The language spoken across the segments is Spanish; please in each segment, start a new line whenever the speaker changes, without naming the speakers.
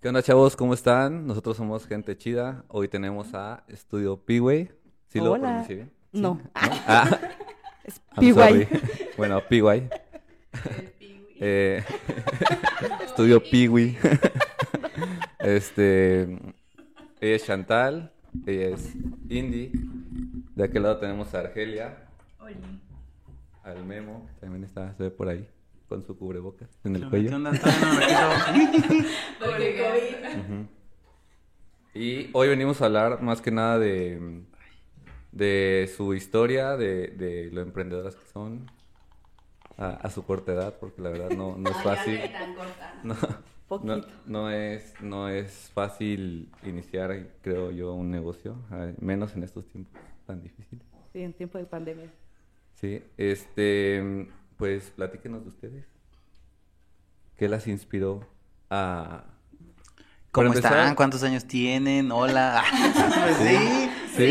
¿Qué onda, chavos? ¿Cómo están? Nosotros somos gente chida. Hoy tenemos a Estudio Piway. ¿Sí lo
Hola.
pronuncié bien?
No.
¿No? Ah,
Es
I'm sorry. Bueno, Piway. Eh, Estudio Piwi. este, ella es Chantal, ella es Indy. De aquel lado tenemos a Argelia, al Memo, también está, se ve por ahí, con su cubrebocas en el
¿Qué
cuello.
onda? No.
Y hoy venimos a hablar más que nada de, de su historia, de, de lo emprendedoras que son a, a su corta edad, porque la verdad no, no es fácil. No, no, no es, no es fácil iniciar, creo yo, un negocio, menos en estos tiempos tan difíciles.
Sí, en tiempo de pandemia.
Sí, este, pues platíquenos de ustedes. ¿Qué las inspiró a...
¿Cómo
empezar-
están? ¿Cuántos años tienen? Hola. Pues sí.
Sí,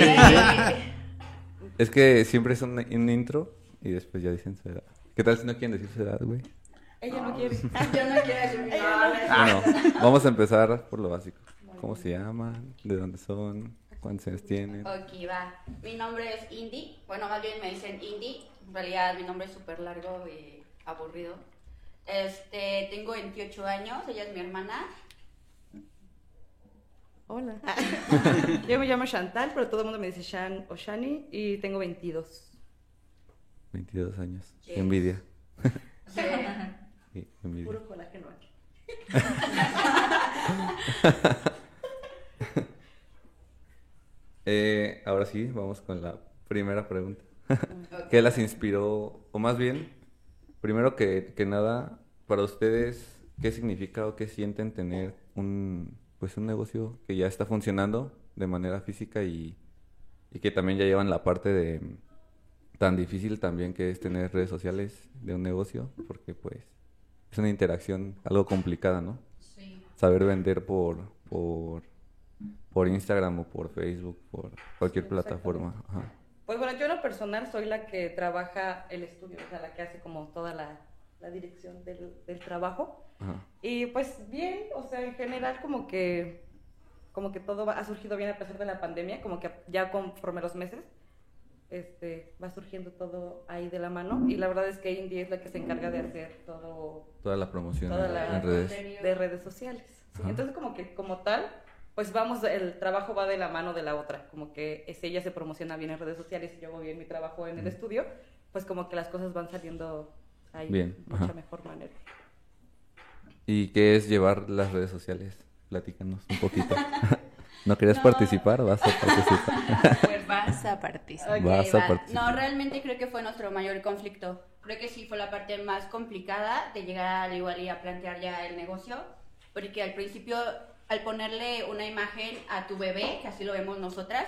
es que siempre es un, un intro y después ya dicen su edad. ¿Qué tal si no quieren decir su edad, güey?
Ella no quiere.
Yo no quiero decir mi nombre.
Bueno, vamos a empezar por lo básico. ¿Cómo se llaman? ¿De dónde son? ¿Cuántos años tienen?
Ok, va. Mi nombre es Indy. Bueno, más bien me dicen Indy. En realidad mi nombre es súper largo y aburrido. Este, tengo 28 años. Ella es mi hermana.
Hola. Yo me llamo Chantal, pero todo el mundo me dice Shan o Shani y tengo 22.
22 años. Qué
Yes.
envidia.
Sí.
Sí, envidia.
Puro colágeno aquí.
Eh, ahora sí, vamos con la primera pregunta. ¿Qué las inspiró? O más bien, primero que, que nada, para ustedes, ¿qué significa o qué sienten tener un, pues un negocio que ya está funcionando de manera física y, y que también ya llevan la parte de tan difícil también que es tener redes sociales de un negocio? Porque pues es una interacción algo complicada, ¿no?
Sí.
Saber vender por, por, por Instagram o por Facebook, por cualquier plataforma. Ajá.
Pues bueno, yo en lo personal soy la que trabaja el estudio, o sea, la que hace como toda la, la dirección del, del trabajo.
Ajá.
Y pues bien, o sea, en general como que como que todo ha surgido bien a pesar de la pandemia, como que ya conforme los meses este va surgiendo todo ahí de la mano y la verdad es que Indy es la que se encarga de hacer todo
Toda la promoción
Toda la-
en redes.
de redes sociales. ¿sí? Entonces como que como tal, pues vamos, el trabajo va de la mano de la otra, como que es ella se promociona bien en redes sociales y yo hago bien mi trabajo en el estudio, pues como que las cosas van saliendo ahí
Bien,
de mucha
ajá.
mejor manera.
¿Y qué es llevar las redes sociales? Platícanos un poquito. ¿No querías
No.
participar? Vas a participar.
Pues
Vas a participar.
Ok,
Vas a
va.
participar.
No, realmente creo que fue nuestro mayor conflicto. Creo que sí fue la parte más complicada de llegar al igual y a plantear ya el negocio, porque al principio, al ponerle una imagen a tu bebé, que así lo vemos nosotras,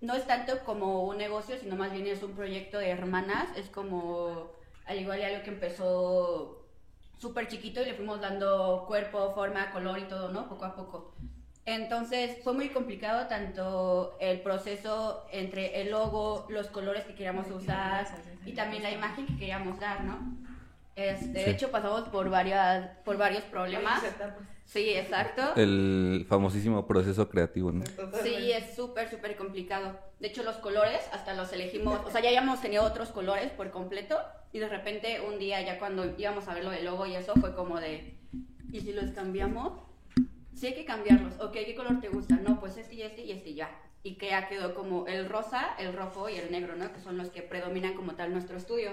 no es tanto como un negocio, sino más bien es un proyecto de hermanas, es como al igual y algo que empezó súper chiquito y le fuimos dando cuerpo, forma, color y todo, ¿no? Poco a poco. Entonces fue muy complicado tanto el proceso entre el logo, los colores que queríamos usar y también la imagen que queríamos dar, ¿no? Este,
Sí.
De hecho pasamos por, varias, por varios problemas. Sí, exacto.
El famosísimo proceso creativo, ¿no?
Sí, es súper, súper complicado. De hecho, los colores hasta los elegimos, o sea, ya habíamos tenido otros colores por completo y de repente un día ya cuando íbamos a ver lo del logo y eso fue como de, ¿y si los cambiamos? Sí hay que cambiarlos. Ok, ¿qué color te gusta? No, pues este y este y este ya. Y que ya quedó como el rosa, el rojo y el negro, ¿no? Que son los que predominan como tal nuestro estudio.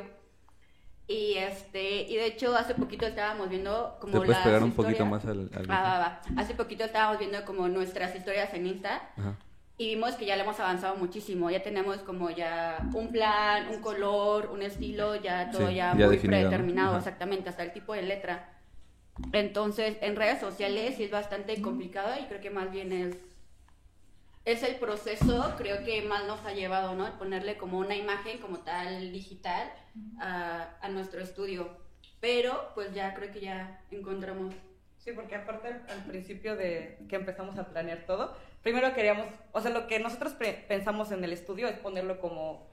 Y este, y de hecho hace poquito estábamos viendo como
¿Te puedes
las
pegar un poquito
historias-
más al... al
Va, va, va. Hace poquito estábamos viendo como nuestras historias en Insta
Ajá.
y vimos que ya le hemos avanzado muchísimo. Ya tenemos como ya un plan, un color, un estilo, ya todo
Sí,
ya,
ya
muy predeterminado, exactamente, hasta el tipo de letra. Entonces, en redes sociales sí es bastante complicado y creo que más bien es es el proceso, creo que más nos ha llevado, ¿no? El ponerle como una imagen como tal digital a, a nuestro estudio. Pero pues ya creo que ya encontramos
Sí, porque aparte al, al principio de que empezamos a planear todo, primero queríamos, o sea, lo que nosotros pensamos en el estudio es ponerlo como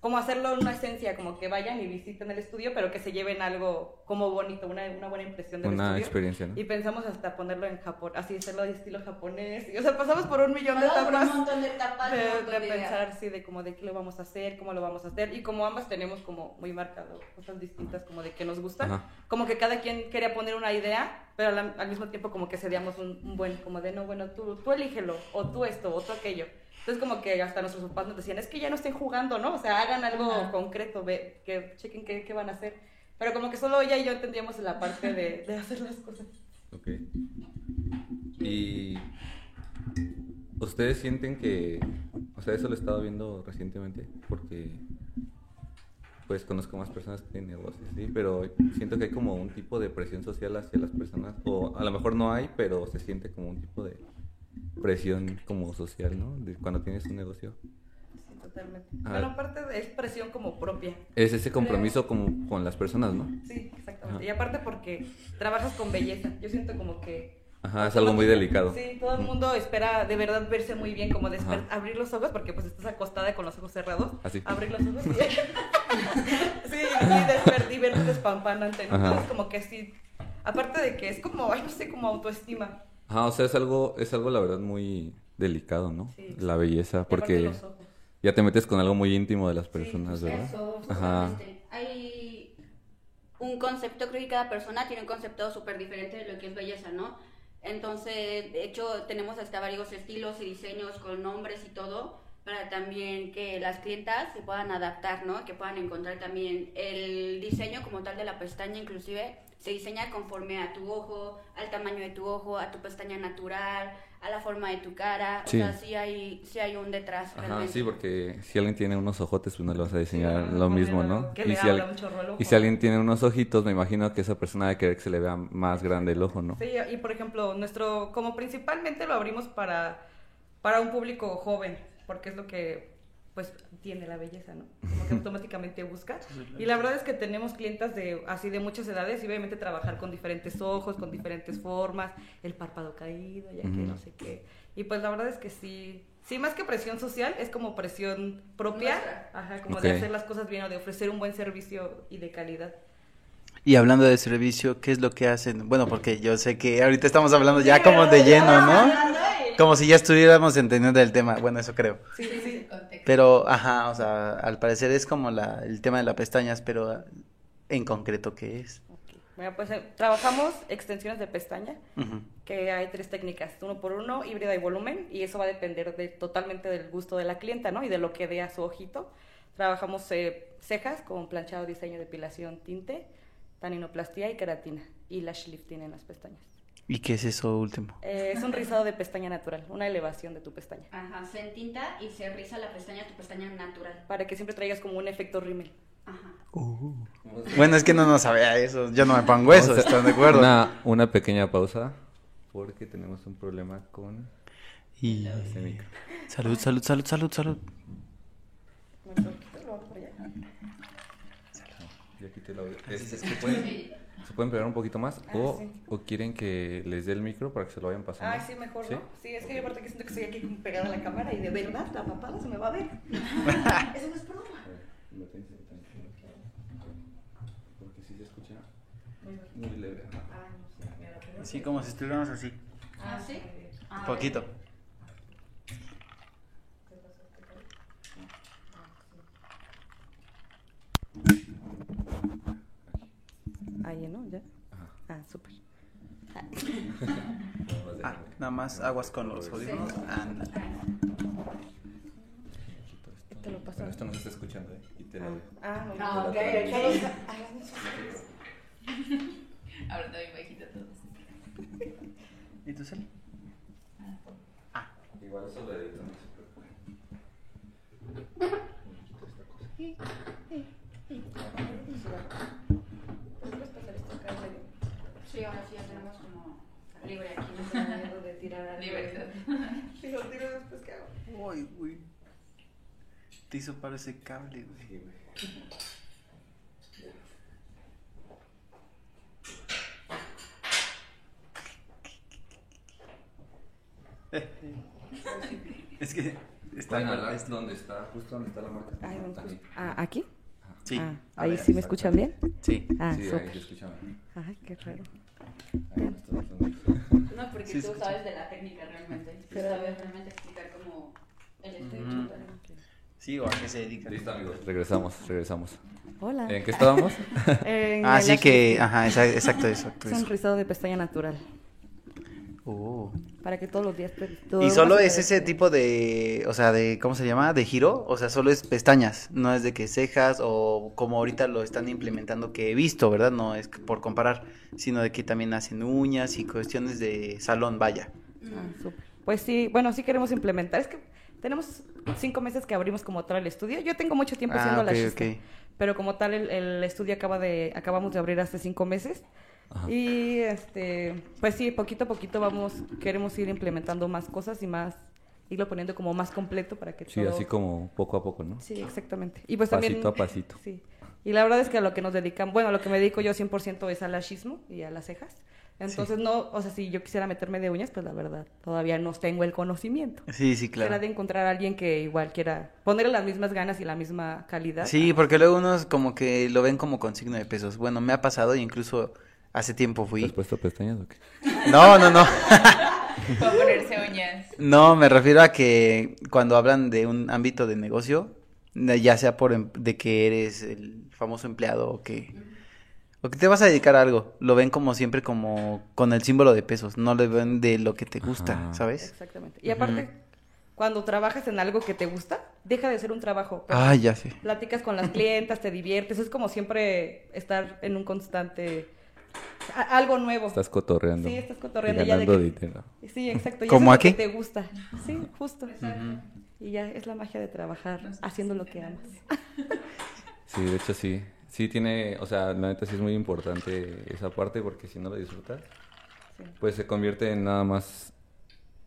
como hacerlo una esencia, como que vayan y visiten el estudio, pero que se lleven algo como bonito, una, una buena impresión del
Una
estudio.
experiencia, ¿no?
Y pensamos hasta ponerlo en Japón, así hacerlo de estilo japonés. Y, o sea, pasamos por un millón de etapas
un montón de etapas, un
de,
montón
de pensar, sí, de como de qué lo vamos a hacer, cómo lo vamos a hacer. Y como ambas tenemos como muy marcado cosas distintas, como de que nos gustan,
Ajá.
como que cada quien quería poner una idea, pero al, al mismo tiempo como que cedíamos un, un buen, como de no, bueno, tú, tú elígelo, o tú esto, o tú aquello. Entonces como que hasta nuestros papás nos decían, es que ya no estén jugando, ¿no? O sea, hagan algo
Ajá.
concreto, ve, que chequen qué, qué van a hacer. Pero como que solo ella y yo entendíamos la parte de, de hacer las cosas.
Ok. Y ustedes sienten que, o sea, eso lo he estado viendo recientemente porque pues conozco más personas que tienen negocios, sí, pero siento que hay como un tipo de presión social hacia las personas, o a lo mejor no hay, pero se siente como un tipo de presión como social, ¿no? De cuando tienes un negocio.
Sí, totalmente.
Ah.
Pero aparte es presión como propia.
Es ese compromiso como con las personas, ¿no?
Sí, exactamente.
Ajá.
Y aparte porque trabajas con belleza. Yo siento como que...
Ajá, es algo muy delicado.
Sí, todo el mundo espera de verdad verse muy bien, como desper- abrir los ojos, porque pues estás acostada con los ojos cerrados.
Así.
Abrir los ojos y... sí, y, y verte despampanante. Entonces como que sí... Aparte de que es como, ay, no sé, como autoestima.
Ajá, o sea, es algo, es algo la verdad muy delicado, ¿no?
Sí.
La belleza, porque ya te metes con algo muy íntimo de las
Sí,
personas,
pues
¿verdad?
Eso,
Ajá.
Hay un concepto, creo que cada persona tiene un concepto súper diferente de lo que es belleza, ¿no? Entonces, de hecho, tenemos hasta varios estilos y diseños con nombres y todo, para también que las clientas se puedan adaptar, ¿no? Que puedan encontrar también el diseño como tal de la pestaña, inclusive se diseña conforme a tu ojo, al tamaño de tu ojo, a tu pestaña natural, a la forma de tu cara.
Sí.
O sea, sí hay, sí hay un detrás.
Ajá,
realmente.
sí, porque si alguien tiene unos ojotes, pues no le vas a diseñar
Sí,
lo mismo,
no,
¿no?
que
Y
le
si, al-
un ojo.
y si alguien tiene unos ojitos, me imagino que esa persona debe querer que se le vea más grande el ojo, ¿no?
Sí, y por ejemplo, nuestro, como principalmente lo abrimos para, para un público joven, porque es lo que pues tiene la belleza, ¿no? Como que automáticamente busca. Y la verdad es que tenemos clientas de así de muchas edades y obviamente trabajar con diferentes ojos, con diferentes formas, el párpado caído, ya que no sé qué. Y pues la verdad es que sí, sí más que presión social, es como presión propia, ajá, como
Ok.
de hacer las cosas bien o de ofrecer un buen servicio y de calidad.
Y hablando de servicio, ¿qué es lo que hacen? Bueno, porque yo sé que ahorita estamos hablando ya como de lleno, ¿no? Como si ya estuviéramos entendiendo el tema. Bueno, eso creo.
Sí, sí, sí.
Pero, ajá, o sea, al parecer es como la, el tema de las pestañas, pero en concreto, ¿qué es?
Bueno, pues eh, trabajamos extensiones de pestaña, que hay tres técnicas, uno por uno, híbrida y volumen, y eso va a depender de, totalmente del gusto de la clienta, ¿no? Y de lo que dé a su ojito. Trabajamos eh, cejas con planchado, diseño, depilación, tinte, taninoplastía y queratina, y lash lifting en las pestañas.
¿Y qué es eso último?
Eh, es un rizado de pestaña natural, una elevación de tu pestaña,
Ajá, se entinta y se riza la pestaña, tu pestaña natural.
para que siempre traigas como un efecto rímel.
Ajá.
Bueno, es que no nos sabía eso. Yo no me pongo eso,
Vamos a-
¿están de acuerdo?
Una, una pequeña pausa porque tenemos un problema con
Y...
ese micro.
Salud, salud, salud, salud, salud.
Bueno, lo hago por allá.
Ya quité el audio. Este, ¿se, pueden, ¿Se pueden pegar un poquito más?
Ah,
o,
sí.
¿O quieren que les dé el micro para que se lo vayan pasando?
Ay, sí, mejor,
¿Sí?
¿no? Sí, es que yo aparte que siento que estoy aquí pegada a la cámara y de verdad la papada se me va a ver. Eso no es broma.
Porque si se escucha muy leve.
Sí, como si estuviéramos así.
¿Ah, sí? Ah,
Poquito.
Ahí, ¿no? ¿Ya? Ah, súper.
Ah, nada más aguas con los audífonos. Ándale.
Te lo paso.
Bueno, esto no se está escuchando, ¿eh? Y te lo.
Ah, no.
Ah, ok,
ok.
Ahora también bajito todo.
¿Y tú, Sal?
Igual eso lo edito, no se preocupen.
¿Puedes pasar esto acá en medio?
Sí, ahora sí ya tenemos como libre aquí.
No me da miedo de tirar algo.
Libertad.
Si lo tiro después, ¿qué hago?
Uy, güey. Te hizo para ese cable, güey. Es que Está
Pueden
mal
hablar
esto.
donde está, justo donde está la marca.
Ay, ¿dónde
Aquí.
Ah, ¿Aquí?
Sí.
Ah, ahí
ver,
sí me escuchan bien.
Sí.
Ah,
sí, ahí
súper.
te escuchamos.
Ay, qué raro.
Ahí no
porque
Sí,
tú
escucha.
sabes de la técnica realmente. Tú
Pero-
sabes realmente explicar cómo el estudio.
Ujú. Sí, o a qué se dedica.
Listo, amigos. Regresamos, regresamos.
Hola.
¿En qué estábamos?
En
Ah,
el
sí
lash
que, ajá, exacto, exacto.
Rizado de pestaña natural.
Oh.
Para que todos los días
¿Y solo es ese tipo de, o sea, de, ¿cómo se llama? ¿De giro? O sea, solo es pestañas, no es de que cejas o como ahorita lo están implementando que he visto, ¿verdad? No es por comparar, sino de que también hacen uñas y cuestiones de salón, vaya.
Ah. Pues sí, bueno, sí queremos implementar. Es que tenemos cinco meses que abrimos como tal el estudio. Yo tengo mucho tiempo
Ah,
haciendo la
ok.
pero como tal el, el estudio acaba de, acabamos de abrir hace cinco meses.
Ajá.
Y este, pues sí, poquito a poquito vamos, queremos ir implementando más cosas y más, irlo poniendo como más completo para que
Sí,
todo...
así como poco a poco, ¿no?
Sí, exactamente. Y pues también...
Pasito a pasito.
Sí. Y la verdad es que a lo que nos dedican, bueno, a lo que me dedico yo 100% es al lashismo y a las cejas. Entonces no, o sea, si yo quisiera meterme de uñas, pues la verdad, todavía no tengo el conocimiento.
Sí, sí,
Será
claro.
de encontrar a alguien que igual quiera ponerle las mismas ganas y la misma calidad.
Sí, porque luego unos como que lo ven como con signo de pesos. Bueno, me ha pasado y incluso hace tiempo
¿Te
fui.
has puesto pestañas o qué?
No, no, no.
Para ponerse uñas.
No, me refiero a que cuando hablan de un ámbito de negocio, ya sea por em- de que eres el famoso empleado o que o que te vas a dedicar a algo, lo ven como siempre como con el símbolo de pesos, no le ven de lo que te gusta,
Ajá.
¿sabes?
Exactamente. Y aparte, cuando trabajas en algo que te gusta, deja de ser un trabajo.
Ah, ya sé.
Platicas con las clientas, te diviertes, es como siempre estar en un constante... algo nuevo.
Estás cotorreando.
Sí, estás
y
cotorreando ya de que-
dinero.
Sí, exacto. Y
¿Como
eso es lo
aquí?
que te gusta. Sí, justo. Y ya es la magia de trabajar haciendo lo que amas.
Sí, de hecho sí. Sí tiene, o sea, la neta sí es muy importante esa parte porque si no lo disfrutas,
Sí,
pues se convierte en nada más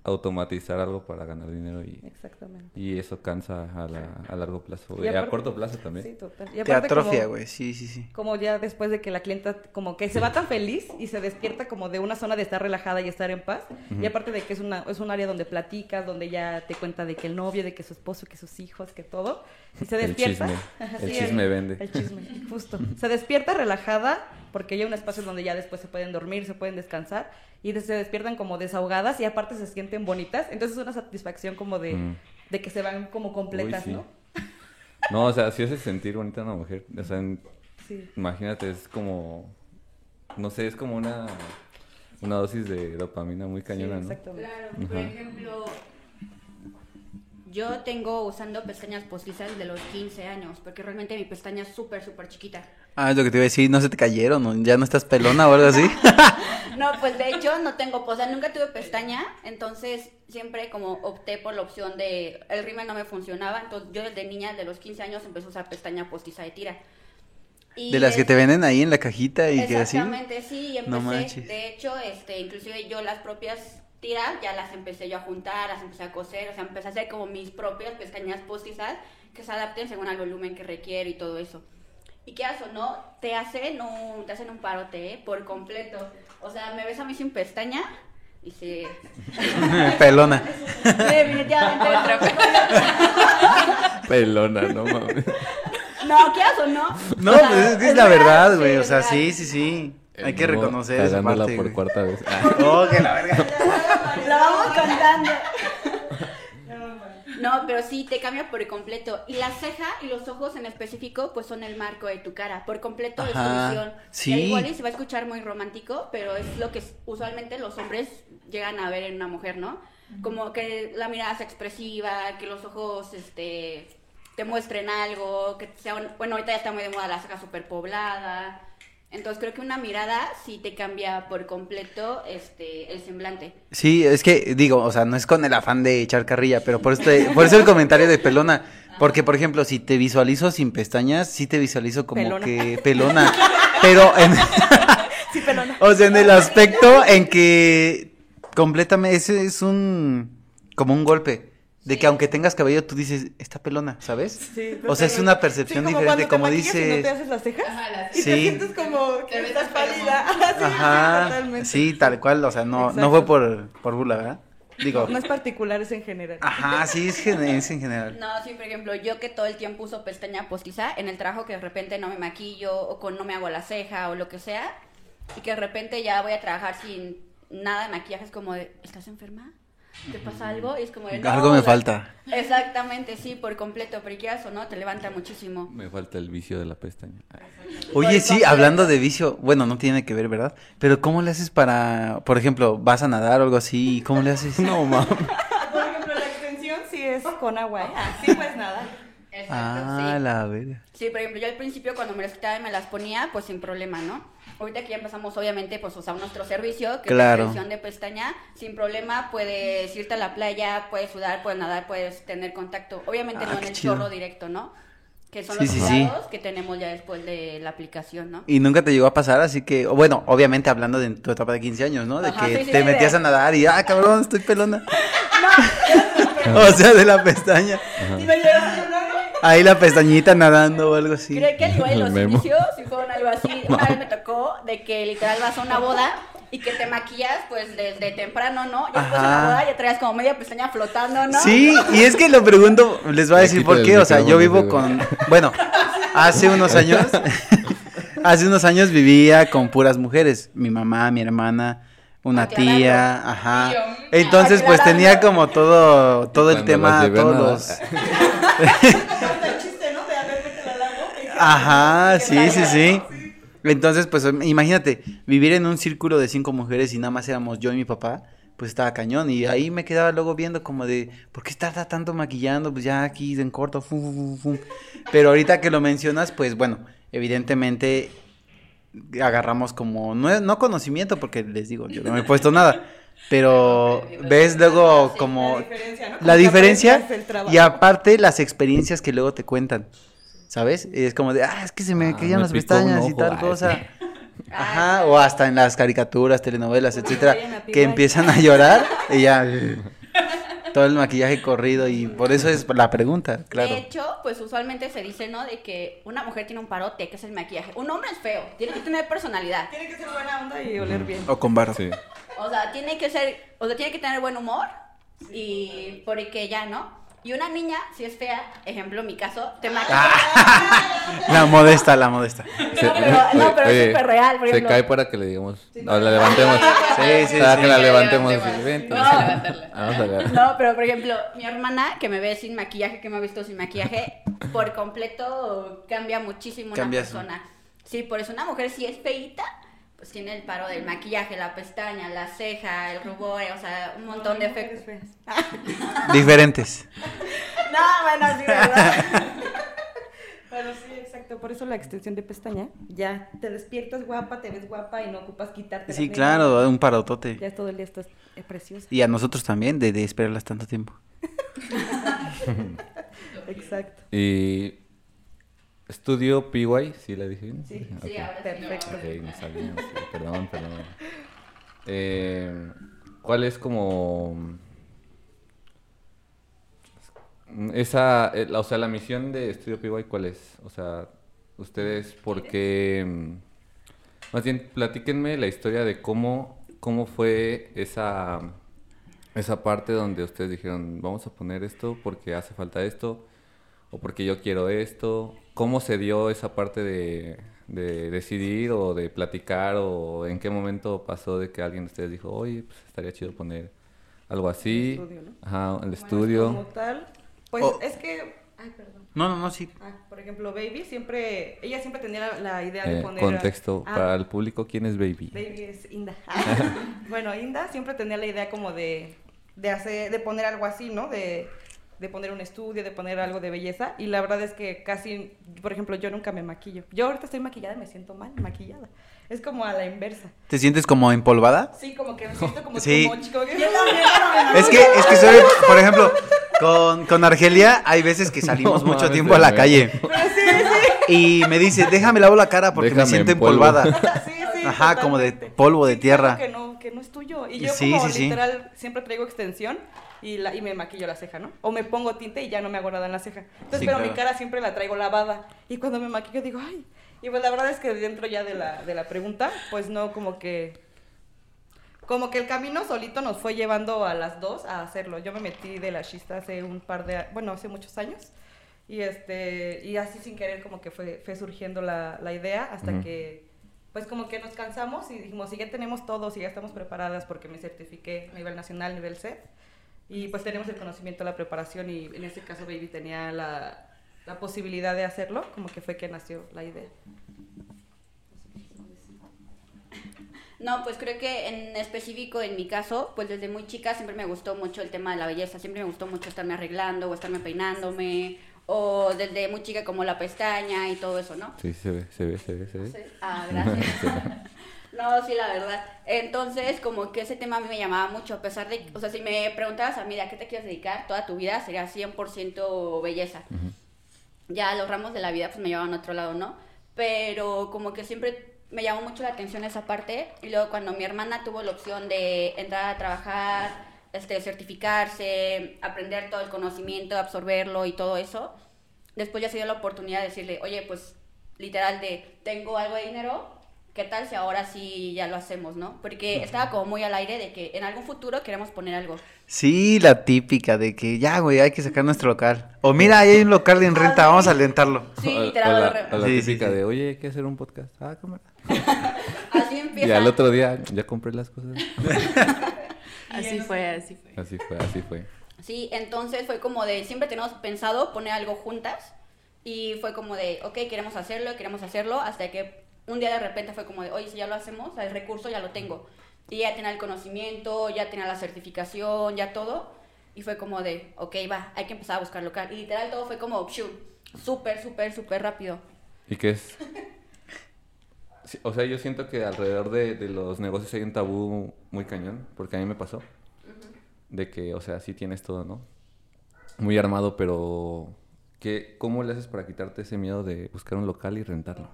automatizar algo para ganar dinero y,
exactamente.
y eso cansa a, la- a largo plazo
Y
y, a
aparte-
corto plazo también.
Sí, total. Y
Te
aparte
atrofia,
como-
güey. Sí, sí, sí.
como ya después de que la clienta como que se va tan feliz y se despierta como de una zona de estar relajada y estar en paz y aparte de que es una es un área donde platicas donde ya te cuenta de que el novio de que su esposo que sus hijos que todo y se
El
despierta
chisme.
Ajá,
El chisme vende.
el chisme justo se despierta relajada porque ya hay un espacio donde ya después se pueden dormir se pueden descansar y se despiertan como desahogadas y aparte se sienten bonitas entonces es una satisfacción como de,
Mm.
de que se van como completas
Uy, sí.
no
No, o sea, si hace sentir bonita a una mujer, o sea, en-
sí
imagínate, es como, no sé, es como una, una dosis de dopamina muy cañona,
sí,
¿no?
exactamente
Claro, por
Ajá.
ejemplo, yo tengo usando pestañas postizas desde los 15 años, porque realmente mi pestaña es súper, súper chiquita.
Ah, es lo que te iba a decir, no se te cayeron, ¿no? ya no estás pelona o algo así.
No, pues de hecho no tengo, o sea, nunca tuve pestaña, entonces siempre como opté por la opción de, el rímel no me funcionaba, entonces yo desde niña, de los 15 años, empecé a usar pestaña postiza de tira. Y
De las que te venden ahí en la cajita y que así.
Exactamente, sí, y empecé,
No
de hecho, este, inclusive yo las propias tiras ya las empecé yo a juntar, las empecé a coser, o sea, empecé a hacer como mis propias pestañas postizas que se adapten según al volumen que requiero y todo eso. Y qué o no, te hacen un, te hacen un parote, ¿eh? por completo. O sea, me ves a mí sin pestaña y se...
pelona.
Definitivamente.
Pelona, no mames.
No, ¿qué o no?
No,
O sea,
pues es la verdad, güey, o sea, sí, sí, sí. Hay que
Momo
reconocer esa
cagándola
parte,
por cuarta vez. Ah.
Oh, que la verga.
Lo vamos contando. No, pero sí, te cambia por completo. Y la ceja y los ojos en específico, pues son el marco de tu cara. Por completo de
Ajá,
solución.
sí.
Igual y se va a escuchar muy romántico, pero es lo que usualmente los hombres llegan a ver en una mujer, ¿no? Como que la mirada sea expresiva, que los ojos, este te muestren algo, que sea un- bueno, ahorita ya está muy de moda la ceja súper poblada. Entonces creo que una mirada sí te cambia por completo este el semblante.
Sí, es que digo, o sea, no es con el afán de echar carrilla, pero por, este, por eso el comentario de pelona. Porque, por ejemplo, si te visualizo sin pestañas, sí te visualizo como
Pelona.
que pelona. Pero en,
sí pelona
o sea, en el aspecto en que completamente, ese es un, como un golpe. De que aunque tengas cabello, tú dices, está pelona, ¿sabes?
Sí,
O sea, es una percepción diferente, como
te maquillas y no
dices.
te haces las cejas
Ajá, las-
y te
Sí.
sientes como que
Te
estás pálida. Sí,
Ajá,
totalmente.
sí, tal cual, o sea, no, no fue por, por burla, ¿verdad? Digo,
No es particular, es en general.
ajá, sí, es, gen- es en general.
No, sí, por ejemplo, yo que todo el tiempo uso pestaña postiza en el trabajo que de repente no me maquillo o con no me hago la ceja o lo que sea y que de repente ya voy a trabajar sin nada de maquillaje es como de, ¿estás enferma? ¿Te pasa algo? Y es como de, "No,
Algo me
o sea,
falta.
Exactamente, sí, por completo, pero quieras o no, te levanta muchísimo.
Me falta el vicio de la pestaña.
Oye, sí,
completo.
hablando de vicio, bueno, no tiene que ver, ¿verdad? Pero ¿cómo le haces para, por ejemplo, vas a nadar o algo así? ¿y ¿Cómo le haces?
No, mames.
Por ejemplo, la extensión sí es con agua, ¿eh? Así pues nada.
Exacto,
Ah,
sí.
la verga.
Sí, por ejemplo, yo al principio cuando me las quitaba y me las ponía, pues sin problema, ¿no? Ahorita que ya empezamos, obviamente, pues usar nuestro servicio, que
Claro.
es la extensión de pestaña, sin problema puedes irte a la playa, puedes sudar, puedes nadar, puedes tener contacto. Obviamente
Ah,
no en el
chido.
chorro directo, ¿no? Que son
Sí,
los
sí, sí.
cuidados que tenemos ya después de la aplicación, ¿no?
Y nunca te llegó a pasar, así que, bueno, obviamente hablando de tu etapa de 15 años, ¿no? De
Ajá,
que te metías
de-
a nadar y, ah, cabrón, estoy pelona. o sea, de la pestaña. Ahí la pestañita nadando o algo así.
Creo que igual en los
Memo.
inicios sí fueron algo así. Una vez me tocó de que literal vas a una boda y que te maquillas pues desde temprano, ¿no? Ya después de la boda ya traías como media pestaña flotando, ¿no?
Sí, y es que lo pregunto, les voy a decir por qué, o sea, yo vivo con, bueno, hace unos años, hace unos años vivía con puras mujeres, mi mamá, mi hermana, una tía, ajá.
Yo,
Entonces, pues tenía como todo, todo el tema,
a
todos los. Ajá, sí, sí, sí. Entonces, pues imagínate, vivir en un círculo de cinco mujeres y nada más éramos yo y mi papá, pues estaba cañón. Y ahí me quedaba luego viendo como de, ¿por qué tarda tanto maquillando? Pues ya aquí en corto, fu, fu, fu, fu. Pero ahorita que lo mencionas, pues bueno, evidentemente agarramos como, no, no conocimiento, porque les digo, yo no me he puesto nada. Pero ves luego como
La diferencia,
y aparte las experiencias que luego te cuentan. ¿Sabes? Es como de, ah, es que se me
Ah,
caían las pestañas y tal
ay,
cosa.
sí.
Ajá, o hasta en las caricaturas, telenovelas, etcétera, que empiezan a llorar y ya todo el maquillaje corrido y por eso es la pregunta, claro.
De hecho, pues usualmente se dice, ¿no? De que una mujer tiene un parote, que es el maquillaje. Un hombre es feo, tiene que tener personalidad.
Tiene que ser buena onda y oler bien.
O con barro.
Sí.
O sea, tiene que ser, o sea, tiene que tener buen humor y porque ya, ¿no? Y una niña, si es fea, ejemplo, mi caso, te maquilla.
La modesta, la modesta.
No, pero, no, pero es súper real, por
Se
ejemplo.
cae para que le digamos. No, la levantemos.
Sí, sí,
Para
sí.
que la levantemos.
levantemos.
No.
Vamos a levantarla.
Vamos a ver.
No, pero por ejemplo, mi hermana que me ve sin maquillaje, que me ha visto sin maquillaje, por completo cambia muchísimo
Cambia
una persona. Sí, por eso una mujer si es feíta, pues tiene el paro del maquillaje, la pestaña, la ceja, el rubor, o sea, un montón de efectos.
feas.
Diferentes.
No, bueno, sí, ¿verdad?
Pero sí, exacto. Por eso la extensión de pestaña. Ya te despiertas guapa, te ves guapa y no ocupas quitarte.
Sí, claro, un parotote.
Ya todo el día estás eh, preciosa.
Y a nosotros también, de, de esperarlas tanto tiempo.
Exacto.
Y estudio PY, ¿sí la dije bien?
Sí,
Ok.
Sí, ahora sí.
Perfecto.
Ok, no sabía, sí, perdón, perdón. Eh, ¿Cuál es como esa, eh, la- o sea, la misión de Estudio PY cuál es? O sea, ustedes, porque, mm, más bien, platíquenme la historia de cómo, cómo fue esa, esa parte donde ustedes dijeron, vamos a poner esto porque hace falta esto, o porque yo quiero esto. ¿Cómo se dio esa parte de, de decidir o de platicar o en qué momento pasó de que alguien de ustedes dijo, oye, pues estaría chido poner algo así?
estudio, ¿no?
Ajá, el
Como
estudio.
tal. Pues
Oh.
es que. Ay, perdón.
No, no, no, sí.
Ah, por ejemplo, Baby siempre. Ella siempre tenía la, la idea de
Eh,
poner.
contexto,
Ah,
para el público, ¿quién es Baby?
Baby es Inda. bueno, Inda siempre tenía la idea como de, de hacer, de poner algo así, ¿no? De, de poner un estudio, de poner algo de belleza. Y la verdad es que casi, por ejemplo, yo nunca me maquillo. Yo ahorita estoy maquillada y me siento mal maquillada. Es como a la inversa.
¿Te sientes como empolvada?
Sí, como que me siento como
Sí.
yo
Es que, es que soy, por ejemplo, con, con Argelia hay veces que salimos
No
mucho
mames,
tiempo a la calle. Y me dice, déjame lavo la cara porque me siento empolvada.
Sí,
Ajá, como de polvo de
Sí,
tierra.
claro que no, que no es tuyo. Y yo
Sí,
como
sí, sí.
literal siempre traigo extensión y, la, y me maquillo la ceja, ¿no? O me pongo tinte y ya no me hago nada en la ceja. Entonces, pero
claro.
mi cara siempre la traigo lavada. Y cuando me maquillo digo, ay. Y pues la verdad es que dentro ya de la, de la pregunta, pues no como que... como que el camino solito nos fue llevando a las dos a hacerlo. Yo me metí de la chista hace un par de, bueno, hace muchos años. Y, este, y así sin querer como que fue, fue surgiendo la, la idea hasta que, pues como que nos cansamos y dijimos, si ya tenemos todo, si ya estamos preparadas porque me certifiqué a nivel nacional, nivel C. Y pues tenemos el conocimiento, la preparación y en este caso Baby tenía la, la posibilidad de hacerlo, como que fue que nació la idea.
No, pues creo que en específico en mi caso, pues desde muy chica siempre me gustó mucho el tema de la belleza, siempre me gustó mucho estarme arreglando o estarme peinándome, o desde muy chica como la pestaña y todo eso, ¿no?
Sí, se ve, se ve, se ve, se ve.
Sí. Ah, gracias. No, sí, la verdad. Entonces, como que ese tema a mí me llamaba mucho, a pesar de, o sea, si me preguntabas a mí, ¿a qué te quieres dedicar? Toda tu vida sería 100% belleza. Ya los ramos de la vida pues me llevaban a otro lado, ¿no? Pero como que siempre me llamó mucho la atención esa parte y luego cuando mi hermana tuvo la opción de entrar a trabajar, este, certificarse, aprender todo el conocimiento, absorberlo y todo eso, después ya se dio la oportunidad de decirle, oye, pues literal de, tengo algo de dinero, ¿qué tal si ahora sí ya lo hacemos, no? Porque estaba como muy al aire de que en algún futuro queremos poner algo.
Sí, la típica de que ya, güey, hay que sacar nuestro local. O mira, ahí hay un local en renta, vamos a alentarlo.
Sí, literal.
o la, o la
Sí, sí,
típica
sí.
de, oye, hay que hacer un podcast. Ah, cámara.
Así empieza.
Y al otro día, ya compré las cosas.
Así fue, así fue.
Así fue, así fue.
Sí, entonces fue como de, siempre tenemos pensado poner algo juntas y fue como de, ok, queremos hacerlo, queremos hacerlo, hasta que un día de repente fue como de, oye, si ya lo hacemos, el recurso ya lo tengo. Y ya tenía el conocimiento, ya tenía la certificación, ya todo. Y fue como de, ok, va, hay que empezar a buscar local. Y literal todo fue como, shoot, súper, súper, súper rápido.
¿Y qué es? Sí, o sea, yo siento que alrededor de, de los negocios hay un tabú muy cañón, porque a mí me pasó. De que, o sea, sí tienes todo, ¿no? Muy armado, pero ¿qué, ¿cómo le haces para quitarte ese miedo de buscar un local y rentarlo?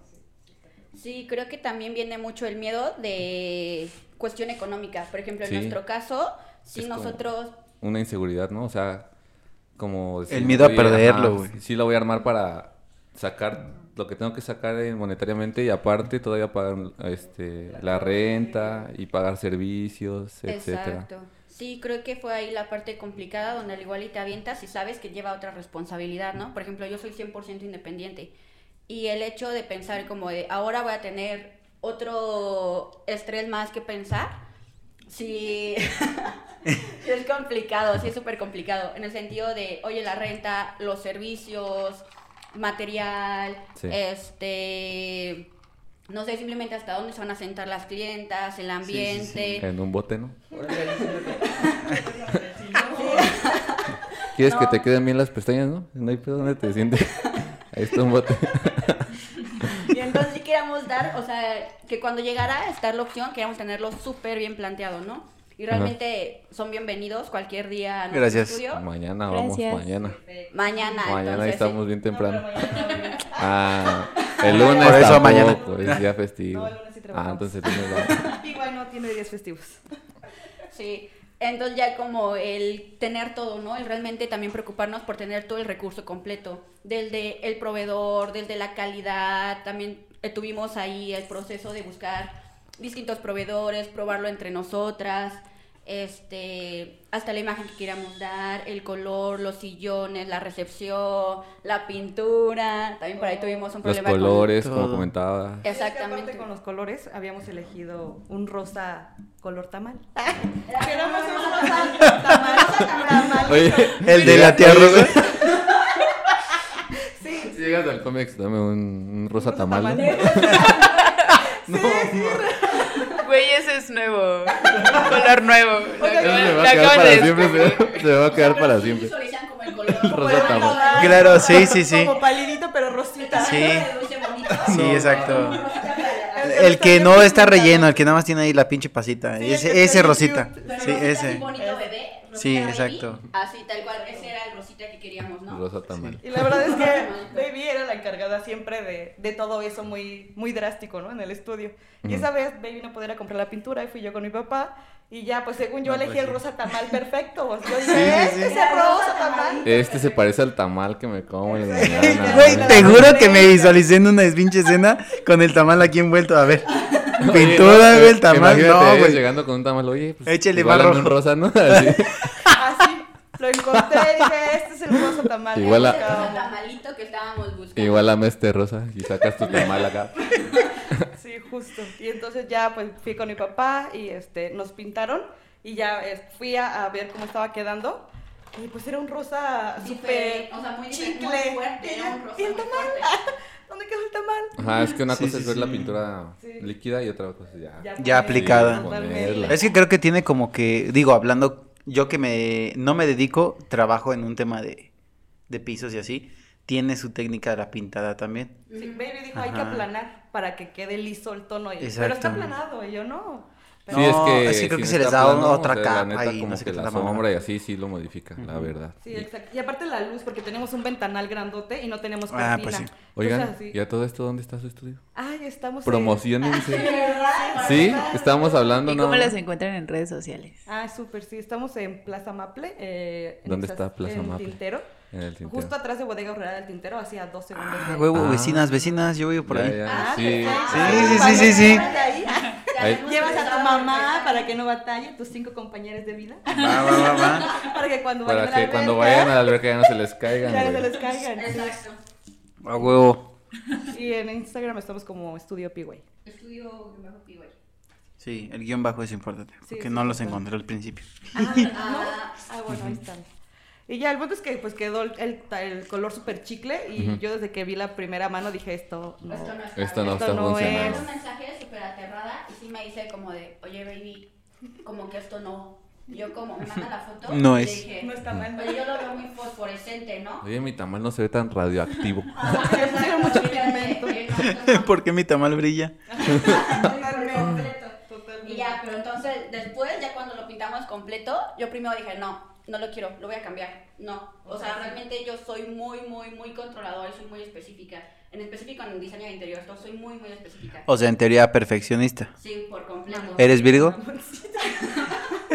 Sí, creo que también viene mucho el miedo de cuestión económica. Por ejemplo, en
Sí.
nuestro caso, si
Es
nosotros
Una inseguridad, ¿no? O sea, como...
El miedo a perderlo, güey.
Sí, la voy a armar para sacar lo que tengo que sacar monetariamente y aparte todavía pagar este, la renta y pagar servicios, etcétera.
Exacto. Sí, creo que fue ahí la parte complicada donde al igual y te avientas y sabes que lleva otra responsabilidad, ¿no? Por ejemplo, yo soy 100% independiente y el hecho de pensar como de ahora voy a tener otro estrés más que pensar, sí, sí es complicado, sí es súper complicado, en el sentido de, oye, la renta, los servicios, material,
Sí.
este... No sé simplemente hasta dónde se van a sentar las clientas, el ambiente.
En un bote, ¿no? ¿Quieres que te queden bien las pestañas, no? No hay pedo donde te sientes. Ahí está un bote.
Y entonces sí queríamos dar, o sea, que cuando llegara a estar la opción, queríamos tenerlo súper bien planteado, ¿no? Y realmente son bienvenidos cualquier día a nuestro
Gracias.
estudio.
Mañana vamos,
Gracias.
mañana.
Mañana,
Mañana
entonces,
estamos bien
No,
temprano.
mañana.
Ah, el lunes
Por eso
tampoco,
mañana.
es día festivo.
No, el lunes sí
ah,
trabajamos.
entonces el lunes va.
Igual no tiene días festivos.
Sí, entonces ya como el tener todo, ¿no? El realmente también preocuparnos por tener todo el recurso completo, desde el proveedor, desde la calidad, también eh, tuvimos ahí el proceso de buscar distintos proveedores, probarlo entre nosotras, este, hasta la imagen que queríamos dar, el color, los sillones, la recepción, la pintura, también por ahí tuvimos un
Los
problema con-
colores, como comentaba.
Exactamente.
Con los colores habíamos elegido un rosa color tamal.
Queremos un
rosa tamal.
Oye,
El de la tía
Oye,
Rosa.
Sí,
Si llegas al cómics, dame un, un rosa tamal.
Güey, ese es nuevo. Color nuevo. Acabo-
se
lo
va a quedar para
de
siempre.
descubrir.
Se, se va a quedar para siempre.
Visualizan como el color.
Rosa tamal.
Claro, sí, sí, sí.
Como palidito pero rosita.
Sí. Sí, exacto. El que no está relleno, el que nada más tiene ahí la pinche pasita. Ese, ese rosita. Sí, ese.
Rosita
Sí,
baby,
exacto.
Así, tal cual. Ese era el rosita que queríamos, ¿no?
Rosa tamal.
Y la verdad es que Baby era la encargada siempre de, de todo eso muy, muy drástico, ¿no? En el estudio. Y esa vez Baby no podía ir a comprar la pintura y fui yo con mi papá. Y ya, pues según yo
No,
elegí
pues,
el
sí.
rosa tamal perfecto. pues, Yo
Sí,
dije,
sí,
este
sí.
es el rosa tamal.
Este se parece al tamal que me como en la mañana.
Güey, te juro que me visualicé en una pinche escena con el tamal aquí envuelto. A ver. Pintura, güey, el tamal,
Imagínate
no, güey.
llegando con un tamal, oye, pues
Échale
igual
más
hazme un
rojo.
rosa, ¿no? Así.
Así, lo encontré y dije, este es el rosa tamal.
Igual a-
el tamalito que estábamos buscando.
Igual a este rosa y sacas tu tamal acá.
Sí, justo. Y entonces ya pues fui con mi papá y este nos pintaron y ya eh, fui a, a ver cómo estaba quedando. Y pues era un rosa súper
o sea, muy
chicle.
muy fuerte,
Y
era un rosa
¿y el
muy fuerte.
¿Dónde quedó el tamal?
Ajá, es que una
Sí,
cosa
sí,
es ver la pintura
Sí.
líquida y otra cosa ya.
Ya aplicada. Es que creo que tiene como que, digo, hablando, yo que me, no me dedico, trabajo en un tema de, de pisos y así, tiene su técnica de la pintada también.
Sí, Baby dijo, hay que aplanar para que quede liso el tono. Y, pero está aplanado y yo no.
Sí,
No,
es que,
es que creo
si
que
no
se les da
plano,
otra
o sea,
capa
neta,
y
como
no sé
que
qué
la sombra y así sí lo modifica, la verdad.
Sí,
Y-
exacto. Y aparte la luz, porque tenemos un ventanal grandote y no tenemos
Ah,
cortina.
pues sí.
Oigan,
así-
¿y a todo esto dónde está su estudio?
Ay, estamos en-
Promocionense.
¿Verdad?
Sí, estábamos hablando,
¿Y
¿no?
cómo las encuentran en redes sociales?
Ah, súper, sí. Estamos en Plaza Maple. eh, en
¿Dónde está Plaza
en
Maple?
Tintero.
En el tintero.
Justo atrás de Bodega Horrera del Tintero, hacía dos segundos.
Ah,
de-
huevo,
Ah.
vecinas, vecinas, yo vivo por
Ya,
ahí.
ya,
Ah,
sí.
Sí, sí, sí, sí, sí.
Ahí.
Ahí-
Llevas a tu mamá para que no batalle, tus cinco compañeros de vida.
Va, va, va, va.
para que cuando
Para
vayan a la
que cuando
alberca,
vayan a la alberca ya no se les caigan.
ya no se les caigan.
Exacto.
A huevo.
Y en Instagram estamos como Estudio P-Way.
Estudio bajo P-Way.
Sí, el guion bajo es importante,
Sí,
porque
sí,
no los encontré al principio.
Ah,
Ah,
Ah, bueno, ahí están. Y ya, el punto es que pues quedó el, el- el color súper chicle y yo desde que vi la primera mano dije esto no.
Esto no está
Esto no
bien.
Esto
está
no
funcionando.
Mandé un mensaje súper aterrada y sí me dice como de, oye baby, como que esto no. Y Yo como me manda la foto.
No
y
es.
le dije,
No está mal.
Oye, yo lo veo muy fosforescente, ¿no?
Oye, mi tamal no se ve tan radioactivo.
Pusieron mucho
no.
¿Por qué mi tamal brilla?
Totalmente.
Y ya, pero entonces después, ya cuando lo pintamos completo, yo primero dije, no, no lo quiero, lo voy a cambiar. No, o sea, realmente yo soy muy, muy, muy controladora y soy muy específica. En específico en el diseño de interior, yo soy muy, muy específica.
O sea, en teoría perfeccionista.
Sí, por completo.
¿Eres Virgo?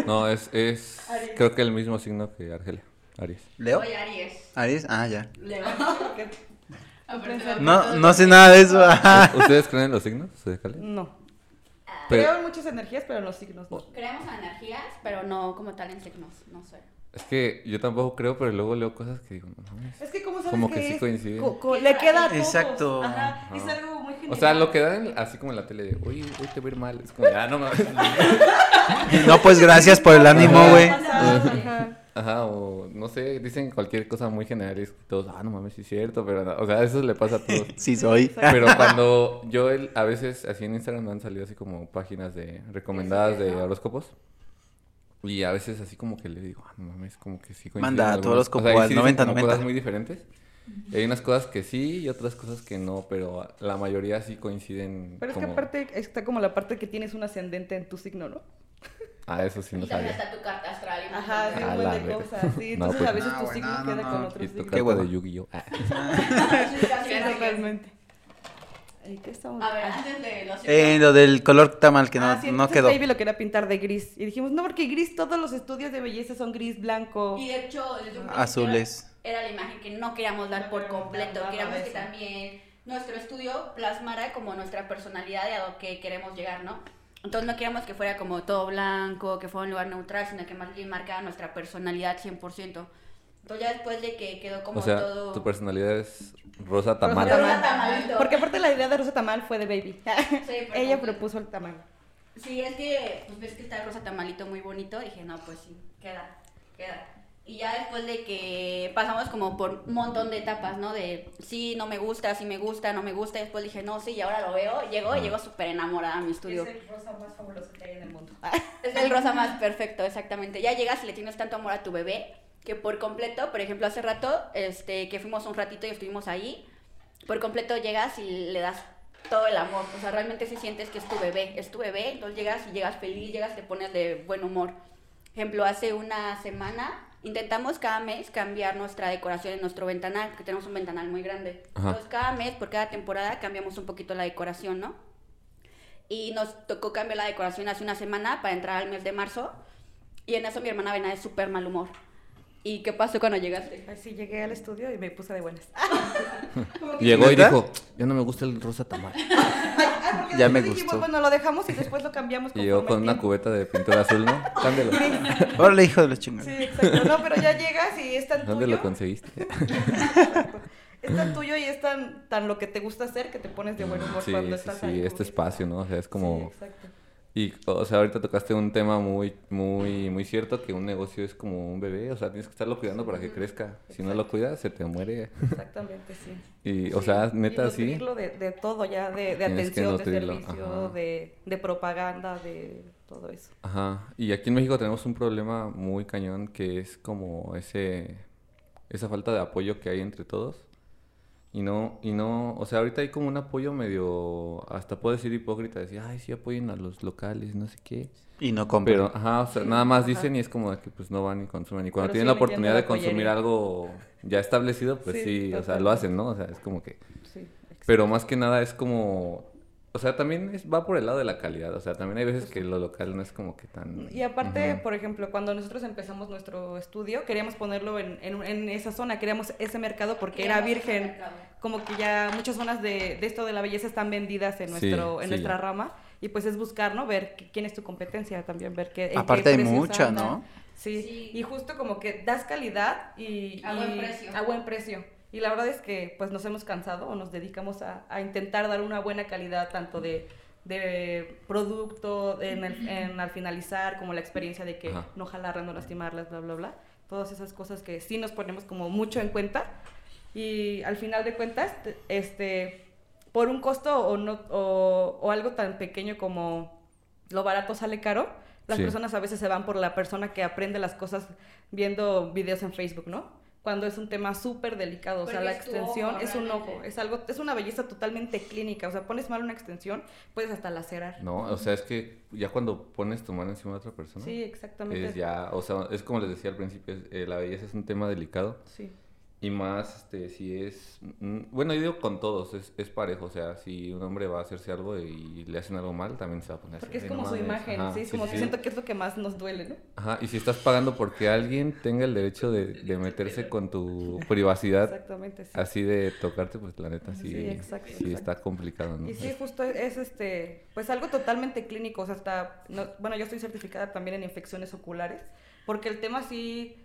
No, es, es creo que el mismo signo que Argelia. Aries.
¿Leo?
Soy Aries.
¿Aries? Ah, ya.
Leo.
No, no sé nada de eso.
¿Ustedes creen en los signos? zodiacales?
No.
Pero-
Creo en muchas energías, pero en los signos no.
Creemos en energías, pero no como tal en signos, no sé.
Es que yo tampoco creo, pero luego leo cosas que digo, no mames.
Es que como sabes
Como
que,
que sí
es,
coincide.
co- co- le queda a todos.
Exacto.
Ajá, es algo muy general.
O sea, lo que dan así como en la tele de, oye, hoy te voy a ir mal. Es como, ah, no mames.
No, pues gracias por el ánimo, güey.
Ajá.
Ajá, o no sé, dicen cualquier cosa muy general y es que todos, ah, no mames, sí es cierto, pero, no, o sea, eso le pasa a todos.
Sí soy.
Pero cuando yo el- a veces así en Instagram me han salido así como páginas de recomendadas de horóscopos. Y a veces así como que le digo, ah, no mames, como que sí coinciden
Manda tu
algunas-
horóscopo
o sea, y
al
sí dicen
90,
como
90.
cosas muy diferentes. Y hay unas cosas que sí y otras cosas que no, pero la mayoría sí coinciden
Pero es que
como-
aparte está como la parte que tienes un ascendente en tu signo, ¿no?
Ah, eso sí no
y también
sabía.
está tu carta astral. y
Ajá, sí,
A
un
la
de cosas, sí.
No,
Entonces
pues-
a veces
No,
tu signo
no,
queda
no,
con
no.
otro
Y
signo.
Qué hueva.
de Yu-Gi-Oh! Ah.
Sí, totalmente. ¿Y qué estamos?
A ver,
Ah.
antes de los
Eh, lo del color tamal que no,
Ah, sí,
no quedó.
Baby lo quería pintar de gris. Y dijimos, no, porque gris, todos los estudios de belleza son gris, blanco.
Y de hecho, desde un principio
Azules.
Era la imagen que no queríamos dar por completo.
nada
Queríamos que también nuestro estudio plasmara como nuestra personalidad y a lo que queremos llegar, ¿no? Entonces no queríamos que fuera como todo blanco, que fuera un lugar neutral, sino que más bien marcara nuestra personalidad 100%. Entonces ya después de que quedó como
O sea,
todo...
tu personalidad es rosa tamal.
Rosa
Rosa tamalito.
Porque aparte la idea de Rosa Tamal fue de Baby. Ella propuso el tamal.
Sí, es que, pues ves que está el rosa tamalito muy bonito. Dije, no, pues sí, queda, queda. Y ya después de que pasamos como por un montón de etapas, ¿no? De sí, no me gusta, sí me gusta, no me gusta. Y después dije, no, sí, y ahora lo veo. Llego y llego súper enamorada a mi estudio.
el rosa más fabuloso que hay en el mundo.
Es el rosa más perfecto, exactamente. Ya llegas y le tienes tanto amor a tu bebé que por completo, por ejemplo, hace rato, este, que fuimos un ratito y estuvimos ahí, por completo llegas y le das todo el amor. O sea, realmente si sientes que es tu bebé, es tu bebé, entonces llegas y llegas feliz, llegas y te pones de buen humor. Ejemplo, hace una semana intentamos cada mes cambiar nuestra decoración en nuestro ventanal, que tenemos un ventanal muy grande.
Ajá.
Entonces cada mes, por cada temporada, cambiamos un poquito la decoración, ¿no? Y nos tocó cambiar la decoración hace una semana para entrar al mes de marzo. Y en eso mi hermana venía de súper mal humor. ¿Y qué pasó cuando llegaste?
Así llegué al estudio y me puse de buenas.
Llegó y dijo, ya no me gusta el rosa tamal.
Ah,
Ya me
dijimos,
gustó.
Bueno, lo dejamos y después lo cambiamos
Y llegó
conforme
con una cubeta de pintura azul, ¿no? Cámbialo.
Órale, hijo de los chingados.
Sí, exacto. No, pero ya llegas y es tan
¿Dónde
tuyo.
lo conseguiste?
Exacto. Es tan tuyo y es tan, tan lo que te gusta hacer que te pones de buen humor
Sí,
cuando
sí,
estás
sí,
ahí. como
este espacio, ¿no? O sea, es
Sí,
como...
exacto.
Y, o sea, ahorita tocaste un tema muy, muy, muy cierto, que un negocio es como un bebé, o sea, tienes que estarlo cuidando para que crezca. Si no lo cuidas, se te muere.
Exactamente, sí.
Y, o
Sí,
sea,
y
neta, sí.
nutrirlo de, de todo ya, de, de atención, de servicio, de, de propaganda, de todo eso.
Ajá. Y aquí en México tenemos un problema muy cañón que es como ese, esa falta de apoyo que hay entre todos. Y no, y no, o sea, ahorita hay como un apoyo medio, hasta puedo decir hipócrita, decir, ay, sí apoyen a los locales, no sé qué.
Y no compren.
Pero, ajá, o sea,
Sí,
nada más
ajá.
dicen y es como de que pues no van y consumen. Y cuando
Pero
tienen
sí
la oportunidad de consumir algo ya establecido, pues
Sí,
sí, o sea, lo hacen, ¿no? O sea, es como que...
Sí, exacto.
Pero más que nada es como... O sea, también es- va por el lado de la calidad. O sea, también hay veces que lo local no es como que tan...
Y aparte, por ejemplo, cuando nosotros empezamos nuestro estudio, queríamos ponerlo en, en, en esa zona, queríamos ese mercado porque era
Queríamos
virgen. Como que ya muchas zonas de, de esto de la belleza están vendidas en,
Sí,
nuestro, en
sí,
nuestra
ya.
rama. Y pues es buscar, ¿no? Ver quién es tu competencia también, ver qué.
Aparte hay mucha. ¿no?
Sí.
Sí.
y justo como que das calidad y...
A
y-
buen precio.
A buen precio. Y la verdad es que pues nos hemos cansado o nos dedicamos a, a intentar dar una buena calidad tanto de, de producto en el- en al finalizar, como la experiencia de que
Ajá.
no jalarlas, no lastimarlas, bla, bla, bla. Todas esas cosas que sí nos ponemos como mucho en cuenta. Y al final de cuentas, te- este, por un costo o, no, o, o algo tan pequeño como lo barato sale caro, las
Sí.
personas a veces se van por la persona que aprende las cosas viendo videos en Facebook, ¿no? Cuando es un tema súper delicado, o sea, la extensión
ojo,
es un ojo, es algo, es una belleza totalmente clínica, o sea, pones mal una extensión, puedes hasta lacerar.
No, o sea, es que ya cuando pones tu mano encima de otra persona,
Sí, exactamente.
es ya, o sea, es como les decía al principio, eh, la belleza es un tema delicado.
Sí.
Y más, este, si es... mm, Bueno, yo digo con todos, es, es parejo. O sea, si un hombre va a hacerse algo y le hacen algo mal, también se va a poner así,
Porque es
"Ay,
como
no
su
mames".
imagen,
Ajá,
sí, es como
sí,
que
sí.
siento que es lo que más nos duele, ¿no?
Ajá, y si estás pagando porque alguien tenga el derecho de, de meterse con tu privacidad,
Exactamente, sí.
así de tocarte, pues la neta sí,
Sí, exacto,
sí
exacto.
está complicado, ¿no?
Y sí, justo es este, pues algo totalmente clínico, o sea, hasta, no- bueno, yo estoy certificada también en infecciones oculares, porque el tema sí,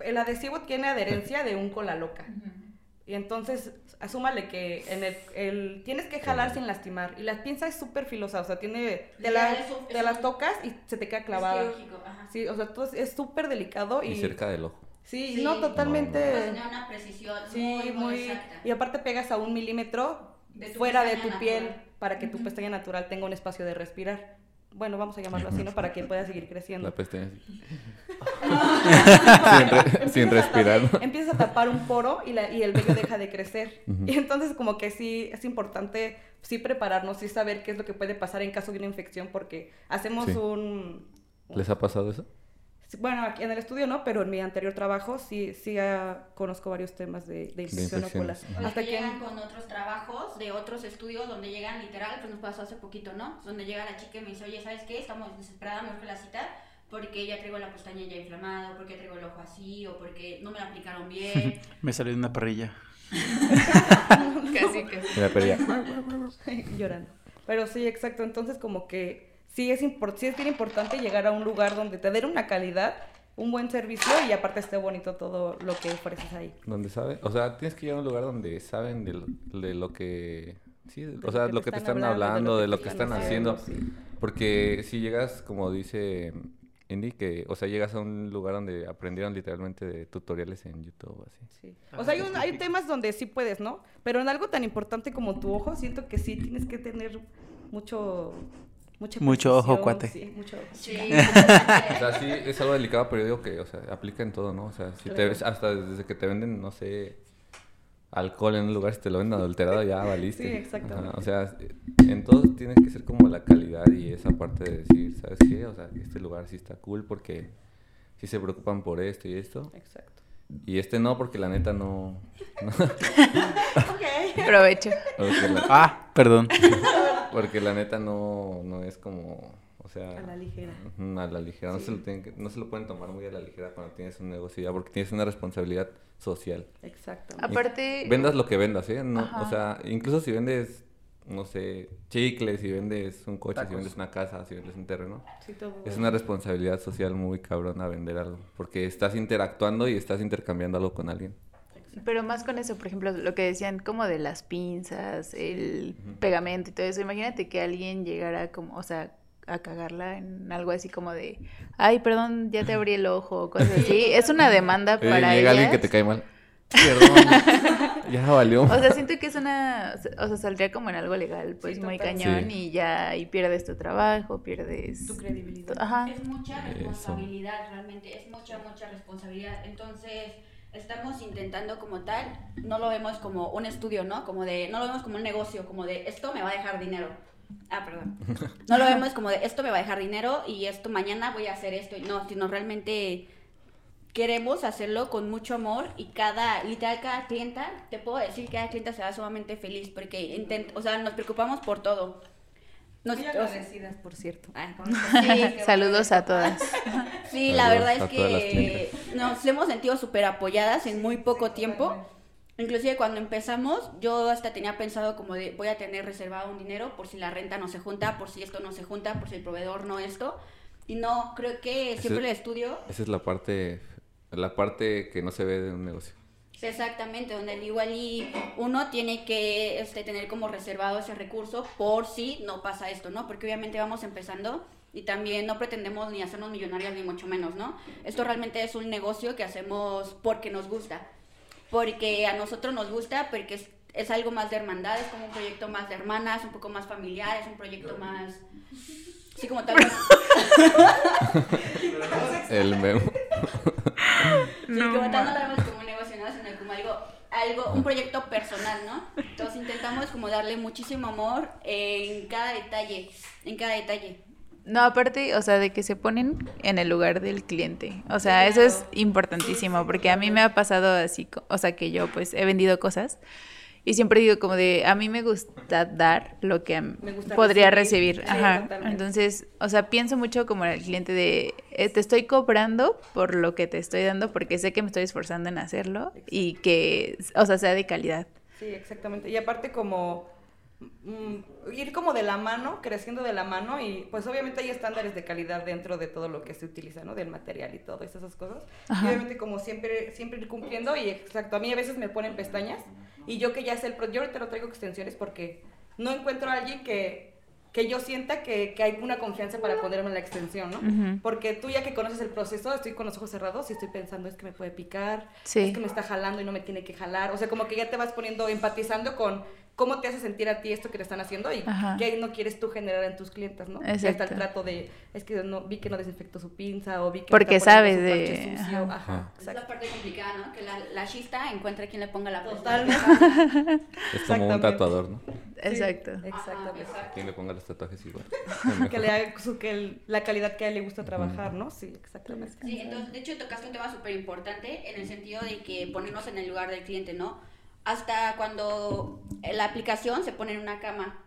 el adhesivo tiene adherencia de un cola loca. Y entonces, asúmale que en el, el- tienes que jalar sin lastimar. Y la pinza es súper filosa, o sea, tiene, te, la, te las tocas y se te queda clavada.
Es quirúrgico, ajá.
Sí, o sea, todo es- súper delicado y...
Y cerca del ojo.
Sí,
Sí.
no, totalmente...
Tener una precisión
Sí,
muy, muy, exacta.
Y aparte pegas a un milímetro
De
fuera de tu piel para que tu pestaña natural tenga un espacio de respirar. Bueno, vamos a llamarlo así, ¿no? Para que pueda seguir creciendo.
La pestaña así. sin, re- sin
Empiezas a
respirar.
Empiezas a tapar un poro y, la- y el vello deja de crecer. Y entonces como que sí es importante sí prepararnos, sí saber qué es lo que puede pasar en caso de una infección porque hacemos
Sí.
un...
¿Les ha pasado eso?
Bueno, aquí en el estudio no, pero en mi anterior trabajo sí, sí ah, conozco varios temas de, de infección ocular. Hasta
que llegan con otros trabajos de otros estudios donde llegan literal, pues nos pasó hace poquito, ¿no? Donde llega la chica y me dice, oye, ¿sabes qué? Estamos desesperadas, me urge la cita porque ya traigo la pestaña ya inflamada, o porque traigo el ojo así, o porque no me la aplicaron bien.
Me salió de una parrilla.
Casi, casi.
Pero ya.
llorando. Pero sí, exacto. Entonces, como que sí es, impor- sí es bien importante llegar a un lugar donde te den una calidad, un buen servicio y aparte esté bonito todo lo que ofreces ahí.
Donde sabe, o sea, tienes que ir a un lugar donde saben de lo, de lo que, sí,
De
o sea, lo que te están hablando, de lo que están haciendo,
sí.
porque si llegas, como dice Indy, que, o sea, llegas a un lugar donde aprendieron literalmente de tutoriales en YouTube, así.
Sí. O sea, hay, un- hay temas donde sí puedes, ¿no? Pero en algo tan importante como tu ojo, siento que sí tienes que tener mucho... Mucha
Mucho ojo, cuate.
Sí, mucho ojo.
Sí.
O sea, sí, es algo delicado, pero yo digo que, o sea, aplica en todo, ¿no? O sea, si te ves, hasta desde que te venden, no sé, alcohol en un lugar, si te lo venden adulterado, ya valiste.
Sí, exactamente.
Ajá, O sea, en todo tienes que ser como la calidad y esa parte de decir, ¿sabes qué? O sea, este lugar sí está cool porque sí se preocupan por esto y esto.
Exacto.
Y este no, porque la neta no... no
Provecho.
la,
Ah, perdón.
Porque la neta no, no es como... O sea,
A la ligera.
a la ligera. No, se lo tienen que- no se lo pueden tomar muy a la ligera cuando tienes un negocio ya, porque tienes una responsabilidad social.
Exactamente.
Aparte,
Vendas lo que vendas, ¿eh? No,
Ajá.
o sea, incluso si vendes, no sé, chicles, si vendes un coche, si vendes una casa, si vendes un terreno.
Sí, todo.
Es una responsabilidad social muy cabrona vender algo, porque estás interactuando y estás intercambiando algo con alguien.
Pero más con eso, por ejemplo, lo que decían como de las pinzas, el pegamento y todo eso. Imagínate que alguien llegara como, o sea, a cagarla en algo así como de, ay, perdón, ya te abrí el ojo, o cosas así. Es una demanda
Eh,
para
llega alguien que
ellas.
te cae mal. Perdón, ya valió.
O sea, siento que es una, o sea, saldría como en algo legal, pues
Sí,
muy
total.
cañón
Sí.
y ya, y pierdes tu trabajo, pierdes...
Tu credibilidad.
Ajá.
Es mucha
Eso.
responsabilidad, realmente, es mucha, mucha responsabilidad. Entonces, estamos intentando como tal, no lo vemos como un estudio, ¿no? Como de, no lo vemos como un negocio, como de, esto me va a dejar dinero. Ah, perdón. No lo vemos como de, esto me va a dejar dinero y esto mañana voy a hacer esto. No, sino realmente queremos hacerlo con mucho amor y cada, literal, cada clienta, te puedo decir que cada clienta se va sumamente feliz porque intent, o sea, nos preocupamos por todo. Nos,
Muy
o sea,
agradecidas, por cierto.
Ah, sí,
Saludos a todas.
Sí, la verdad es que nos hemos sentido súper apoyadas en muy poco tiempo. Inclusive cuando empezamos, yo hasta tenía pensado como de voy a tener reservado un dinero por si la renta no se junta, por si esto no se junta, por si el proveedor no esto. Y no, creo que siempre el estudio,
Esa es la parte, la parte que no se ve de un negocio.
Exactamente, donde igual y uno tiene que este, tener como reservado ese recurso por si no pasa esto, ¿no? Porque obviamente vamos empezando y también no pretendemos ni hacernos millonarias ni mucho menos, ¿no? Esto realmente es un negocio que hacemos porque nos gusta, porque a nosotros nos gusta, porque es, es algo más de hermandad, es como un proyecto más de hermanas, un poco más familiar, es un proyecto más... Sí, como tal.
El memo.
Sí, como tal no lo vemos como un negocio, ¿no? Sino como algo, algo, un proyecto personal, ¿no? Entonces intentamos como darle muchísimo amor en cada detalle, en cada detalle.
No, aparte, o sea, de que se ponen en el lugar del cliente. O sea, eso es importantísimo, porque a mí me ha pasado así, o sea, que yo pues he vendido cosas y siempre digo como de, a mí me gusta dar lo que podría
recibir.
Ajá. Entonces, o sea, pienso mucho como en el cliente de, eh, te estoy cobrando por lo que te estoy dando, porque sé que me estoy esforzando en hacerlo y que, o sea, sea de calidad.
Sí, exactamente. Y aparte como mm, ir como de la mano, creciendo de la mano y pues obviamente hay estándares de calidad dentro de todo lo que se utiliza, ¿no? Del material y todo, esas cosas.
Ajá.
Y obviamente como siempre, siempre ir cumpliendo y exacto, a mí a veces me ponen pestañas y yo que ya sé el pro, yo ahorita no traigo extensiones porque no encuentro a alguien que, que yo sienta que, que hay una confianza para ponerme la extensión, ¿no? Porque tú ya que conoces el proceso, estoy con los ojos cerrados y estoy pensando, es que me puede picar,
Sí.
es que me está jalando y no me tiene que jalar. O sea, como que ya te vas poniendo, empatizando con cómo te hace sentir a ti esto que te están haciendo y
Ajá.
qué no quieres tú generar en tus clientes, ¿no?
Exacto.
el trato de, es que no, vi que no desinfectó su pinza o vi que
Porque
está
sabes de-
sucio.
ajá.
Ajá,
Es la parte complicada, ¿no? Que la, la chista encuentre quien le ponga la
Totalmente.
Es como un tatuador, ¿no?
Exacto.
Exactamente.
exacto.
Quien le ponga los tatuajes igual.
que le haga su, que el- la calidad que a él le gusta trabajar, ¿no? Sí, exactamente.
Sí, entonces, de hecho, tocaste un tema súper importante en el sentido de que ponernos en el lugar del cliente, ¿no? Hasta cuando la aplicación se pone en una cama.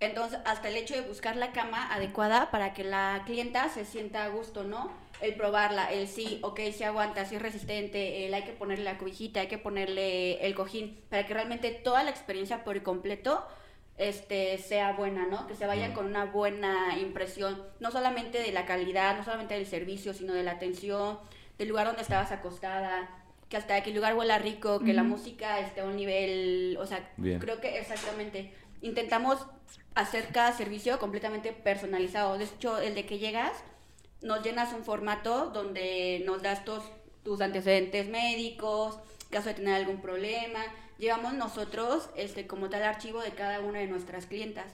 Entonces, hasta el hecho de buscar la cama adecuada para que la clienta se sienta a gusto, ¿no? El probarla, el sí, ok, si aguanta, si es resistente, el hay que ponerle la cobijita, hay que ponerle el cojín, para que realmente toda la experiencia por completo este, sea buena, ¿no? Que se vaya con una buena impresión, no solamente de la calidad, no solamente del servicio, sino de la atención, del lugar donde estabas acostada, que hasta que el lugar huela rico, que la
Ujú.
música esté a un nivel, o sea,
Bien.
creo que exactamente. Intentamos hacer cada servicio completamente personalizado. De hecho, el de que llegas, nos llenas un formato donde nos das tus, tus antecedentes médicos, caso de tener algún problema. Llevamos nosotros este, como tal archivo de cada una de nuestras clientas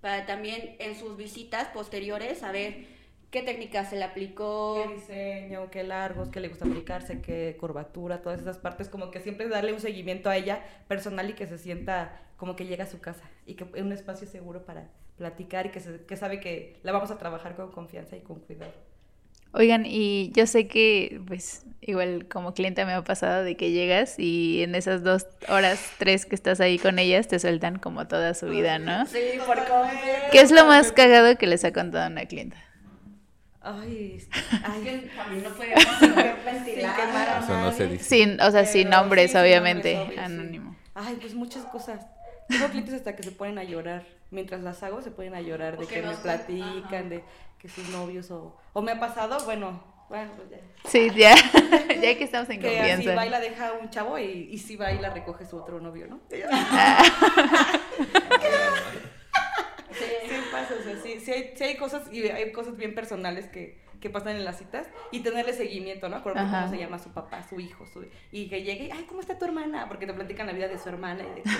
para también en sus visitas posteriores saber qué técnica se le aplicó.
qué diseño, qué largos, qué le gusta aplicarse, qué curvatura, todas esas partes, como que siempre darle un seguimiento a ella personal y que se sienta como que llega a su casa y que es un espacio seguro para platicar y que, se- que sabe que la vamos a trabajar con confianza y con cuidado.
Oigan, y yo sé que, pues, igual como cliente me ha pasado de que llegas y en esas dos horas, tres que estás ahí con ellas, te sueltan como toda su vida, ¿no?
Sí, por completo.
¿Qué es lo más cagado que les ha contado una clienta?
Ay, es-
Ay, que también no podemos ventilar.
sin quemar a
Eso no se dice.
Sin, o sea, sin
Pero
nombres,
sí, sin
obviamente,
nombres, obvio, sí.
anónimo.
Ay, pues muchas cosas. Tengo clientes hasta que se ponen a llorar. Mientras las hago, se ponen a llorar de
O que
que me
nos-
platican,
ajá.
de que sus novios o... O me ha pasado, bueno, bueno, pues ya.
Sí, ya, ya que estamos en
Que así
confianza.
va y la deja un chavo y, y sí va y la recoge su otro novio, ¿no? Sí pasa, o sea, sí, sí hay, sí hay cosas y hay cosas bien personales que, que pasan en las citas y tenerle seguimiento, ¿no?
Ajá.
cómo se llama su papá, su hijo, su, y que llegue, y, ay, ¿cómo está tu hermana? Porque te platican la vida de su hermana y de que-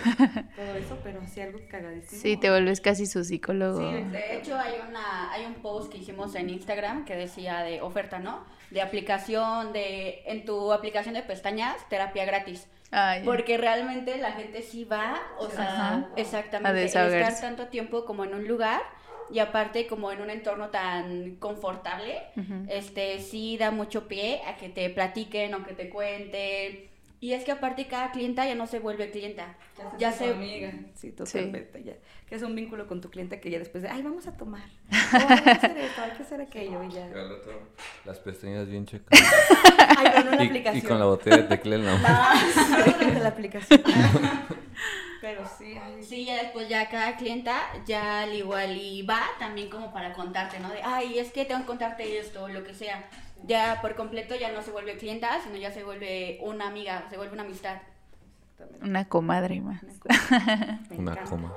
todo eso, pero sí algo cagadísimo.
Sí, te vuelves casi su psicólogo.
Sí,
De hecho, hay una hay un post que hicimos en Instagram que decía de oferta, ¿no? De aplicación, de en tu aplicación de pestañas, terapia gratis.
Ay,
Porque realmente la gente sí va, o sea,
Ajá.
exactamente, estar tanto tiempo como en un lugar y aparte como en un entorno tan confortable, este sí da mucho pie a que te platiquen o que te cuenten. Y es que aparte cada clienta ya no se vuelve clienta. Ya
Ya
se
amiga. Sí, totalmente. Ya. Que es un vínculo con tu cliente que ya después de, ay, vamos a tomar. O hay que hacer esto, hay que hacer aquello. Y ya.
Y al otro, las pestañas bien checas.
Ay, no en la
y,
aplicación.
y con la botella de tequila en la mano.
Ah, de la aplicación. Pero sí, ay,
Sí, ya después ya cada clienta ya al igual y va también como para contarte, ¿no? De, ay, es que tengo que contarte esto, lo que sea. Ya por completo ya no se vuelve clienta, sino ya se vuelve una amiga, se vuelve una amistad.
Una comadre más.
Una coma.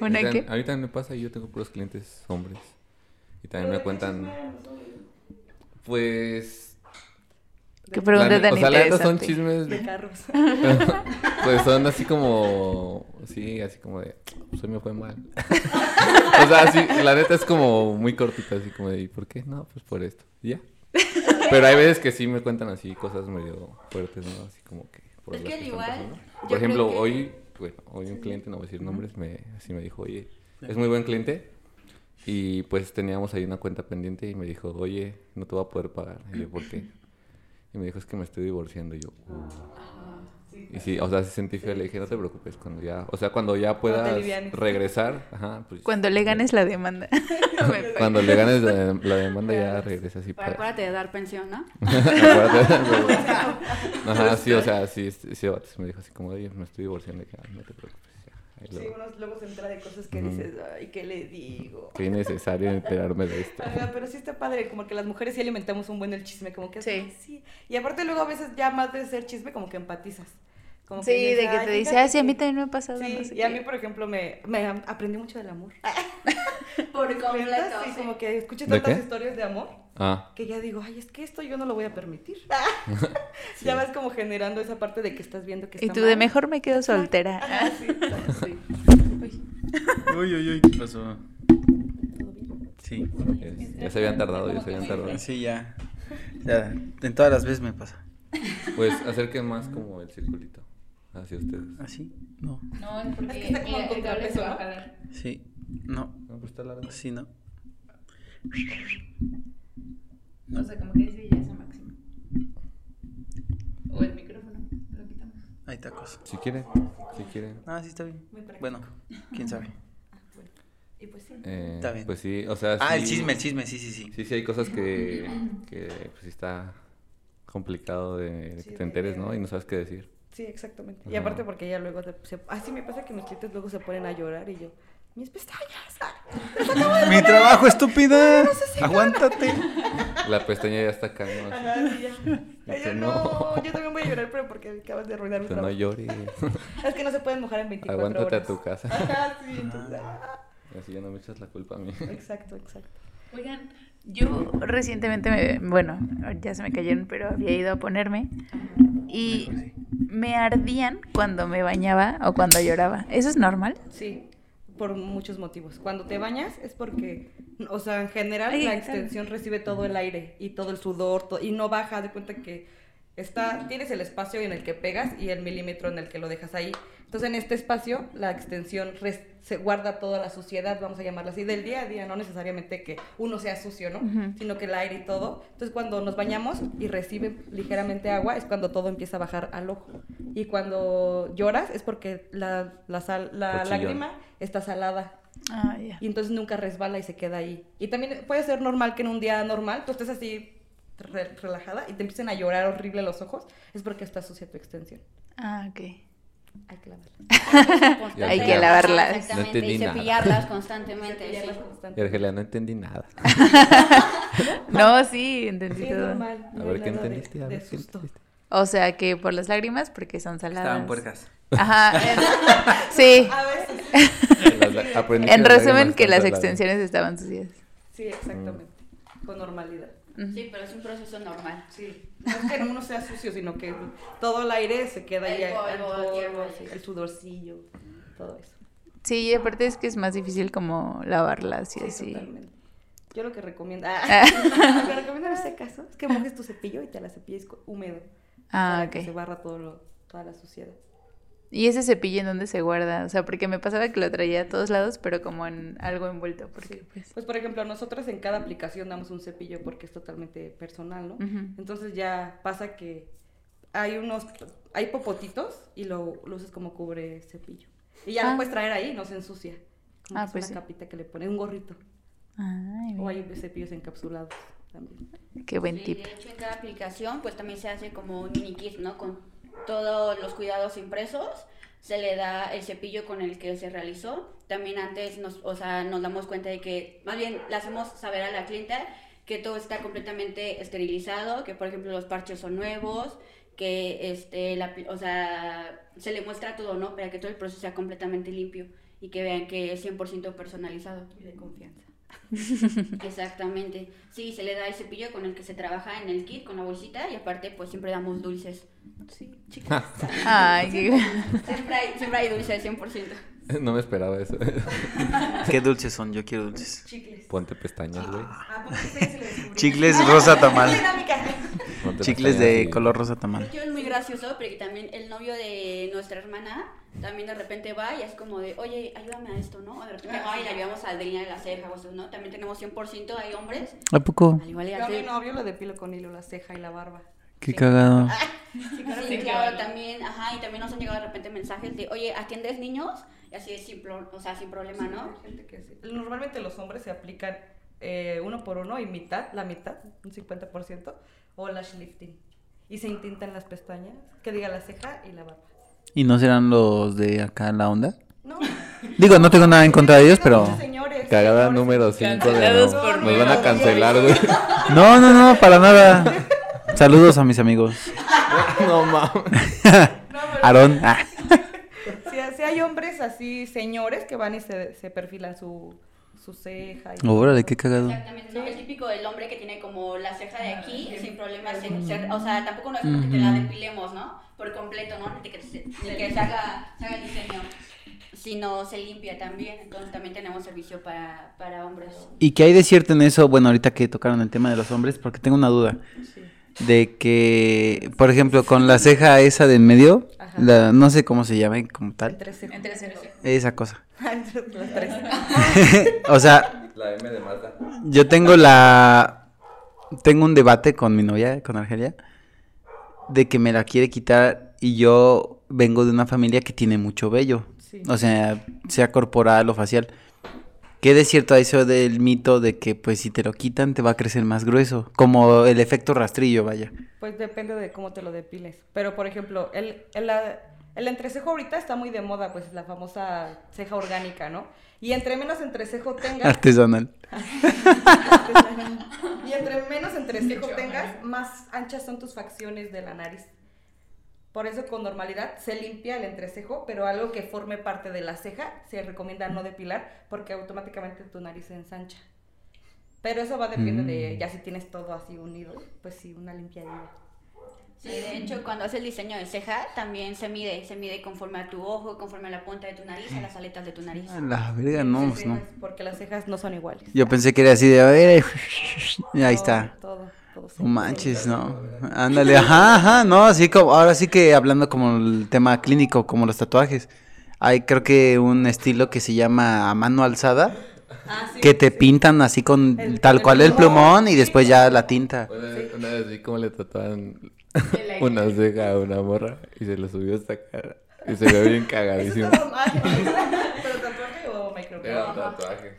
¿Una qué?
Ahorita me pasa, yo tengo puros clientes hombres. Y también me cuentan, pues...
Qué pregunta
la ne-
tan
O sea, la neta son chismes,
De carros.
pues son así como... Sí, así como de... Pues hoy me fue mal. o sea, sí, la neta es como muy cortita, así como de... ¿Y por qué? No, pues por esto. Y ya. Pero hay veces que sí me cuentan así cosas medio fuertes, ¿no? Así como que... por
Es que al igual,
pasando. Por ejemplo,
que-
hoy... Bueno, hoy un cliente, no voy a decir nombres, me, así me dijo, oye, es muy buen cliente. Y pues teníamos ahí una cuenta pendiente y me dijo, oye, no te voy a poder pagar. Y yo, ¿por qué? Y me dijo, es que me estoy divorciando. Y yo, "Uh". Y sí, o sea, se sentí feo. Le dije, no te preocupes, cuando ya, o sea, cuando ya puedas regresar, ajá, pues.
Cuando le ganes la demanda.
Cuando le ganes la, la demanda ya regresas y
Para acuérdate de dar pensión, ¿no?
Acuérdate. Ajá, sí, o sea, sí, sí, sí, me dijo así como, oye, me estoy divorciando. Y dije, "Ay, no te preocupes,
Sí, uno luego se entera de cosas que dices, ay, ¿qué le digo?
Qué innecesario enterarme de esto.
Ajá, pero sí está padre, como que las mujeres sí alimentamos un buen el chisme, como que
Sí.
"Ay, sí. Y aparte luego a veces ya más de ser chisme, como que empatizas. Como
Sí,
dices,
de que
"Ay,
te dice, ah, sí, a mí
que-".
también me ha pasado.
Sí,
no sé
y a
qué".
mí, por ejemplo, me, me aprendí mucho del amor.
Por completo.
Sí, como que escuché
¿De
tantas historias de amor
Ah,
que ya digo, ay, es que esto yo no lo voy a permitir. Ya vas como generando esa parte de que estás viendo que está
Y tú de mejor me quedo soltera.
Ajá, sí.
Uy, uy, uy, ¿qué pasó?
¿Todo bien?
Sí,
ya, ya se habían tardado, ya se habían tardado.
sí, ya. Ya, en todas las veces me pasa.
Pues acerquen más como el circulito hacia ustedes.
¿Así? No.
No, es porque
Es que está como contrapeso, ¿no?
Sí. No.
No, pues está largo.
Sí, no.
O sea, como que ese ya es el máximo. O el micrófono, lo quitamos.
Hay tacos.
Si quieren, si quieren.
Ah, sí, está bien.
Muy.
Bueno, quién sabe.
Ah, bueno. Y pues sí.
Eh,
Está bien.
Pues sí, o sea.
Ah, el chisme, el chisme, sí, sí, sí.
Sí, sí, hay cosas que, que pues sí está complicado de, de
Sí,
que te enteres, ¿no? Y no sabes qué decir.
Sí, exactamente. Y aparte porque ya luego, se- así me pasa que mis clientes luego se ponen a llorar y yo, mis pestañas. ah".
Mi trabajo, estúpida. Aguántate.
La pestaña ya está acá, ¿no?
Ajá, sí, ya. Yo,
no.
no, yo también voy a llorar, pero porque acabas de arruinar mi
"Tú no
trabajo.
llores.
Es que no se pueden mojar en 24
Aguántate
horas.
a tu casa.
Ajá, sí, entonces, ah.
Así ya no me echas la culpa a mí.
Exacto, exacto.
Oigan, yo recientemente, me, bueno, ya se me cayeron, pero había ido a ponerme y me ardían cuando me bañaba o cuando lloraba. ¿Eso es normal?
Sí, por muchos motivos. Cuando te bañas es porque, o sea, en general
Ay,
la extensión recibe todo el aire y todo el sudor y no baja. De cuenta que Está, tienes el espacio en el que pegas y el milímetro en el que lo dejas ahí. Entonces, en este espacio, la extensión res- se guarda toda la suciedad, vamos a llamarla así, del día a día, no necesariamente que uno sea sucio, ¿no? Sino que el aire y todo. Entonces, cuando nos bañamos y recibe ligeramente agua, es cuando todo empieza a bajar al ojo. Y cuando lloras, es porque la, la, sal- la lágrima está salada.
Ah, ya.
Y entonces nunca resbala y se queda ahí. Y también puede ser normal que en un día normal tú estés así re- relajada y te empiecen a llorar horrible los ojos. Es porque está sucia tu extensión.
Ah, ok.
Hay que lavarla.
Constante.
Hay que lavarlas.
Exactamente,
No entendí
y
nada.
cepillarlas constantemente.
Cepillarlas
sí.
Y
constantemente.
Argelia, no entendí nada.
No, sí, entendí
Sí,
todo.
normal.
A ver qué
de-
entendiste. A
de
ver qué
susto.
entendiste.
O sea, que por las lágrimas, porque son saladas.
Estaban puercas.
Ajá. sí.
A veces.
En resumen, que las
saladas.
extensiones estaban sucias.
Sí, exactamente. Con normalidad.
Sí, pero es un proceso normal.
Sí. No es que uno sea sucio, sino que todo el aire se queda ahí.
El polvo,
el el sudorcillo, todo eso.
Sí, y aparte es que es más difícil como lavarlas y
Sí,
así.
totalmente. Yo lo que recomiendo, ah, lo que recomiendo en este caso es que mojes tu cepillo y te la cepilles húmedo.
Ah,
para que se
ok.
barra todo lo- toda la suciedad.
¿Y ese cepillo en dónde se guarda? O sea, porque me pasaba que lo traía a todos lados, pero como en algo envuelto, porque pues...
Pues por ejemplo, nosotros en cada aplicación damos un cepillo porque es totalmente personal, ¿no?
Ujú.
Entonces ya pasa que hay unos, hay popotitos y lo, lo usas como cubre cepillo. Y ya
Ah.
lo puedes traer ahí, no se ensucia. Como
Ah,
es
pues
una
sí.
capita que le pone, un gorrito.
Ay,
O hay cepillos encapsulados también.
qué buen
Sí,
tip.
de hecho, en cada aplicación, pues también se hace como un mini kit, ¿no? Con todos los cuidados impresos. Se le da el cepillo con el que se realizó. También antes nos, o sea, nos damos cuenta de que, más bien, le hacemos saber a la clienta que todo está completamente esterilizado, que por ejemplo los parches son nuevos, que este, la, o sea, se le muestra todo, ¿no? Para que todo el proceso sea completamente limpio y que vean que es 100% personalizado.
Y de confianza.
Exactamente. Sí, se le da el cepillo con el que se trabaja en el kit, con la bolsita, y aparte, pues siempre damos dulces.
Sí,
Chicas.
Ay,
siempre, hay, siempre hay dulces, 100%.
No me esperaba eso.
Qué dulces son, yo quiero dulces.
chicles.
Ponte pestañas, güey.
Ah, descubrieron.
Chicles rosa tamal.
Ponte
Chicles de
y-
color rosa tamal.
hecho, es muy gracioso, porque también el novio de nuestra hermana también de repente va y es como de, oye, ayúdame a esto, ¿no? De repente va y le ayudamos a delinear la ceja o eso, ¿no? También tenemos 100%, hay hombres.
¿A poco?
Al igual y
Yo a mi novio lo depilo con hilo, la ceja y la barba.
Qué cagado.
Sí, claro, también, ajá, y también nos han llegado de repente mensajes de, oye, ¿atiendes niños? Y así es sin, pro- o sea, sin problema, ¿no?
Hay gente que sí. Normalmente los hombres se aplican eh, uno por uno y mitad, la mitad, un 50%, o lash lifting. Y se intintan las pestañas, que diga la ceja y la barba.
¿Y no serán los de acá la onda?
No.
Digo, no tengo nada en contra de ellos, pero...
Señores,
Cagada
señores,
número 5 de no. Nos van a cancelar, güey.
No, no, no, para nada. Saludos a mis amigos.
No mames.
No, pero
Aarón. Ah.
Hay hombres así, señores, que van y se, se perfilan su, su ceja. Y
Órale, qué cagado.
Exactamente, ¿no? El típico del hombre que tiene como la ceja de aquí, sin problema, se- se- o sea, tampoco no es como que te la depilemos, ¿no? Por completo, ¿no? Ni que, se, ni que se haga, se haga el diseño, sino se limpia también, entonces también tenemos servicio para, para hombres.
¿Y qué hay de cierto en eso? Bueno, ahorita que tocaron el tema de los hombres, porque tengo una duda.
Sí.
De que, por ejemplo, con la ceja esa de en medio,
Ajá.
la, no sé cómo se llame como tal,
Entre
esa cosa. O sea,
La M de Mazda.
yo tengo la... Tengo un debate con mi novia, con Argelia, de que me la quiere quitar y yo vengo de una familia que tiene mucho vello.
Sí.
O sea, sea corporal o facial. ¿Qué de cierto a eso del mito de que pues si te lo quitan te va a crecer más grueso? Como el efecto rastrillo, vaya.
Pues depende de cómo te lo depiles. Pero, por ejemplo, el, el, el entrecejo ahorita está muy de moda, pues la famosa ceja orgánica, ¿no? Y entre menos entrecejo tengas,
Artesanal.
y entre menos entrecejo tengas, más anchas son tus facciones de la nariz. Por eso con normalidad se limpia el entrecejo, pero algo que forme parte de la ceja se recomienda no depilar porque automáticamente tu nariz se ensancha. Pero eso va a depender de
Mm.
ya si tienes todo así unido, pues sí, una limpiadilla.
Sí, de hecho, cuando haces el diseño de ceja, también se mide, se mide conforme a tu ojo, conforme a la punta de tu nariz, a las aletas de tu nariz.
A La verga, no,
Sí,
pues no.
Porque las cejas no son iguales.
Yo pensé que era así de, a ver, y ahí
Todo,
está.
Todo.
No manches, no. Ándale, ajá, ajá, no, así como, ahora sí que hablando como el tema clínico, como los tatuajes. Hay creo que un estilo que se llama a mano alzada,
Ah, sí,
que te
sí.
pintan así con
El-
tal
el
cual el
plumón,
y después
sí.
ya la tinta.
Una, vez- una vez vi cómo le tatuaban una ceja a una morra y se lo subió hasta acá. Y se ve bien cagadísimo.
¿Pero tatuaje o?
Era un tatuaje.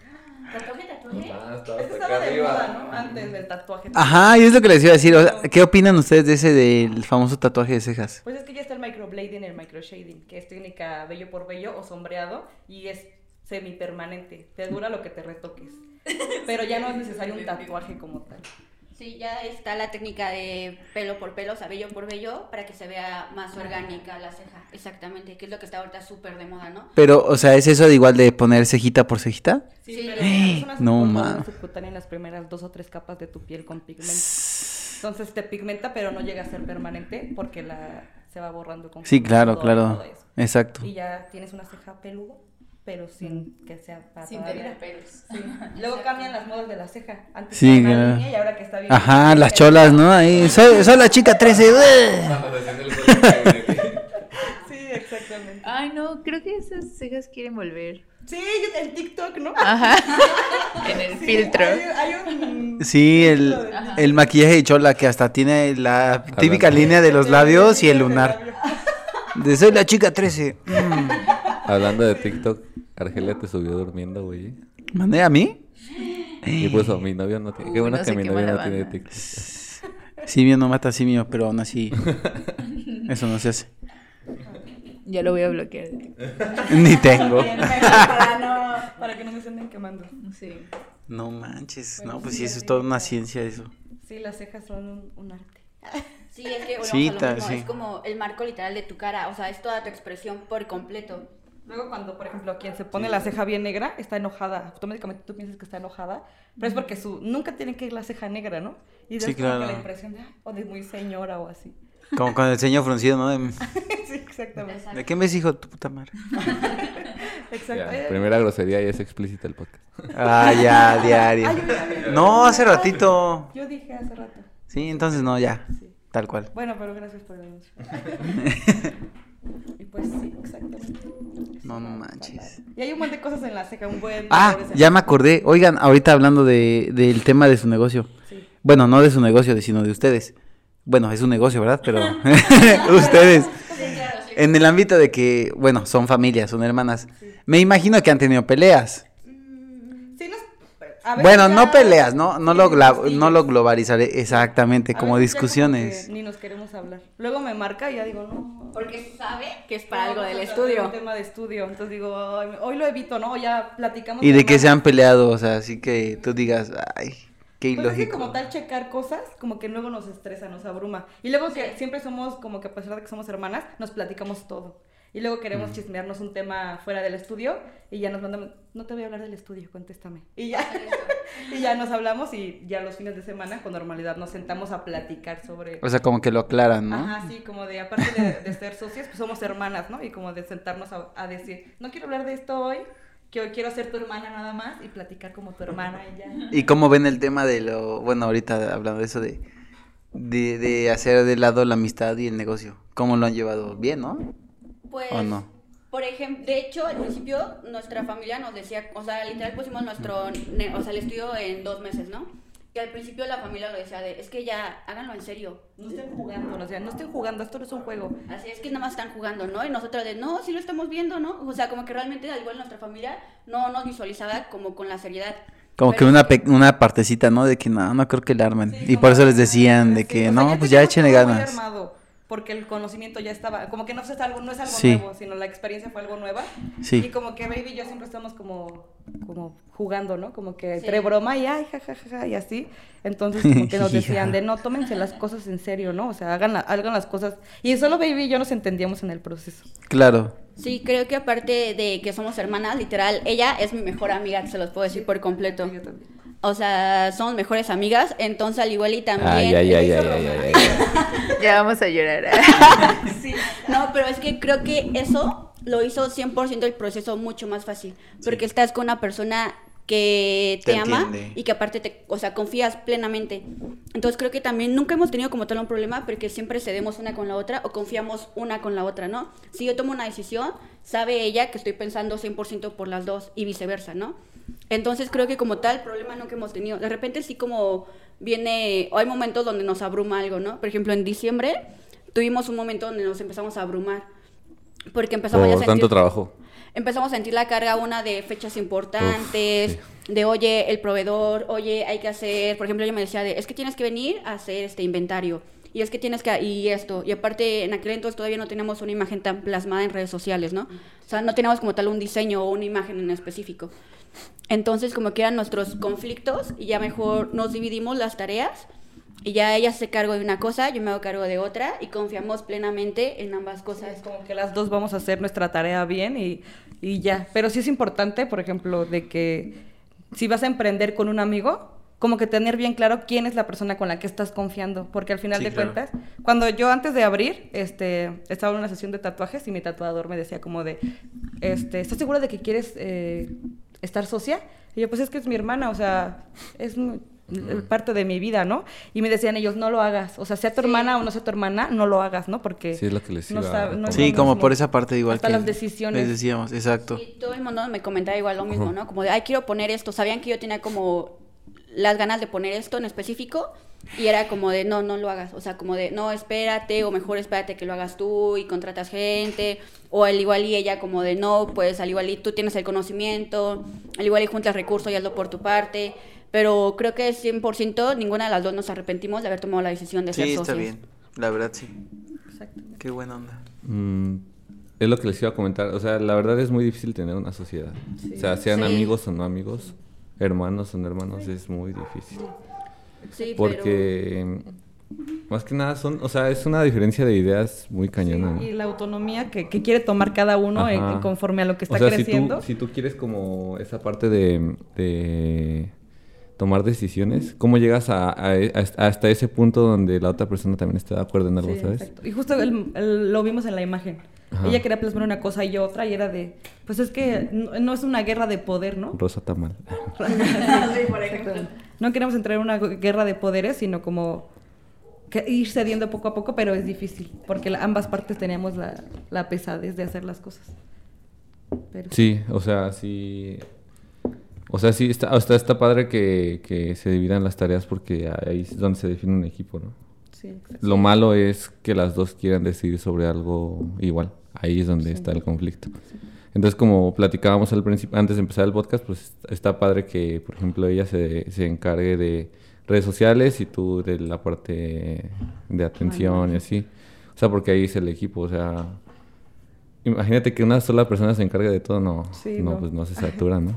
¿Tatuaje, tatuaje?
Ah, estaba
Eso
hasta
estaba
acá
de
arriba.
moda, ¿no? Antes del tatuaje.
Ajá, y es lo que les iba a decir. o sea, ¿Qué opinan ustedes de ese del famoso tatuaje de cejas?
Pues es que ya está el microblading y el microshading, que es técnica vello por vello o sombreado y es semipermanente. Te dura lo que te retoques. Pero ya no es necesario un tatuaje como tal.
Sí, ya está la técnica de pelo por pelo, o sea, vello por vello, para que se vea más orgánica la ceja. Exactamente, que es lo que está ahorita súper de moda, ¿no?
Pero, o sea, ¿es eso de igual de poner cejita por cejita?
Sí,
Sí.
pero una
No,
subcutánea-
ma.
subcutánea en las primeras dos o tres capas de tu piel con pigmento. Entonces te pigmenta, pero no llega a ser permanente porque la se va borrando con
Sí, claro, claro.
todo eso.
Exacto.
Y ya tienes una ceja peluda, pero sin que sea para
Sin
toda la
tener
vida.
pelos.
Sí. Luego cambian las modas de la ceja. Antes
Sí, claro.
y ahora que está bien.
Ajá, las cholas, ¿no? Ahí, soy, soy la chica 13. ¡ué!
Sí, exactamente.
Ay, no, creo que esas cejas quieren volver.
Sí, yo- el TikTok, ¿no?
Ajá. en el
Sí,
filtro.
Hay, hay un.
Sí, el, el maquillaje de chola que hasta tiene la típica línea de los labios y el lunar. De soy la chica 13. Mm.
Hablando de TikTok, Argelia te subió durmiendo, güey.
¿Mandé a mí?
Y puso, mi novio no tiene... Qué bueno
no
que mi novio no tiene. TikTok.
Simio no mata simio, pero aún así. Eso no se hace.
Ya lo voy a bloquear.
Ni tengo.
Para, no, para que no me anden quemando.
Sí.
No manches.
Bueno,
No, pues
sí,
sí, eso es toda una ciencia eso.
Sí, las cejas son un, un arte.
Sí, es que
Sí,
a
tal, sí.
es como el marco literal de tu cara, o sea, es toda tu expresión por completo.
Luego cuando, por ejemplo, quien se pone la ceja bien negra está enojada, automáticamente tú piensas que está enojada, pero es porque su nunca tiene que ir la ceja negra, ¿no? Y
Sí, claro.
la impresión de, "Ay, o de muy señora o así.
Como con el ceño fruncido, ¿no? De,
sí, exactamente.
¿de qué ves, hijo de tu puta madre?
Exacto.
Ya, primera grosería y es explícita el podcast.
Ah, ya, diario.
ay, yo- yo- yo-
No, hace ratito.
Yo dije hace rato.
Sí, entonces no, ya.
Sí.
Tal cual.
Bueno, pero gracias por el anuncio. y pues sí, exactamente.
No, no manches.
Y hay un montón de cosas en la ceja, un buen...
Ah, ya me acordé. Oigan, ahorita hablando de, del tema de su negocio.
Sí.
Bueno, no de su negocio, sino de ustedes. Bueno, es un negocio, ¿verdad? Pero ustedes. En el ámbito de que, bueno, son familias, son hermanas. Me imagino que han tenido peleas. Bueno,
ya-
no peleas, no, no, lo, no lo globalizaré exactamente, como discusiones.
ni nos queremos hablar. Luego me marca y ya digo, no.
Porque sabe que es para algo del estudio.
Un tema de estudio. Entonces digo, "Ay, hoy lo evito, ¿no? Ya platicamos.
Y de que se han peleado, o sea, así que tú digas, ay, qué
Pues es que
ilógico.
como tal checar cosas, como que luego nos estresa, nos abruma. Y luego que siempre somos, como que a pesar de que somos hermanas, nos platicamos todo. Y luego
Mm.
queremos chismearnos un tema fuera del estudio y ya nos mandamos, no te voy a hablar del estudio, contéstame. Y ya, y ya nos hablamos y ya los fines de semana con normalidad nos sentamos a platicar sobre...
O sea, como que lo aclaran, ¿no?
Ajá, sí, como de, aparte de, de ser socias, pues somos hermanas, ¿no? Y como de sentarnos a, a decir, no quiero hablar de esto hoy, que hoy quiero ser tu hermana nada más y platicar como tu hermana y ya.
¿Y cómo ven el tema de lo, bueno, ahorita hablando de eso de, de, de hacer de lado la amistad y el negocio? ¿Cómo lo han llevado? Bien, ¿no?
Pues,
¿O no?
por ejemplo, de hecho, al principio nuestra familia nos decía, o sea, literal pusimos nuestro, o sea, el estudio en dos meses, ¿no? Y al principio la familia lo decía de, es que ya, háganlo en serio.
No estén jugando, o sea, no estén jugando, esto no es un juego.
Así es que nada más están jugando, ¿no? Y nosotros de, no, sí lo estamos viendo, ¿no? O sea, como que realmente, al igual nuestra familia, no nos visualizaba como con la seriedad.
Como
Pero
que una, una partecita, ¿no? De que no, no creo que la armen.
Sí,
y por eso les
que-
decían de
sí,
que
sea,
no, pues ya échenle ganas.
armado, porque el conocimiento ya estaba, como que no, es algo, no es algo
Sí.
nuevo, sino la experiencia fue algo nueva.
Sí.
Y como que Baby y yo siempre estamos como, como jugando, ¿no? Como que
Sí.
entre broma y ay, jajaja, y así. Entonces como que nos decían de no, tómense las cosas en serio, ¿no? O sea, hagan, la- hagan las cosas. Y solo Baby y yo nos entendíamos en el proceso.
Claro.
Sí, creo que aparte de que somos hermanas, literal, ella es mi mejor amiga, se los puedo decir por completo.
Yo también.
O sea, somos mejores amigas, entonces al igual y también...
Ay, ay, ay, ay, ay, ay, ay.
Ya vamos a llorar.
No, pero es que creo que eso lo hizo 100% el proceso mucho más fácil, porque estás con una persona que te,
Te
ama
entiende.
y que aparte te, o sea, confías plenamente. Entonces creo que también nunca hemos tenido como tal un problema porque siempre cedemos una con la otra o confiamos una con la otra, ¿no? Si yo tomo una decisión, sabe ella que estoy pensando 100% por las dos y viceversa, ¿no? Entonces creo que como tal problema nunca hemos tenido. De repente sí como viene, o hay momentos donde nos abruma algo, ¿no? Por ejemplo, en diciembre tuvimos un momento donde nos empezamos a abrumar porque empezamos ya a
Por
sentir
tanto trabajo.
Empezamos a sentir la carga una de fechas importantes, de oye, el proveedor, oye, hay que hacer, por ejemplo, ella me decía de, es que tienes que venir a hacer este inventario. Y es que tienes que, y esto, y aparte en aquel entonces todavía no teníamos una imagen tan plasmada en redes sociales, ¿no? O sea, no teníamos como tal un diseño o una imagen en específico. Entonces, como que eran nuestros conflictos, y ya mejor nos dividimos las tareas, y ya ella se cargo de una cosa, yo me hago cargo de otra, y confiamos plenamente en ambas cosas.
Es como que las dos vamos a hacer nuestra tarea bien y, y ya. Pero sí es importante, por ejemplo, de que si vas a emprender con un amigo, como que tener bien claro quién es la persona con la que estás confiando. Porque al final
Sí,
de
claro.
cuentas, cuando yo antes de abrir, este, estaba en una sesión de tatuajes y mi tatuador me decía como de, este, ¿estás segura de que quieres eh, estar socia? Y yo, pues es que es mi hermana, o sea, es parte de mi vida, ¿no? Y me decían ellos, no lo hagas. O sea, sea tu
Sí.
hermana o no sea tu hermana, no lo hagas, ¿no? Porque
Sí, es lo que les iba
sabe- no
Sí, como
mismo.
por esa parte igual
Hasta
que
las decisiones.
les decíamos, exacto.
Y todo el mundo me comentaba igual lo mismo, ¿no? Como de, ay, quiero poner esto. Sabían que yo tenía como las ganas de poner esto en específico y era como de, no, no lo hagas. O sea, como de, no, espérate o mejor espérate que lo hagas tú y contratas gente. O al igual y ella como de, no, pues al igual y tú tienes el conocimiento, al igual y juntas recursos y hazlo por tu parte. Pero creo que 100% ninguna de las dos nos arrepentimos de haber tomado la decisión de ser
Sí, está
socios.
bien. La verdad, sí.
Exactamente.
Qué buena onda.
Mm, es lo que les iba a comentar. O sea, la verdad es muy difícil tener una sociedad. O sea, sean
Sí.
amigos o no amigos, hermanos o no hermanos, es muy difícil.
Sí,
Porque más que nada son, o sea, es una diferencia de ideas muy cañona.
y la autonomía que, que quiere tomar cada uno en conforme a lo que está
o sea,
creciendo.
Si tú, si tú quieres como esa parte de, de tomar decisiones, ¿cómo llegas a, a- a- hasta ese punto donde la otra persona también está de acuerdo en algo,
Sí,
sabes?
exacto. Y justo el- el- lo vimos en la imagen.
Ajá.
Ella quería plasmar una cosa y yo otra, y era de, pues es que no, no es una guerra de poder, ¿no?
Rosa Tamal.
Sí, por ejemplo.
No queremos entrar en una guerra de poderes, sino como que ir cediendo poco a poco, pero es difícil, porque ambas partes teníamos la, la pesadez de hacer las cosas. Pero
Sí, o sea, sí. O sea, sí, está, está, está padre que, que se dividan las tareas porque ahí es donde se define un equipo, ¿no?
sí, exacto.
Lo malo es que las dos quieran decidir sobre algo igual. Ahí es donde está el conflicto. Entonces, como platicábamos al principio, antes de empezar el podcast, pues está padre que, por ejemplo, ella se, se encargue de redes sociales y tú de la parte de atención y así. O sea, porque ahí es el equipo, o sea... Imagínate que una sola persona se encargue de todo, no,
Sí,
no,
no.
pues no se satura, ¿no?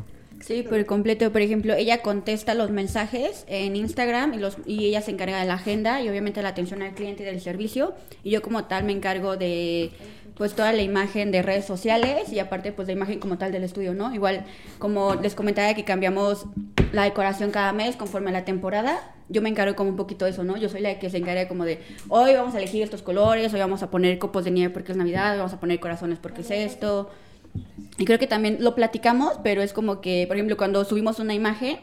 Sí, por completo. Por ejemplo, ella contesta los mensajes en Instagram y, los, y ella se encarga de la agenda y obviamente la atención al cliente y del servicio. Y yo como tal me encargo de pues toda la imagen de redes sociales y aparte pues la imagen como tal del estudio, ¿no? Igual como les comentaba que cambiamos la decoración cada mes conforme a la temporada, yo me encargo como un poquito de eso, ¿no? Yo soy la que se encarga como de, hoy vamos a elegir estos colores, hoy vamos a poner copos de nieve porque es Navidad, vamos a poner corazones porque es esto. Y creo que también lo platicamos, pero es como que, por ejemplo, cuando subimos una imagen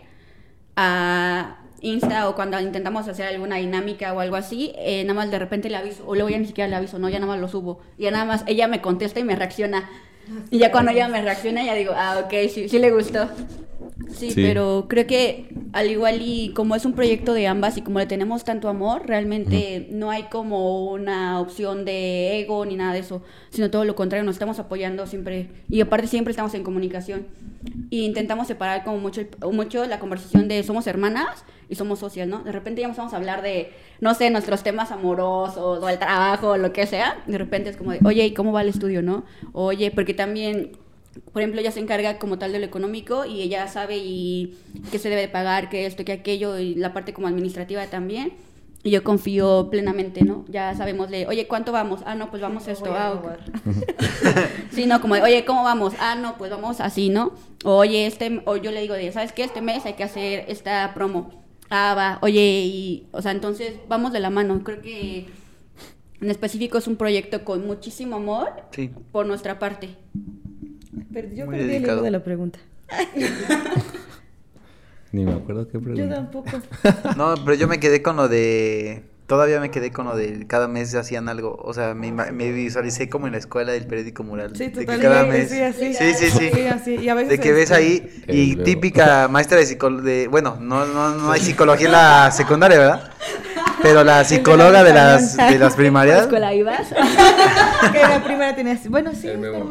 a Insta o cuando intentamos hacer alguna dinámica o algo así, eh, nada más de repente le aviso, o luego ya ni siquiera le aviso, no, ya nada más lo subo. Y ya nada más ella me contesta y me reacciona. Y ya cuando ella me reacciona, ya digo, ah, ok, sí, sí le gustó. Sí,
Sí.
pero creo que al igual y como es un proyecto de ambas y como le tenemos tanto amor, realmente no hay como una opción de ego ni nada de eso, sino todo lo contrario, nos estamos apoyando siempre y aparte siempre estamos en comunicación y intentamos separar como mucho, mucho la conversación de somos hermanas y somos socias, ¿no? De repente ya empezamos a hablar de, no sé, nuestros temas amorosos o el trabajo o lo que sea, de repente es como de, oye, ¿y cómo va el estudio, no? Oye, porque también por ejemplo, ella se encarga como tal de lo económico y ella sabe y qué se debe de pagar, qué esto, qué aquello y la parte como administrativa también. Y yo confío plenamente, ¿no? Ya sabemos de, oye, ¿cuánto vamos? Ah, no, pues vamos
No
esto. Ah. Sí, no, como de, oye, ¿cómo vamos? Ah, no, pues vamos así, ¿no? O, oye, este, o yo le digo de, ¿sabes qué? Este mes hay que hacer esta promo. Ah, va, oye, y, o sea, entonces vamos de la mano. Creo que en específico es un proyecto con muchísimo amor
Sí.
por nuestra parte.
Pero yo
Muy
perdí el
dedicado.
hilo de la pregunta.
Ni me acuerdo qué
Yo
pregunta.
tampoco.
No, pero yo me quedé con lo de... Todavía me quedé con lo de cada mes hacían algo. O sea, me, me visualicé como en la escuela del periódico mural.
Sí,
de que cada mes...
Sí, así.
Sí, sí, sí.
Sí, así. Y a veces,
De que ves
este,
ahí y típica maestra de psicología, bueno, no, no, no hay psicología en la secundaria, ¿verdad? Pero la psicóloga de las, de las
¿A la
primarias,
escuela ibas?
Que la primera tenía así. Bueno, sí,
El nuevo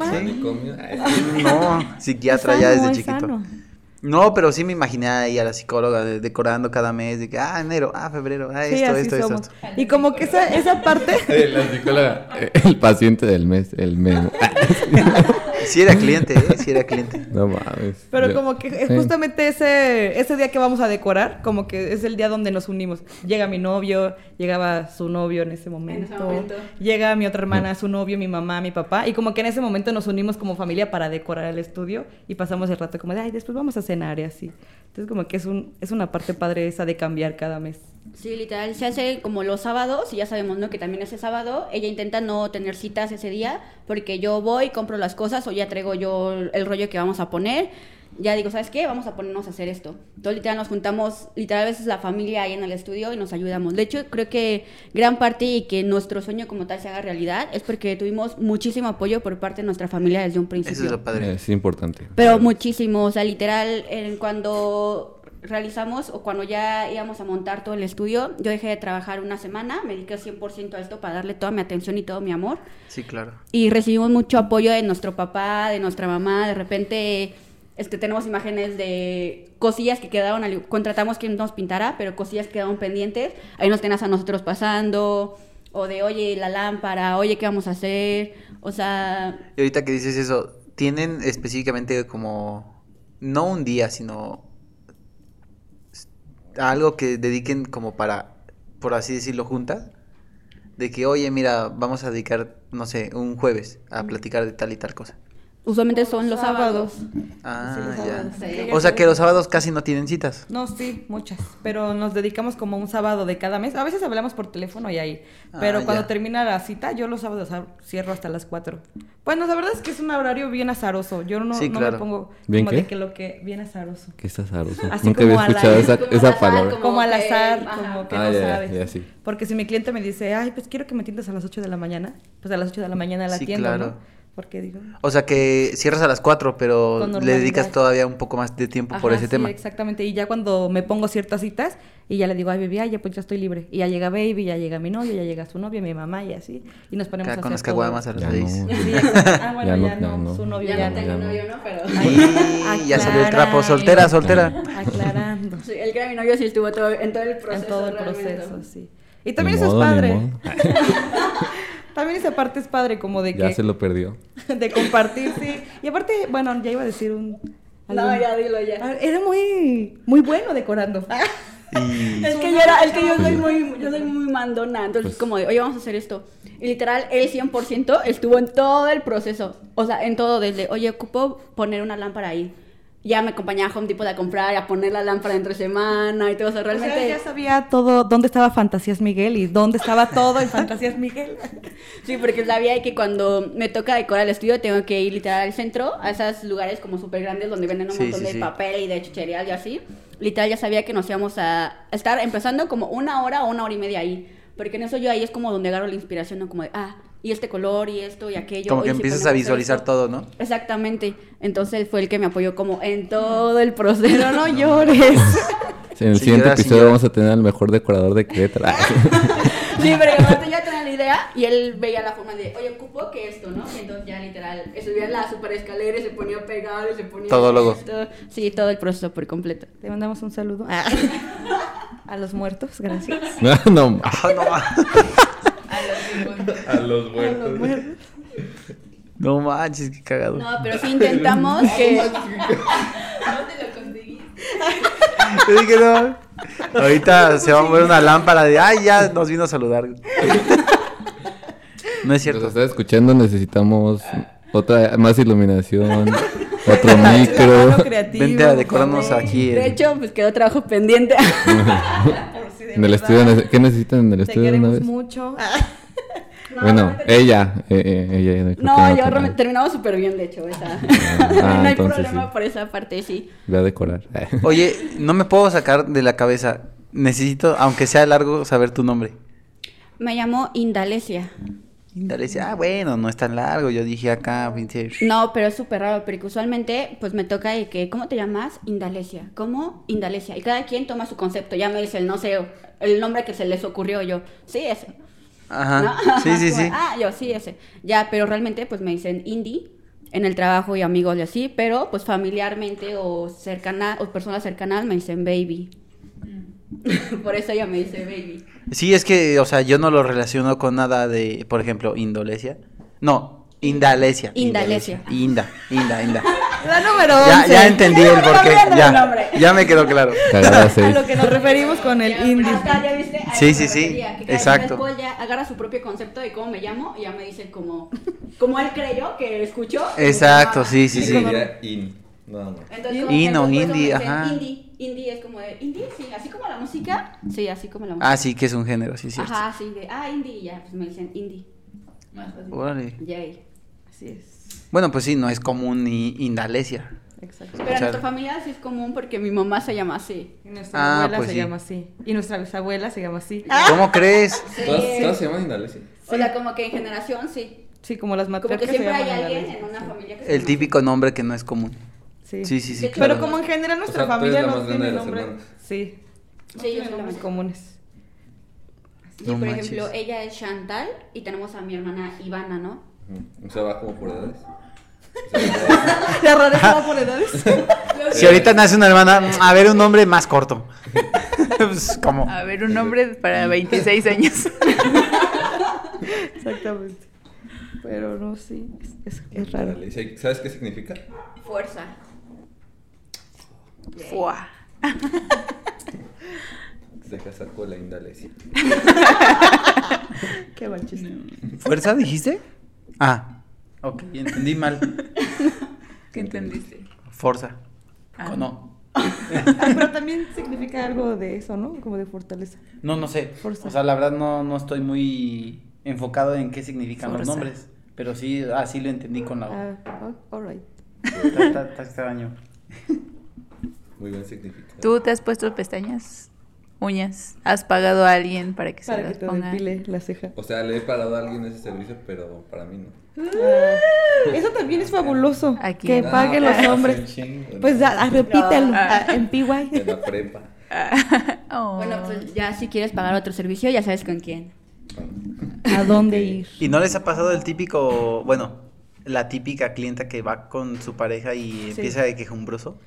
no, psiquiatra ya desde
es
chiquito.
sano.
No, pero sí me imaginé ahí a la psicóloga de- decorando cada mes, de que, ah, enero, ah, febrero, ah,
Sí,
esto, esto, esto,
somos.
esto.
Y como que esa, esa parte.
La psicóloga, eh, el paciente del mes, el memo.
Sí era cliente, ¿eh? Sí era cliente.
No mames.
Pero
Yo-
como que
sí.
justamente ese, ese día que vamos a decorar, como que es el día donde nos unimos. Llega mi novio, llegaba su novio en ese momento.
momento.
Llega mi otra hermana, su novio, mi mamá, mi papá. Y como que en ese momento nos unimos como familia para decorar el estudio. Y pasamos el rato como de, ay, después vamos a cenar y así. Entonces como que es, un, es una parte padre esa de cambiar cada mes.
Sí, literal, se hace como los sábados, y ya sabemos, ¿no? Que también ese sábado, ella intenta no tener citas ese día, porque yo voy, compro las cosas, o ya traigo yo el rollo que vamos a poner, ya digo, ¿sabes qué? Vamos a ponernos a hacer esto. Entonces, literal, nos juntamos, literal, a veces la familia ahí en el estudio y nos ayudamos. De hecho, creo que gran parte y que nuestro sueño como tal se haga realidad es porque tuvimos muchísimo apoyo por parte de nuestra familia desde un principio.
Eso es lo padre.
Es importante.
Pero muchísimo, o sea, literal, en cuando realizamos o cuando ya íbamos a montar todo el estudio, yo dejé de trabajar una semana, me dediqué 100% a esto para darle toda mi atención y todo mi amor.
Sí, claro.
Y recibimos mucho apoyo de nuestro papá, de nuestra mamá, de repente este, tenemos imágenes de cosillas que quedaron, al- contratamos quien nos pintara, pero cosillas que quedaron pendientes, ahí nos tenías a nosotros pasando, o de, oye, la lámpara, oye, ¿qué vamos a hacer? O sea,
Y ahorita que dices eso, ¿tienen específicamente como, no un día, sino algo que dediquen como para, por así decirlo, juntas? De que, oye, mira, vamos a dedicar, no sé, un jueves a platicar de tal y tal cosa.
Usualmente son los sábados.
Ah,
Sí, los
ya.
sábados.
Sí.
O sea que los sábados casi no tienen citas.
No, sí, muchas. Pero nos dedicamos como un sábado de cada mes. A veces hablamos por teléfono y ahí. Pero
Ah,
cuando
ya.
termina la cita, yo los sábados cierro hasta las 4. Bueno, la verdad es que es un horario bien azaroso. Yo no,
Sí,
no
claro.
me pongo
¿Bien
como
qué?
de que lo que bien azaroso.
¿Qué estás azaroso?
Así
Nunca
como
había
al
escuchado esa,
como
esa
al azar,
palabra.
como-
Como al
que-
azar,
ajá.
como que
Ah,
no
ya, ya,
sabes.
ya, sí.
Porque si mi cliente me dice, ay, pues quiero que me atiendas a las 8 de la mañana, pues a las 8 de la mañana la
Sí,
atiendo,
claro.
¿no? Porque digo...
O sea que cierras a las 4, pero le dedicas todavía un poco más de tiempo por ese
sí,
tema.
exactamente. Y ya cuando me pongo ciertas citas y ya le digo, ay, baby, ay, ya pues ya estoy libre. Y ya llega baby, ya llega mi novio, ya llega su novia, mi mamá y así. Y nos ponemos
Acá
a
con las
hacer todo.
caguamas a las
Ya
6.
no.
Sí, exacto. Ah, bueno,
Ya
ya,
no,
no,
ya no.
su novio
Ya,
ya,
no
no,
tengo novio, ¿no? Pero...
Y ya salió el trapo. Soltera, soltera.
Aclarando.
Sí, el que era mi novio sí estuvo todo, en todo el proceso.
en todo el
realmente.
proceso, sí. Y también eso es padre. También esa parte es padre, como de
Ya
que...
se lo perdió.
de compartir, sí. Y aparte, bueno, ya iba a decir un...
No, ya dilo ya.
ver, Era muy, muy bueno decorando.
Y
Es que yo era, es que yo soy muy, yo soy muy mandona, entonces
Pues-
como de, oye, vamos a hacer esto. Y literal, él 100% estuvo en todo el proceso, o sea, en todo, desde, oye, ocupo poner una lámpara ahí. Ya me acompañaba a Home Depot a comprar, a poner la lámpara entre semana y todo, o sea, realmente...
O sea, ya sabía todo, dónde estaba Fantasías Miguel y dónde estaba todo en Fantasías Miguel.
Sí, porque sabía que cuando me toca decorar el estudio tengo que ir literal al centro, a esos lugares como súper grandes donde venden un
Sí,
montón
sí,
de
sí.
papel y de chucherías y así. Literal ya sabía que nos íbamos a estar empezando como una hora o una hora y media ahí. Porque en eso yo ahí es como donde agarro la inspiración, ¿no? Como de, ah, y este color y esto y aquello.
como que empiezas a visualizar todo, ¿no?
Exactamente. Entonces fue el que me apoyó como en todo el proceso.
No llores.
En el
Sí,
siguiente episodio vamos a tener al mejor decorador de Querétaro.
Sí, pero aparte ya tenía la idea y él veía la forma de, oye, ocupo que esto, ¿no? Y entonces ya literal, subía la super escalera y se ponía a pegar y se ponía...
Todo
esto. Sí, todo el proceso por completo.
Te mandamos un saludo. Ah. A los muertos, gracias.
no, ma-
Ah, no, ma-
a los muertos.
no manches, qué cagado.
No, pero sí intentamos que...
Yo dije, no. Ahorita se va a mover una lámpara de, ay, ya nos vino a saludar. No es
Nos
cierto.
está escuchando, necesitamos otra más iluminación, otro micro.
Creativo,
Vente a decorarnos aquí.
De
el-
hecho, pues quedó trabajo pendiente.
De
En el
verdad.
estudio, ¿qué necesitan en el
Te
estudio de una
queremos
vez?
mucho.
No,
bueno,
realmente-
ella, eh, eh, ella,
No,
no
yo realmente terminamos súper bien, de hecho, esa.
Ah,
no hay problema
sí.
por esa parte, sí.
Ve a decorar.
Oye, no me puedo sacar de la cabeza. Necesito, aunque sea largo, saber tu nombre.
Me llamo Indalesia.
Indalecia, ah, bueno, no es tan largo. Yo dije acá.
No, pero es súper raro, porque usualmente pues me toca de que, ¿cómo te llamas? Indalesia. ¿Cómo? Indalesia. Y cada quien toma su concepto. Ya me dice el, no sé, el nombre que se les ocurrió yo. Sí, ese.
Ajá.
¿No?
Sí, sí, sí.
Ah, yo sí, ese. Ya, pero realmente pues me dicen indie en el trabajo y amigos y así, pero pues familiarmente o cercana o personas cercanas me dicen baby. Por eso ella me dice baby.
Sí, es que, o sea, yo no lo relaciono con nada de, por ejemplo, Indolesia. No, Indalesia.
Indalesia.
Inda, Inda, Inda.
La número
Ya,
11.
ya entendí el porqué. Ya, ya me quedó claro.
Cagada
A lo que nos referimos con el
Ya,
indie.
¿ya viste?
Sí, sí, sí, exacto.
después ya agarra su propio concepto de cómo me llamo y ya me dice como, como él creyó que escuchó.
Exacto, sí, sí, sí.
In. Nada más.
Entonces, por eso
indie, ajá.
Indie, indie es como de, indie, sí, así como la música. Sí, así como la música.
Ah, sí, que es un género, sí, cierto.
Ajá, sí, de, ah, indie, y ya, pues me dicen indie.
Órale.
Yay.
Así es.
Bueno, pues sí, no es común ni Indalesia.
Exacto.
Pero en nuestra familia sí es común porque mi mamá se llama así.
Y nuestra
Ah,
abuela
pues
se
sí.
llama así. Y nuestra bisabuela se llama así.
¿Cómo crees?
Sí.
¿Todas, todas se llaman Indalesia?
O sea, como que en generación sí.
Sí, como las
Como
matriarcas
que
se
siempre hay alguien en una
sí.
familia que se
El
llama
típico nombre que no es común.
Sí.
Sí, sí, claro.
Pero como en general nuestra
O sea, tú
familia
la
no tiene nombre. Sí. No
Sí, yo soy la
nombres
más-
comunes.
Sí,
No
por
manches.
ejemplo, ella es Chantal y tenemos a mi hermana Ivana, ¿no?
Mm, O sea, va como por edades.
¿Te rareza por edades?
Si ahorita nace una hermana, a ver un nombre más corto. Pues, como.
A ver, un nombre para 26 años.
Exactamente. Pero no, sí. Es, es- es raro.
¿Sabes qué significa?
Fuerza.
Fua.
Deja saco la Indalesia.
Qué mal chiste.
¿Fuerza dijiste? Ah, ok, entendí mal.
¿Qué entendiste?
Forza.
Ah.
¿O no?
Ah, pero también significa algo de eso, ¿no? Como de fortaleza.
No, no sé.
Forza.
O sea, la verdad no, no estoy muy enfocado en qué significan los nombres. Pero sí, así lo entendí con la
Ah, oh, alright.
Está, está- está extraño.
Muy buen significado.
¿Tú te has puesto pestañas, uñas? ¿Has pagado a alguien para que se
que
las
te
ponga?
la ceja.
O sea, le he pagado a alguien ese servicio, pero para mí no.
Ah, eso también es fabuloso.
Aquí.
Que
Ah,
paguen
Ah,
los
hace
hombres.
chingo,
Pues ah, ah, repítelo
No.
ah, en PY.
En la prepa.
Oh.
Bueno, pues ya si quieres pagar otro servicio, ya sabes con quién.
¿A dónde ir?
¿Y no les ha pasado el típico, bueno, la típica clienta que va con su pareja y empieza de quejumbroso?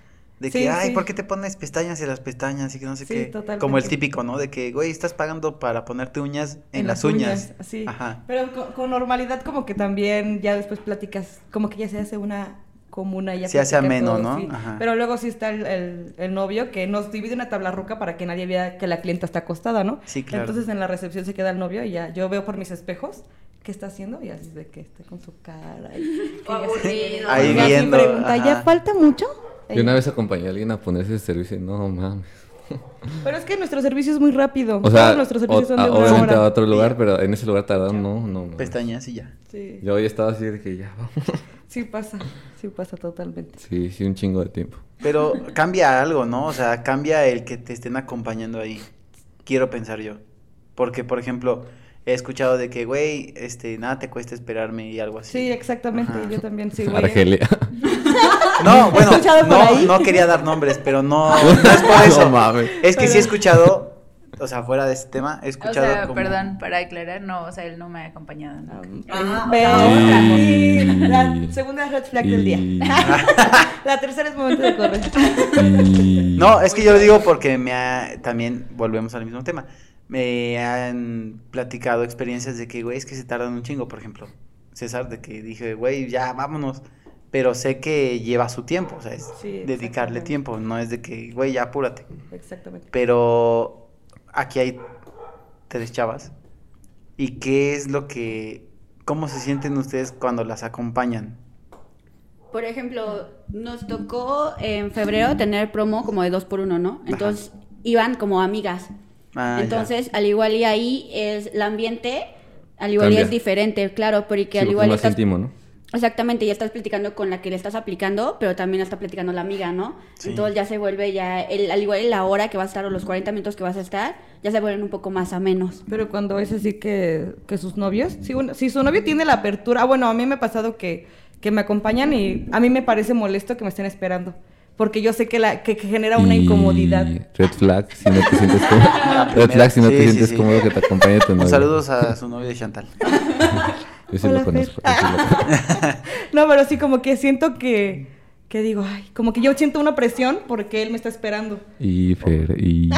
De que,
Sí,
ay,
sí.
¿por qué te pones pestañas y las pestañas y que no sé
Sí,
qué?
totalmente.
Como el típico, ¿no? De que, güey, estás pagando para ponerte uñas en, las uñas.
Sí.
Ajá.
Pero con, con normalidad como que también ya después platicas, como que ya se hace una comuna. Ya
Se hace ameno,
todo,
¿no?
sí.
Ajá.
Pero luego sí está el, el- el novio que nos divide una tabla ruca para que nadie vea que la clienta está acostada, ¿no?
Sí, claro.
Entonces en la recepción se queda el novio y ya yo veo por mis espejos qué está haciendo y así de que esté con su cara. Y, que
Aburrido.
Ahí viendo,
pregunta, ¿ya falta mucho?
Yo una vez acompañé a alguien a ponerse ese servicio y no mames.
Pero es que nuestro servicio es muy rápido.
O sea,
Todos nuestros servicios
o-
son de
a-
una
obviamente
hora.
a otro lugar, pero en ese lugar tardaron, no, no. mames.
Pestañas y ya.
Sí.
Yo hoy estaba así de que ya vamos.
sí pasa, sí pasa totalmente.
Sí, sí, un chingo de tiempo.
Pero cambia algo, ¿no? O sea, cambia el que te estén acompañando ahí. Quiero pensar yo. Porque, por ejemplo, he escuchado de que, güey, este, nada te cuesta esperarme y algo así.
Sí, exactamente,
Ajá.
yo también sí, güey.
Argelia.
No, bueno, no, no quería dar nombres, pero no, no es por eso.
No mames.
Es que sí he escuchado, o sea, fuera de este tema, he
O
escuchado
sea,
como-
perdón, para aclarar, no, o sea, él no me ha acompañado nunca.
Ah,
Ah,
ah.
sí, La
Y-
segunda red flag del día.
Y-
La tercera es momento de correr.
y-
No, es que yo lo digo porque me ha, también volvemos al mismo tema. Me han platicado experiencias de que, güey, es que se tardan un chingo, por ejemplo. César, de que dije, güey, ya, vámonos. Pero sé que lleva su tiempo, o sea, es
Sí,
dedicarle tiempo, no es de que, güey, ya apúrate.
Exactamente.
Pero aquí hay tres chavas. ¿Y qué es lo que, cómo se sienten ustedes cuando las acompañan?
Por ejemplo, nos tocó en febrero tener promo como de dos por uno, ¿no? Entonces iban como amigas.
Ah, ya.
Entonces, al igual y ahí es el ambiente, al igual y es diferente, claro, porque
Sí,
al igual
es más
estás
íntimo, ¿no?
Exactamente, ya estás platicando con la que le estás aplicando, pero también está platicando la amiga, ¿no?
Sí.
Entonces ya se vuelve ya, el, al igual la hora que vas a estar o los 40 minutos que vas a estar, ya se vuelven un poco más a menos.
Pero cuando es así que, que sus novios, si, uno- si su novio tiene la apertura, ah, bueno, a mí me ha pasado que, que me acompañan y a mí me parece molesto que me estén esperando. Porque yo sé que, la, que, que genera una
Y
incomodidad.
Red flag, si no te sientes cómodo. Red flag, si no
Sí,
te
sí,
sientes
sí.
cómodo que te acompañe tu novio.
Saludos a su novio de Chantal.
Yo sí
Hola,
lo conozco.
No, pero sí como que siento que, que digo, ay, como que yo siento una presión porque él me está esperando.
Y Fer, y...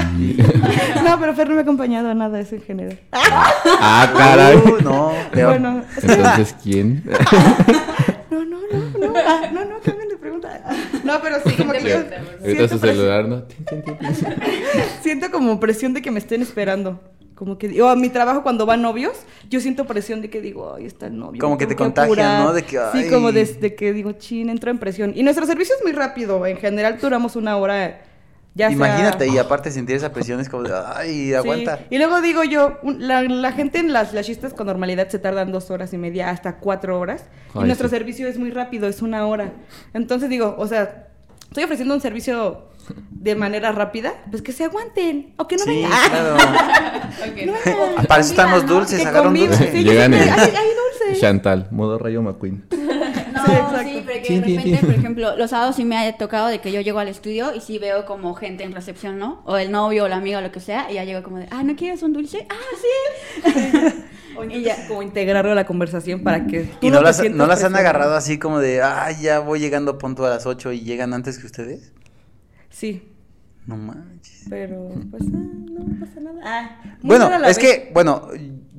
No, pero Fer no me ha acompañado a nada, eso en general.
ah, caray.
Uh, no, peor.
Bueno,
Entonces, ¿quién?
No, no, no, no, ah, no, no, cambien de pregunta. No, pero sí, como que yo
Ahorita
siento
su celular, ¿no?
Siento como presión de que me estén esperando. Como que, o a mi trabajo cuando van novios, yo siento presión de que digo, ay, está el novio.
Como que te contagian,
apurar".
¿no? De que,
Sí,
ay.
como desde que digo, chin, entro en presión. Y nuestro servicio es muy rápido, en general duramos una hora, ya sea-
Imagínate, y aparte sentir esa presión es como de, ay,
Sí.
aguanta.
Y luego digo yo, la, la gente en las chistes con normalidad se tardan dos horas y media hasta cuatro horas. y nuestro
sí.
servicio es muy rápido, es una hora. Entonces digo, o sea, estoy ofreciendo un servicio de manera rápida, pues que se aguanten. O que no
Sí,
vengan.
claro.
No vengan.
Para eso están los dulces,
Que
agarra un
convivan,
dulce.
sí,
Llegan y-
siempre hay, hay dulces.
Chantal, modo Rayo McQueen.
No,
Sí, exacto.
sí, porque
Tin,
de repente, por ejemplo, los sábados sí me ha tocado de que yo llego al estudio y sí veo como gente en recepción, ¿no? O el novio o la amiga o lo que sea, y ya llego como de, ah, ¿no quieres un dulce? Ah, sí.
Y ya, como integrarlo a la conversación para que tú
¿Y no las, no las han agarrado así como de, ay, ya voy llegando a punto a las 8 y llegan antes que ustedes?
Sí,
No manches.
pero pues ah, no pasa nada. Ah,
Bueno, es
vez.
que, bueno,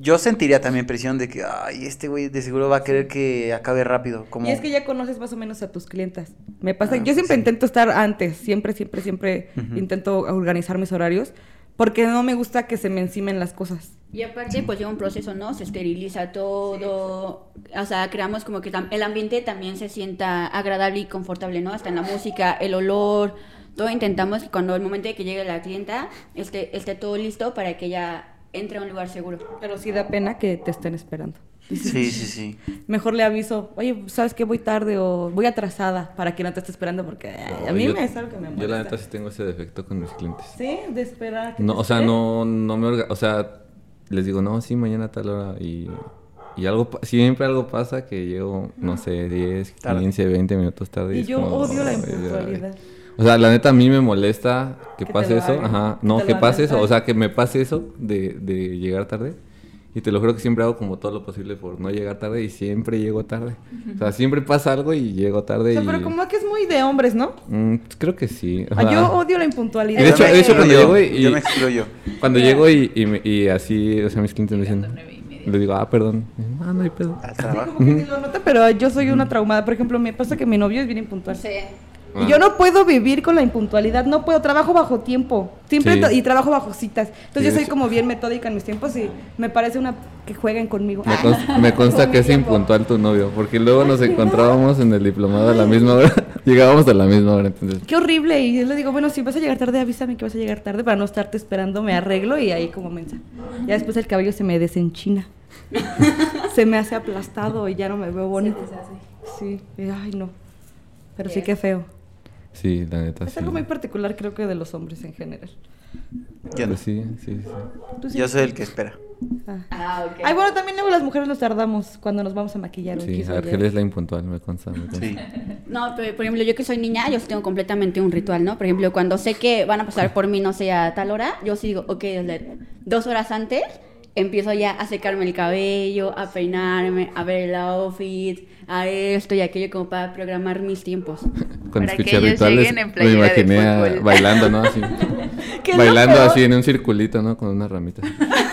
yo sentiría también presión de que, ay, este güey de seguro va a querer que acabe rápido. Como...
Y es que ya conoces más o menos a tus clientas. Me pasa,
Ah,
yo siempre
sí.
intento estar antes, siempre, siempre, siempre
Ujú.
intento organizar mis horarios, porque no me gusta que se me encimen las cosas.
Y aparte, pues lleva un proceso, ¿no? Se esteriliza todo, o sea, creamos como que el ambiente también se sienta agradable y confortable, ¿no? Hasta en la música, el olor, todo intentamos que cuando el momento de que llegue la clienta esté, esté todo listo para que ella entre a un lugar seguro.
Pero sí da pena que te estén esperando.
Sí, sí, sí.
Mejor le aviso, oye, ¿sabes qué? Voy tarde o voy atrasada para que no te esté esperando porque ay, a mí
Yo-
me es algo que me molesta.
Yo la neta sí tengo ese defecto con mis clientes.
Sí, de esperar. a que
No,
te
o sea, no, no me orga- o sea, les digo, no, sí, mañana a tal hora y, y algo, pa- siempre algo pasa que llego, no sé, 10,
Tarde.
15, 20 minutos tarde.
Y yo
como,
odio la impuntualidad.
O sea, la neta a mí me molesta que,
Que
pase eso,
hagan,
ajá,
que
no, que
lo
pase eso, o sea, que me pase eso de, de llegar tarde. Y te lo juro que siempre hago como todo lo posible por no llegar tarde y siempre llego tarde. O sea, siempre pasa algo y llego
O
tarde
sea,
y...
pero como que es muy de hombres, ¿no?
Mm, pues creo que sí. o
Ah, yo odio la impuntualidad.
De hecho-
Yo me
de hecho, cuando
excluyo,
llego y-
Yo me excluyo.
Cuando llego y, y, me- y así, o sea, mis clientes me dicen, le digo, ah, perdón. Ah, no hay pedo.
Sí, como que ni lo nota, pero yo soy una traumada. Por ejemplo, me pasa que mi novio es bien impuntual.
Sí.
Y yo no puedo vivir con la impuntualidad, no puedo, trabajo bajo tiempo, siempre
Sí.
y trabajo bajo citas. Entonces
Sí,
yo soy como bien metódica en mis tiempos y me parece una que jueguen conmigo.
Me, cons- me consta que es impuntual tu novio, porque luego nos encontrábamos en el diplomado a la misma hora. Llegábamos a la misma hora, entonces.
Qué horrible. Y yo le digo, bueno, si vas a llegar tarde, avísame que vas a llegar tarde para no estarte esperando, me arreglo y ahí como mensa. Ya después el cabello se me desenchina. se me hace aplastado y ya no me veo bonito. Sí, y, ay no. Pero sí que feo.
Sí, la neta,
Es
sí.
algo muy particular creo que de los hombres en general.
Yo no.
Pues sí, sí, sí.
¿Tú sí?
Yo soy el que espera.
Ah.
Ah, ok.
Ay, bueno, también luego las mujeres nos tardamos cuando nos vamos a maquillar.
Sí. Argel es la impuntual, me consta. Me consta.
Sí.
No, pero por ejemplo, yo que soy niña, yo tengo completamente un ritual, ¿no? Por ejemplo, cuando sé que van a pasar por mí, no sé, a tal hora, yo sí digo, ok, dos horas antes empiezo ya a secarme el cabello, a peinarme, a ver el outfit, a esto y aquello, como para programar mis tiempos.
Cuando
Para
escuché rituales,
en de
imaginé bailando, ¿no? Así,
¿Qué es lo
bailando así en un circulito, ¿no? Con unas ramitas.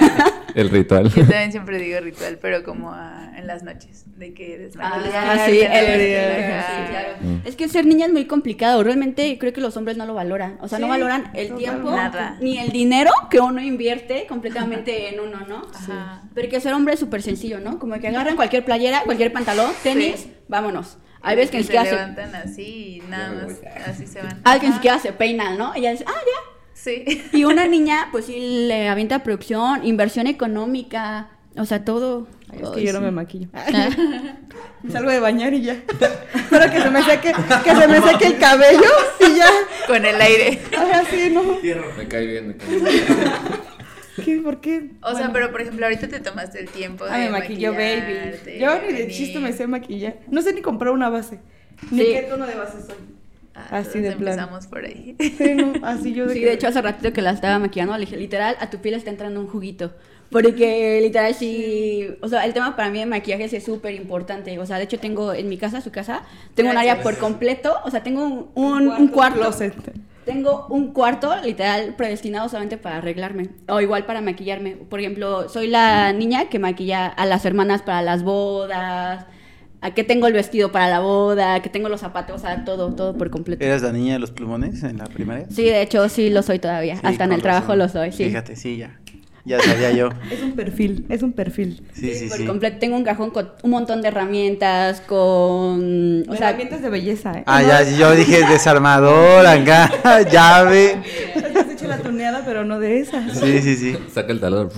El ritual.
Yo también siempre digo ritual, pero como ah, en las noches, de que
Ah,
mañana
sí, claro.
Mm.
Es que ser niña es muy complicado. Realmente creo que los hombres no lo valoran. O sea, no valoran el tiempo
Nada.
ni el dinero que uno invierte completamente en uno, ¿no?
Ajá.
Porque ser hombre es súper sencillo, ¿no? Como que agarran cualquier playera, cualquier pantalón, tenis,
Sí.
vámonos. Hay veces que ni
se
siquiera se,
levantan así y nada más, así se van.
hay que ni siquiera se peinan, ¿no? Ella dice, ah, ya.
Sí.
Y una niña, pues sí, le avienta producción, inversión económica, o sea, todo.
Ay, es
Ay,
que yo no me maquillo. Me salgo de bañar y ya. Espero que se me seque, que se me seque el cabello y ya.
Con el aire.
Ajá, sí, ¿no?
Me cae bien, me cae bien.
¿Qué? ¿Por qué?
O sea,
Bueno.
pero por ejemplo, ahorita te tomaste el tiempo
Ah,
de
me maquilló baby.
maquillarte,
Yo ni de chiste me sé maquillar. No sé ni comprar una base. Ni qué tono de base soy.
Ah,
Así de
empezamos por ahí.
Sí, no, así yo de
Sí,
que-
de hecho hace ratito que la estaba maquillando, le dije, literal, a tu piel está entrando un juguito. Porque literal sí, o sea, el tema para mí de maquillaje es súper importante. O sea, de hecho tengo en mi casa, su casa, tengo un área por completo, o sea, tengo un, un, un cuarto.
closet.
Tengo un cuarto literal predestinado solamente para arreglarme o igual para maquillarme. Por ejemplo, soy la niña que maquilla a las hermanas para las bodas, a que tengo el vestido para la boda, que tengo los zapatos, o sea, todo, todo por completo.
¿Eras la niña de los plumones en la primaria?
Sí, de hecho sí lo soy todavía.
Sí,
Hasta en el trabajo
razón.
lo soy, sí.
Fíjate, sí, ya. Ya sabía yo.
Es un perfil, es un perfil.
Sí, sí,
por
sí.
completo. Tengo un cajón con un montón de herramientas, con... O sea,
herramientas de belleza, ¿eh?
Ah, ya, yo dije desarmador, acá, llave.
La tuneada, pero no de esas.
Sí, sí, sí.
Saca el taladro.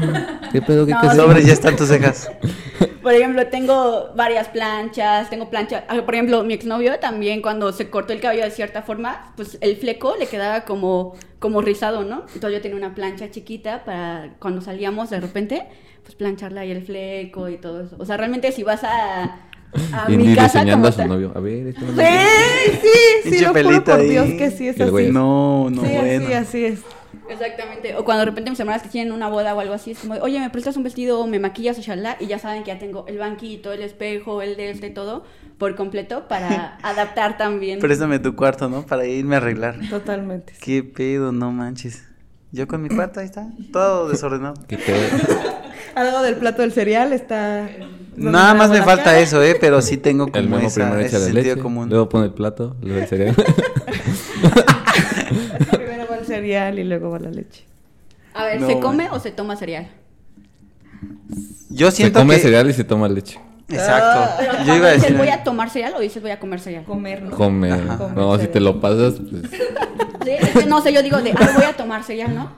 ¿Qué pedo? ¿Qué,
No, sí.
eso?
Sobre, ya están tus cejas.
Por ejemplo, tengo varias planchas, tengo planchas. ah, Por ejemplo, mi exnovio también cuando se cortó el cabello de cierta forma, pues el fleco le quedaba como, como rizado, ¿no? Entonces yo tenía una plancha chiquita para cuando salíamos de repente, pues plancharle ahí el fleco y todo eso. O sea, realmente si vas a, a
Indy
mi casa
diseñando
como
a su
tal-
novio. A ver, esto no
Sí, sí, sí, lo juro por
ahí.
Dios que sí es así.
güey-
No, no,
sí,
bueno.
así, así es.
Exactamente. O cuando de repente mis hermanas que tienen una boda o algo así, es como, oye, ¿me prestas un vestido? ¿Me maquillas? Ojalá. Y ya saben que ya tengo el banquito, el espejo, el de este, todo por completo para adaptar también.
Préstame tu cuarto, ¿no? Para irme a arreglar.
Totalmente.
Qué pedo, no manches. Yo con mi cuarto, ahí está. Todo desordenado.
¿Qué pedo?
Al lado del plato del cereal está.
Nada más me falta
cara.
eso, ¿eh? Pero sí tengo
El
como
memo
esa,
primero echa
ese
la
sentido
leche,
común.
luego pone el plato, luego el cereal.
Primero va el cereal y luego va la leche.
A ver,
No,
¿se come
bueno.
o se toma cereal?
Yo
se
siento
come
que...
cereal y se toma leche.
Exacto.
Pero
Yo iba a
dices
decir...
voy a tomar cereal o dices voy a comer cereal.
Comer. ¿no?
Come.
Ajá.
No, si te lo pasas, pues.
Sí, es que no sé, yo digo de ah, voy a tomar cereal, ¿no?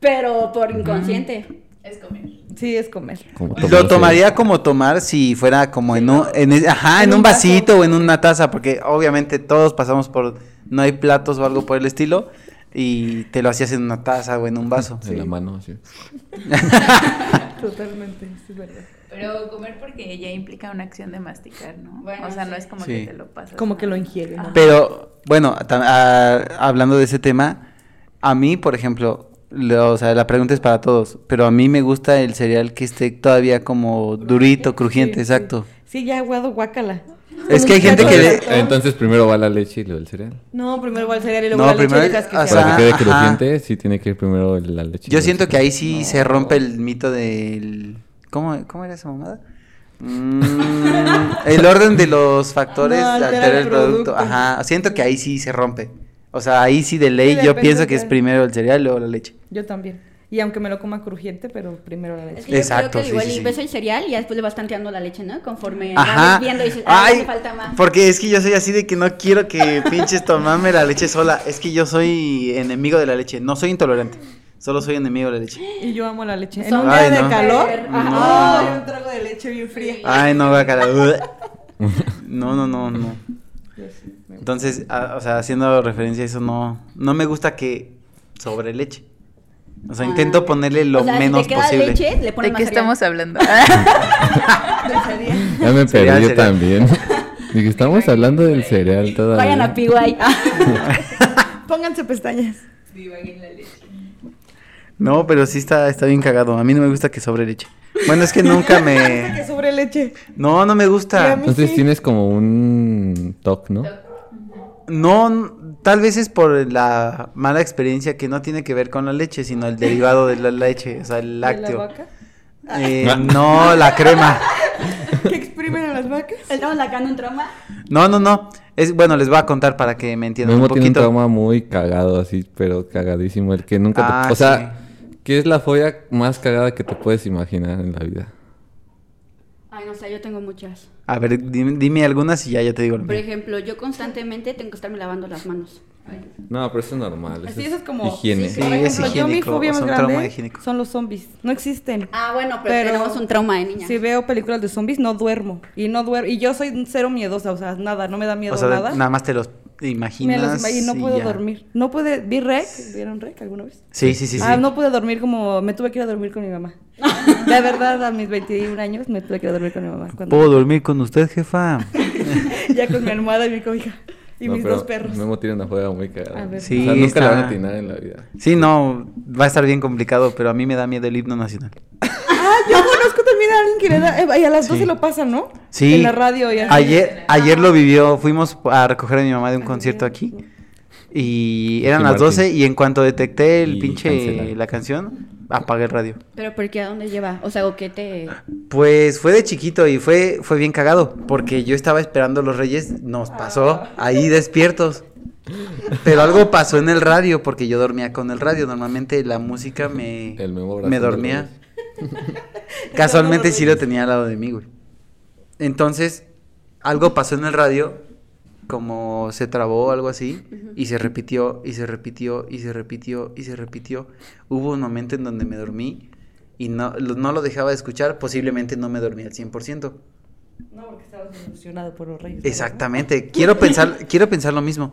Pero por inconsciente.
Es comer.
Sí, es comer.
como
Lo tomaría como tomar si fuera como en un, en es- ajá, en,
En
un
vaso.
vasito o en una taza, porque obviamente todos pasamos por, no hay platos o algo por el estilo, y te lo hacías en una taza o en un vaso.
En la mano, así.
Totalmente, sí, es verdad.
Pero comer porque ya implica una acción de masticar, ¿no?
Bueno,
o sea,
sí.
no es como
Sí.
que te lo pasas.
Como que lo
Ah.
ingiere. ¿no?
Pero, bueno, ah, hablando de ese tema, a mí, por ejemplo, lo- o sea, la pregunta es para todos, pero a mí me gusta el cereal que esté todavía como durito, crujiente,
Sí, sí.
exacto.
Sí, ya aguado, guácala.
Es que hay gente que le-.
Entonces primero va la leche y luego el cereal.
No, primero va el cereal y luego
No,
la leche
primero-
que
o
se
sea,
Para que quede
ajá.
crujiente, sí tiene que ir primero la leche.
Yo siento que ahí sí se rompe el mito del... ¿Cómo, cómo era esa mamada? Mm, el orden de los factores
No, altera
altera
el
el producto.
producto.
Ajá, siento que ahí sí se rompe. O sea, ahí sí de ley
Sí,
yo pienso que es primero el cereal y luego la leche.
Yo también. Y aunque me lo coma crujiente, pero primero la
Es
leche.
que yo
Exacto,
creo que
sí,
igual
sí,
y
sí.
ves el cereal y ya después le vas tanteando la leche, ¿no? Conforme
Ajá.
vas viendo y dices, ah,
Ay,
me falta más.
porque es que yo soy así de que no quiero que pinches tomarme la leche sola. Es que yo soy enemigo de la leche. No soy intolerante. Solo soy enemigo de la leche.
Y yo amo la leche. En un día de
no.
calor,
Ajá.
ay, un trago de leche bien fría.
Ay, no, guacala. No, no, no, no.
Yo sí, me gusta.
Entonces, a- o sea, haciendo referencia a eso, no, no me gusta que sobre leche. O sea,
Ah.
intento ponerle lo
O sea,
menos
si te queda
posible.
leche, le pones
¿De
más
qué
cereal.
estamos hablando?
Del cereal.
Ya me
Cereal,
perdí yo
cereal.
también. Dije, estamos hablando del cereal todavía.
Vayan a PY.
Pónganse pestañas.
No, pero sí está, está bien cagado. A mí no me gusta que sobre leche. Bueno, es que nunca
que
me...
sobre leche.
No, no me gusta.
Entonces
sí.
tienes como un toque, ¿no?
No, tal vez es por la mala experiencia que no tiene que ver con la leche, sino el derivado de la leche, o sea, el
¿De la
lácteo.
vaca?
Eh, no, la crema.
¿Qué exprimen a las vacas?
Estamos sacando un trauma.
No, no, no. Es bueno, les voy a contar para que me entiendan
Memo
un
tiene un
poquito.
trauma muy cagado, así, pero cagadísimo. El que nunca te...
Ah,
O sea, ¿qué es la fobia más cagada que te puedes imaginar en la vida?
Ay, no sé, yo tengo muchas.
A ver, dime, dime algunas y ya yo te digo. lo
Por ejemplo, yo constantemente tengo que estarme lavando las manos.
No, pero eso es normal.
Así, eso es como.
Higiene.
Sí,
Por
es
yo mi
higiénico,
fobia
o
más
sea, un trauma
grande
higiénico.
son los zombies. No existen.
Ah, bueno, pero,
Pero
tenemos un trauma de niña.
Si veo películas de zombies, no duermo. Y no duermo. Y yo soy cero miedosa, o sea, nada, no me da miedo
O sea,
nada.
nada más te los
me
imaginas.
los imagino, no puedo
ya.
dormir. No pude. ¿Vi Rec? ¿Vieron Rec alguna vez?
Sí, sí, sí. sí.
Ah, no pude dormir como. Me tuve que ir a dormir con mi mamá. De verdad, a mis 21 años me tuve que ir a dormir con mi mamá. Cuando...
¿Puedo dormir con usted, jefa?
ya con mi almohada y mi cobija. Y
No,
mis
pero
dos perros.
Memo tiene una juega muy cagada.
A ver.
Sí,
o sea, nunca la van a
está-
atinar en la vida.
Sí, no, va a estar bien complicado, pero a mí me da miedo el himno nacional.
Ah, yo también a alguien que le da. eh, y a las 12
Sí.
lo pasan, ¿no?
Sí.
En la radio y así.
Ayer, ayer lo vivió, fuimos a recoger a mi mamá de un concierto aquí. Y eran
Sí,
las
Martín.
12 y en cuanto detecté el
Y
pinche
cancela.
la canción, apagué el radio.
Pero ¿por qué a dónde lleva? O sea, ¿o qué te...?
Pues fue de chiquito y fue, fue bien cagado, porque yo estaba esperando los Reyes, nos pasó ahí despiertos. Pero algo pasó en el radio, porque yo dormía con el radio. Normalmente la música me,
El
me dormía. Casualmente sí lo tenía al lado de mí, güey. Entonces, algo pasó en el radio, como se trabó o algo así, y se repitió, y se repitió, y se repitió, y se repitió. Hubo un momento en donde me dormí y no, lo- no lo dejaba de escuchar, posiblemente no me dormí al 100%.
No, porque estabas emocionado por los reyes.
Exactamente, quiero pensar, quiero pensar lo mismo,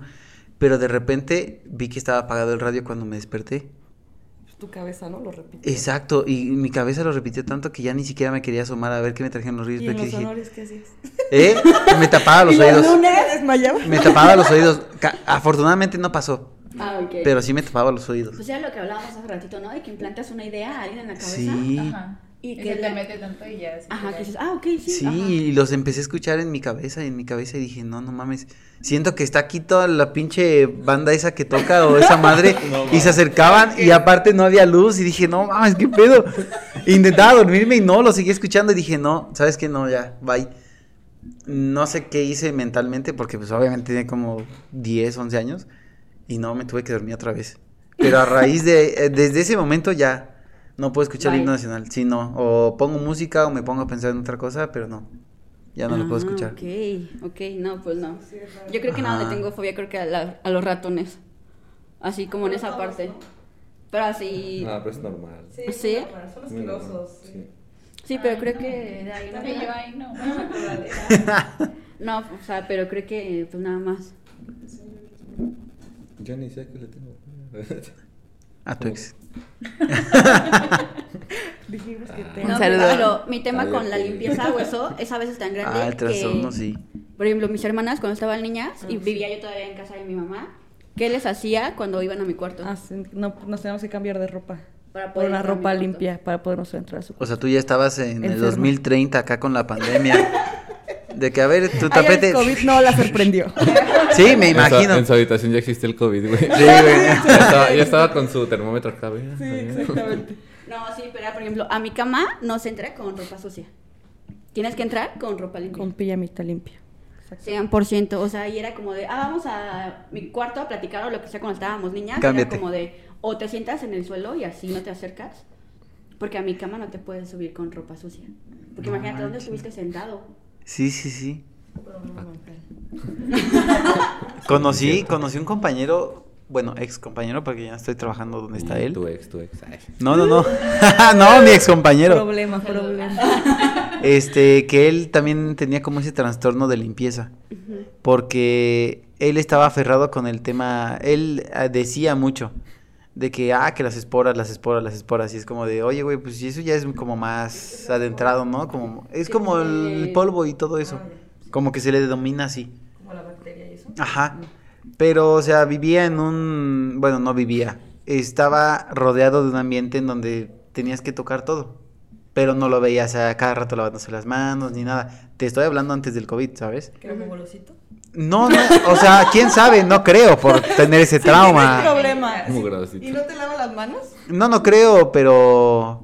pero de repente vi que estaba apagado el radio cuando me desperté.
Tu cabeza, ¿no? Lo repite.
Exacto, y mi cabeza lo repitió tanto que ya ni siquiera me quería asomar a ver qué me trajeron los Reyes.
¿Y en los
dije,
honores qué hacías?
¿eh? Me tapaba los
¿Y
oídos.
lunes desmayaba?
Me tapaba los oídos. Afortunadamente no pasó,
Ah, ok.
pero sí me tapaba los oídos.
Pues era lo que hablábamos hace ratito, ¿no? De que implantas una idea a alguien en la cabeza.
Sí,
Ajá.
Y
Y,
que la-
te mete tanto y ya. se
Ajá, que dices, ah, ok, sí.
sí,
ajá.
y los empecé a escuchar en mi cabeza y en mi cabeza y dije, no, no mames, siento que está aquí toda la pinche banda esa que toca o esa madre y se acercaban y aparte no había luz y dije, no mames, qué pedo. Intentaba dormirme y no, lo seguía escuchando y dije, no, ¿sabes qué? No, ya, bye. No sé qué hice mentalmente porque pues obviamente tenía como 10, 11 años y no, me tuve que dormir otra vez. Pero a raíz de, eh, desde ese momento ya no puedo escuchar el
Bye.
himno nacional, sí, no, o pongo música o me pongo a pensar en otra cosa, pero no, ya no lo puedo
Ah,
escuchar.
Ok, ok, no, pues no. Yo creo que nada,
Ajá.
le tengo fobia, creo que a, la- a los ratones. Así como en esa parte. Pero así.
No, pero es normal.
Sí,
¿Sí?
son
normal,
asquerosos.
sí.
Sí, pero creo que de ahí no.
También yo ahí no. no eso.
No, o sea, pero creo que pues nada más.
Yo ni sé a qué le tengo.
A tu ex.
Dijimos que te...
Un
No,
saludo.
Pero mi tema con la limpieza o eso es a veces tan grande
Ah, el trastorno,
que,
sí.
por ejemplo, mis hermanas cuando estaban niñas
Ah,
y
sí.
vivía yo todavía en casa de mi mamá, ¿qué les hacía cuando iban a mi cuarto?
Ah, sí, no, nos tenemos que cambiar de ropa.
Para
Por una
entrar a mi
ropa
cuarto.
limpia para podernos entrar a su
O sea, tú ya estabas en el
Enferma.
2030 acá con la pandemia. De que, a ver, tu
Ay,
tapete...
el COVID no la sorprendió.
Sí, me
En su-
imagino.
En su habitación ya existe el COVID, güey.
Sí, güey.
Ya estaba, ya estaba con su termómetro acá, güey.
Sí, exactamente.
No, sí, pero por ejemplo, a mi cama no se entra con ropa sucia. Tienes que entrar con ropa limpia.
Con pijamita limpia. Exacto.
100%, o sea, y era como de, ah, vamos a mi cuarto a platicar o lo que sea cuando estábamos niñas.
Cámbiate.
Era como de, o te sientas en el suelo y así no te acercas. Porque a mi cama no te puedes subir con ropa sucia. Porque
No
imagínate dónde
manches.
estuviste sentado.
Sí, sí, sí. Conocí, conocí un compañero, bueno, ex compañero, porque ya no estoy trabajando donde está él.
Tu ex, tu ex. Ay.
No, no, no. no, mi ex compañero.
Problema, problema.
Este, que él también tenía como ese trastorno de limpieza. Porque él estaba aferrado con el tema, él ah, decía mucho de que, ah, que las esporas, las esporas, las esporas, y es como de, oye, güey, pues eso ya es como más adentrado, ¿no? Como, es como el polvo y todo eso, como que se le denomina así.
Como la bacteria y eso.
Ajá. Pero, o sea, vivía en un, bueno, no vivía, estaba rodeado de un ambiente en donde tenías que tocar todo, pero no lo veías a cada rato lavándose las manos ni nada. Te estoy hablando antes del COVID, ¿sabes?
Que era muy golosito.
No, no, o sea, quién sabe, no creo por tener ese
Tienes
trauma.
problema.
Muy
Sí.
grosito.
¿Y no te lava las manos?
No, no creo, pero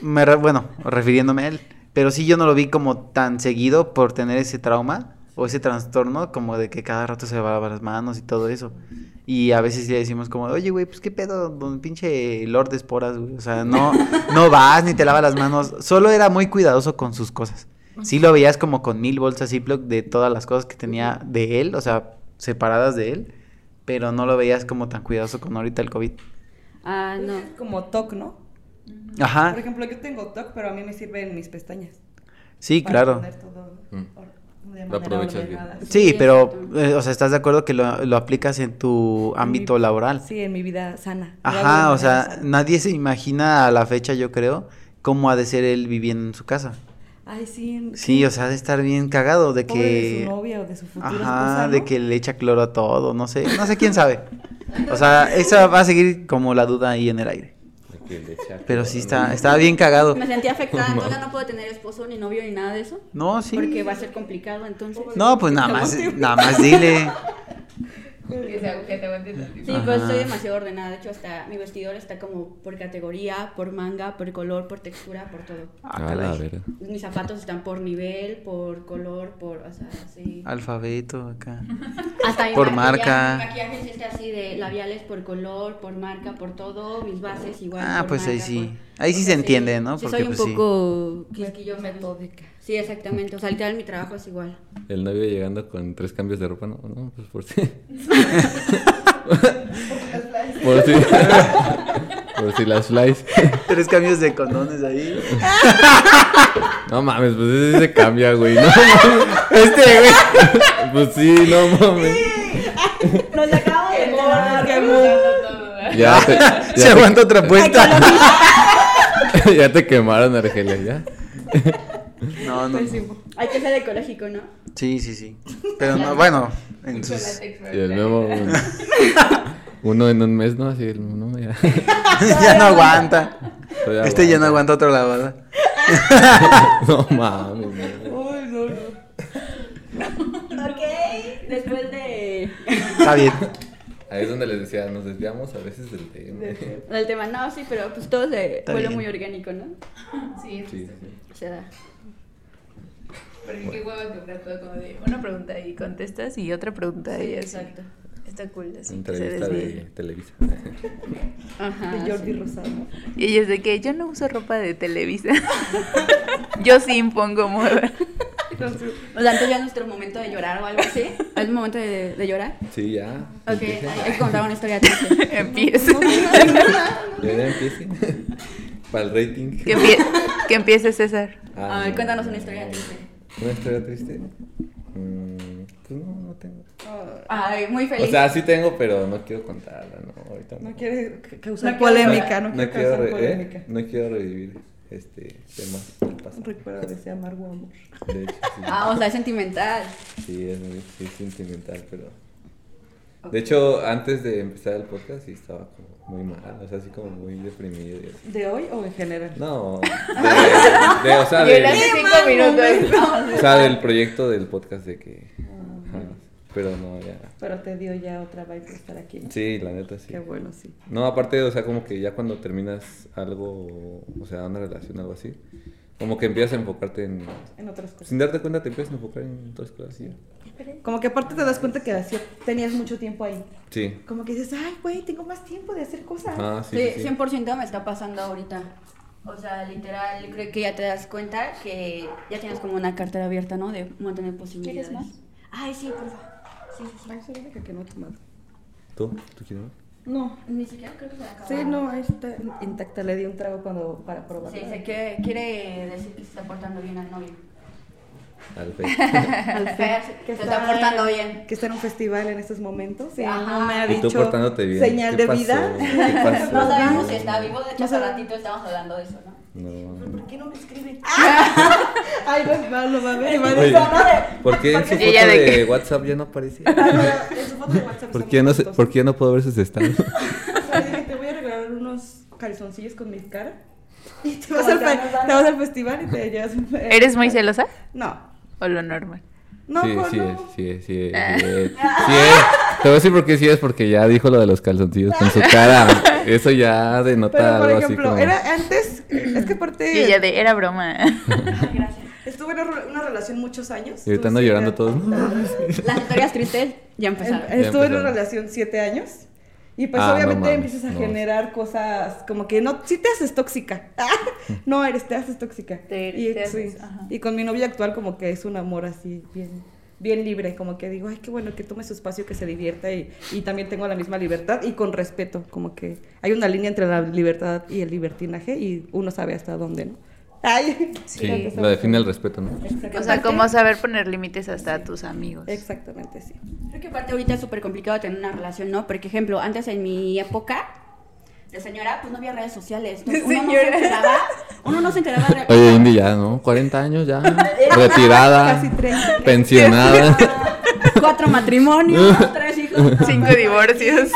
me re- bueno, refiriéndome a él, pero sí yo no lo vi como tan seguido por tener ese trauma o ese trastorno como de que cada rato se lavaba las manos y todo eso. Y a veces le decimos como, oye, güey, pues qué pedo, don pinche Lord de esporas, güey. O sea, no, no vas ni te lavas las manos. Solo era muy cuidadoso con sus cosas. Sí lo veías como con mil bolsas Ziploc de todas las cosas que tenía de él, o sea, separadas de él. pero no lo veías como tan cuidadoso con ahorita el COVID.
Ah, no.
Es como TOC, ¿no?
Ajá,
Por ejemplo, yo tengo TOC, pero a mí me sirven mis pestañas.
sí,
para
claro.
poner todo
Mm.
de
Lo
manera
aprovechas bien.
ordenada.
Sí, pero, eh, o sea, ¿estás de acuerdo que lo, lo aplicas en tu ámbito
mi-
laboral?
Sí, en mi vida sana.
Ajá, o sea,
sana.
nadie se imagina a la fecha, yo creo, cómo ha de ser él viviendo en su casa.
Ay, sí.
Sí, o sea, de estar bien cagado de
pobre de
que...
su novia o de su futura
Ajá,
esposa, ¿no?
de que le echa cloro a todo, no sé, no sé quién sabe. O sea, esa va a seguir como la duda ahí en el aire.
De que le echa
Pero sí está, estaba bien cagado.
Me sentí afectada, entonces ya no puedo tener esposo, ni novio, ni nada de eso.
No, sí.
Porque va a ser complicado, entonces.
No, pues nada más, nada más dile.
Que se agu- que te aguante tantito.
Sí, pues
Ajá.
estoy demasiado ordenada. De hecho, hasta mi vestidor está como por categoría, por manga, por color, por textura, por todo.
Ah,
la verga.
Mis zapatos están por nivel, por color, por, o sea, sí.
Alfabeto acá.
Hasta
por marca.
Mi maquillaje sí está así de labiales por color, por marca, por todo. Mis bases igual.
Ah,
por
pues ahí sí.
por-
Ahí sí
o
se entiende, ¿no?
Sí,
Porque,
soy un
pues, sí.
poco quisquillosa.
Metódica.
Sí, exactamente. O sea, literal mi trabajo es igual.
El novio llegando con tres cambios de ropa, no, no, pues por si. por si. por si las flies.
Tres cambios de condones ahí.
No mames, pues ese se cambia, güey. No mames. Este, güey. Pues sí, no mames.
Nos acabo de enterar.
Ya te, ya
Se
te-
aguanta otra apuesta.
ya te quemaron, Argelia, ya.
No, no.
Hay que ser ecológico, ¿no?
Sí, sí, sí. Pero no, bueno, en sus...
Y el nuevo. Uno en un mes, ¿no? Así, no, ya.
ya no aguanta. Este ya no aguanta otra lavada.
No mames, güey.
Ay, no, no.
Ok. Después de.
Está bien.
Ahí es donde les decía, nos desviamos a veces del tema.
Del tema, no, sí, pero pues todo se vuelve muy orgánico, ¿no?
Sí,
Sí, sí.
Se da.
Porque qué hueva que fuera todo como de una pregunta y contestas y otra pregunta y así.
Exacto.
Está cool, así
Entrevista de. Televisa.
Ajá.
De Jordi
sí.
Rosado.
Y ella es de que yo no uso ropa de Televisa. yo sí impongo moda.
O sea, antes ya nuestro momento de llorar o algo así. ¿Es el momento de, de llorar?
Sí, ya.
Ok, hay, que contar una historia triste.
Empieza.
Ya, ya empiecen. Para el rating.
que, empie- que empiece César.
Ah,
A ver,
no.
cuéntanos una historia triste.
¿Una historia triste? Mm, pues no, no tengo.
Ay, muy feliz.
O sea, sí tengo, pero no quiero contarla, no, ahorita no.
No quiere ca- causar
No quiero
polémica, no
No quiero,
causar
re-
polémica.
eh, no quiero revivir este pasado.
Recuerda de ese amargo amor.
De hecho, sí.
Ah, o sea, es sentimental.
Sí, es muy sí, es sentimental, pero... De hecho, antes de empezar el podcast sí estaba como muy mal, o sea, así como muy deprimido y así.
¿De hoy o en general?
No, de, de- o sea, de,
cinco minutos.
o sea, del proyecto del podcast de que... ajá, pero no, ya...
Pero te dio ya otra vibe estar aquí. ¿no?
Sí, la neta sí.
Qué bueno, sí.
No, aparte, o sea, como que ya cuando terminas algo, o sea, una relación, algo así, como que empiezas a enfocarte en...
En otras cosas.
Sin darte cuenta te empiezas a enfocar en otras cosas ya.
Como que aparte te das cuenta que así tenías mucho tiempo ahí.
Sí.
Como que dices, ay, güey, tengo más tiempo de hacer cosas.
Ah, sí,
Sí,
sí, sí.
100% me está pasando ahorita. O sea, literal, creo que ya te das cuenta que ya tienes como una cartera abierta, ¿no? De un montón de posibilidades.
más?
Ay, sí, por favor. Sí, sí, sí.
Ay, soy la única que no he tomado.
¿Tú? ¿Tú quieres más?
No.
Ni siquiera creo que se la acabó.
Sí, no, ahí está intacta. Le di un trago cuando para probar.
Sí, sé que quiere decir que se está portando bien al novio.
Al fe.
Al
Fer, se está portando bien.
Que está en un festival en estos momentos. Sí,
Ajá.
no me ha
Y tú
dicho
portándote bien.
señal
¿Qué
de
pasó?
vida.
¿Qué pasó?
No sabemos si está vivo, de hecho hace ratito estábamos hablando de eso, ¿no?
No.
¿Por qué no me escriben? Ay, no es malo, va a ver. y va a decir, de-
¿Por qué en su
Y
foto
de
de
que-
WhatsApp ya no aparece?
En su foto de WhatsApp
¿Por qué, no se-. ¿Por qué no puedo ver sus estados?
O sea, dije, te voy a regalar unos calzoncillos con mi cara. Y te vas, al, te vas al festival y te llevas un...
¿Eres muy celosa?
No.
¿O lo normal?
No,
sí, sí
no.
es, sí es, sí es, sí es. Sí es. Te voy a decir por qué sí es, porque ya dijo lo de los calzoncillos con su cara. Eso ya denota
Pero, por
algo así
ejemplo,
como...
era antes... Es que aparte...
Y ella de, era broma.
Gracias.
Estuve en una, relación muchos años.
Y ahorita llorando todos.
Las historias tristes ya empezaron.
Em- Estuve en una
empezaron.
relación siete años. Y pues
Ah,
obviamente empiezas a
no.
generar cosas como que no, sí te haces tóxica. no eres, te haces tóxica.
Te-
y,
te haces,
y con mi novia actual como que es un amor así bien bien libre, como que digo, ay, qué bueno que tome su espacio, que se divierta y, y también tengo la misma libertad y con respeto, como que hay una línea entre la libertad y el libertinaje y uno sabe hasta dónde, ¿no? Ay,
Sí, lo define el respeto, ¿no?
O sea, como saber poner límites hasta a tus amigos.
Exactamente, sí.
Creo que aparte ahorita es súper complicado tener una relación, ¿no? Porque, ejemplo, antes en mi época de señora, pues no había redes sociales. Entonces, uno no se enteraba, uno no se enteraba de...
Oye, Indy ya, ¿no? 40 años ya. Retirada.
Casi 30.
Pensionada.
Cuatro matrimonios, tres hijos.
Cinco divorcios.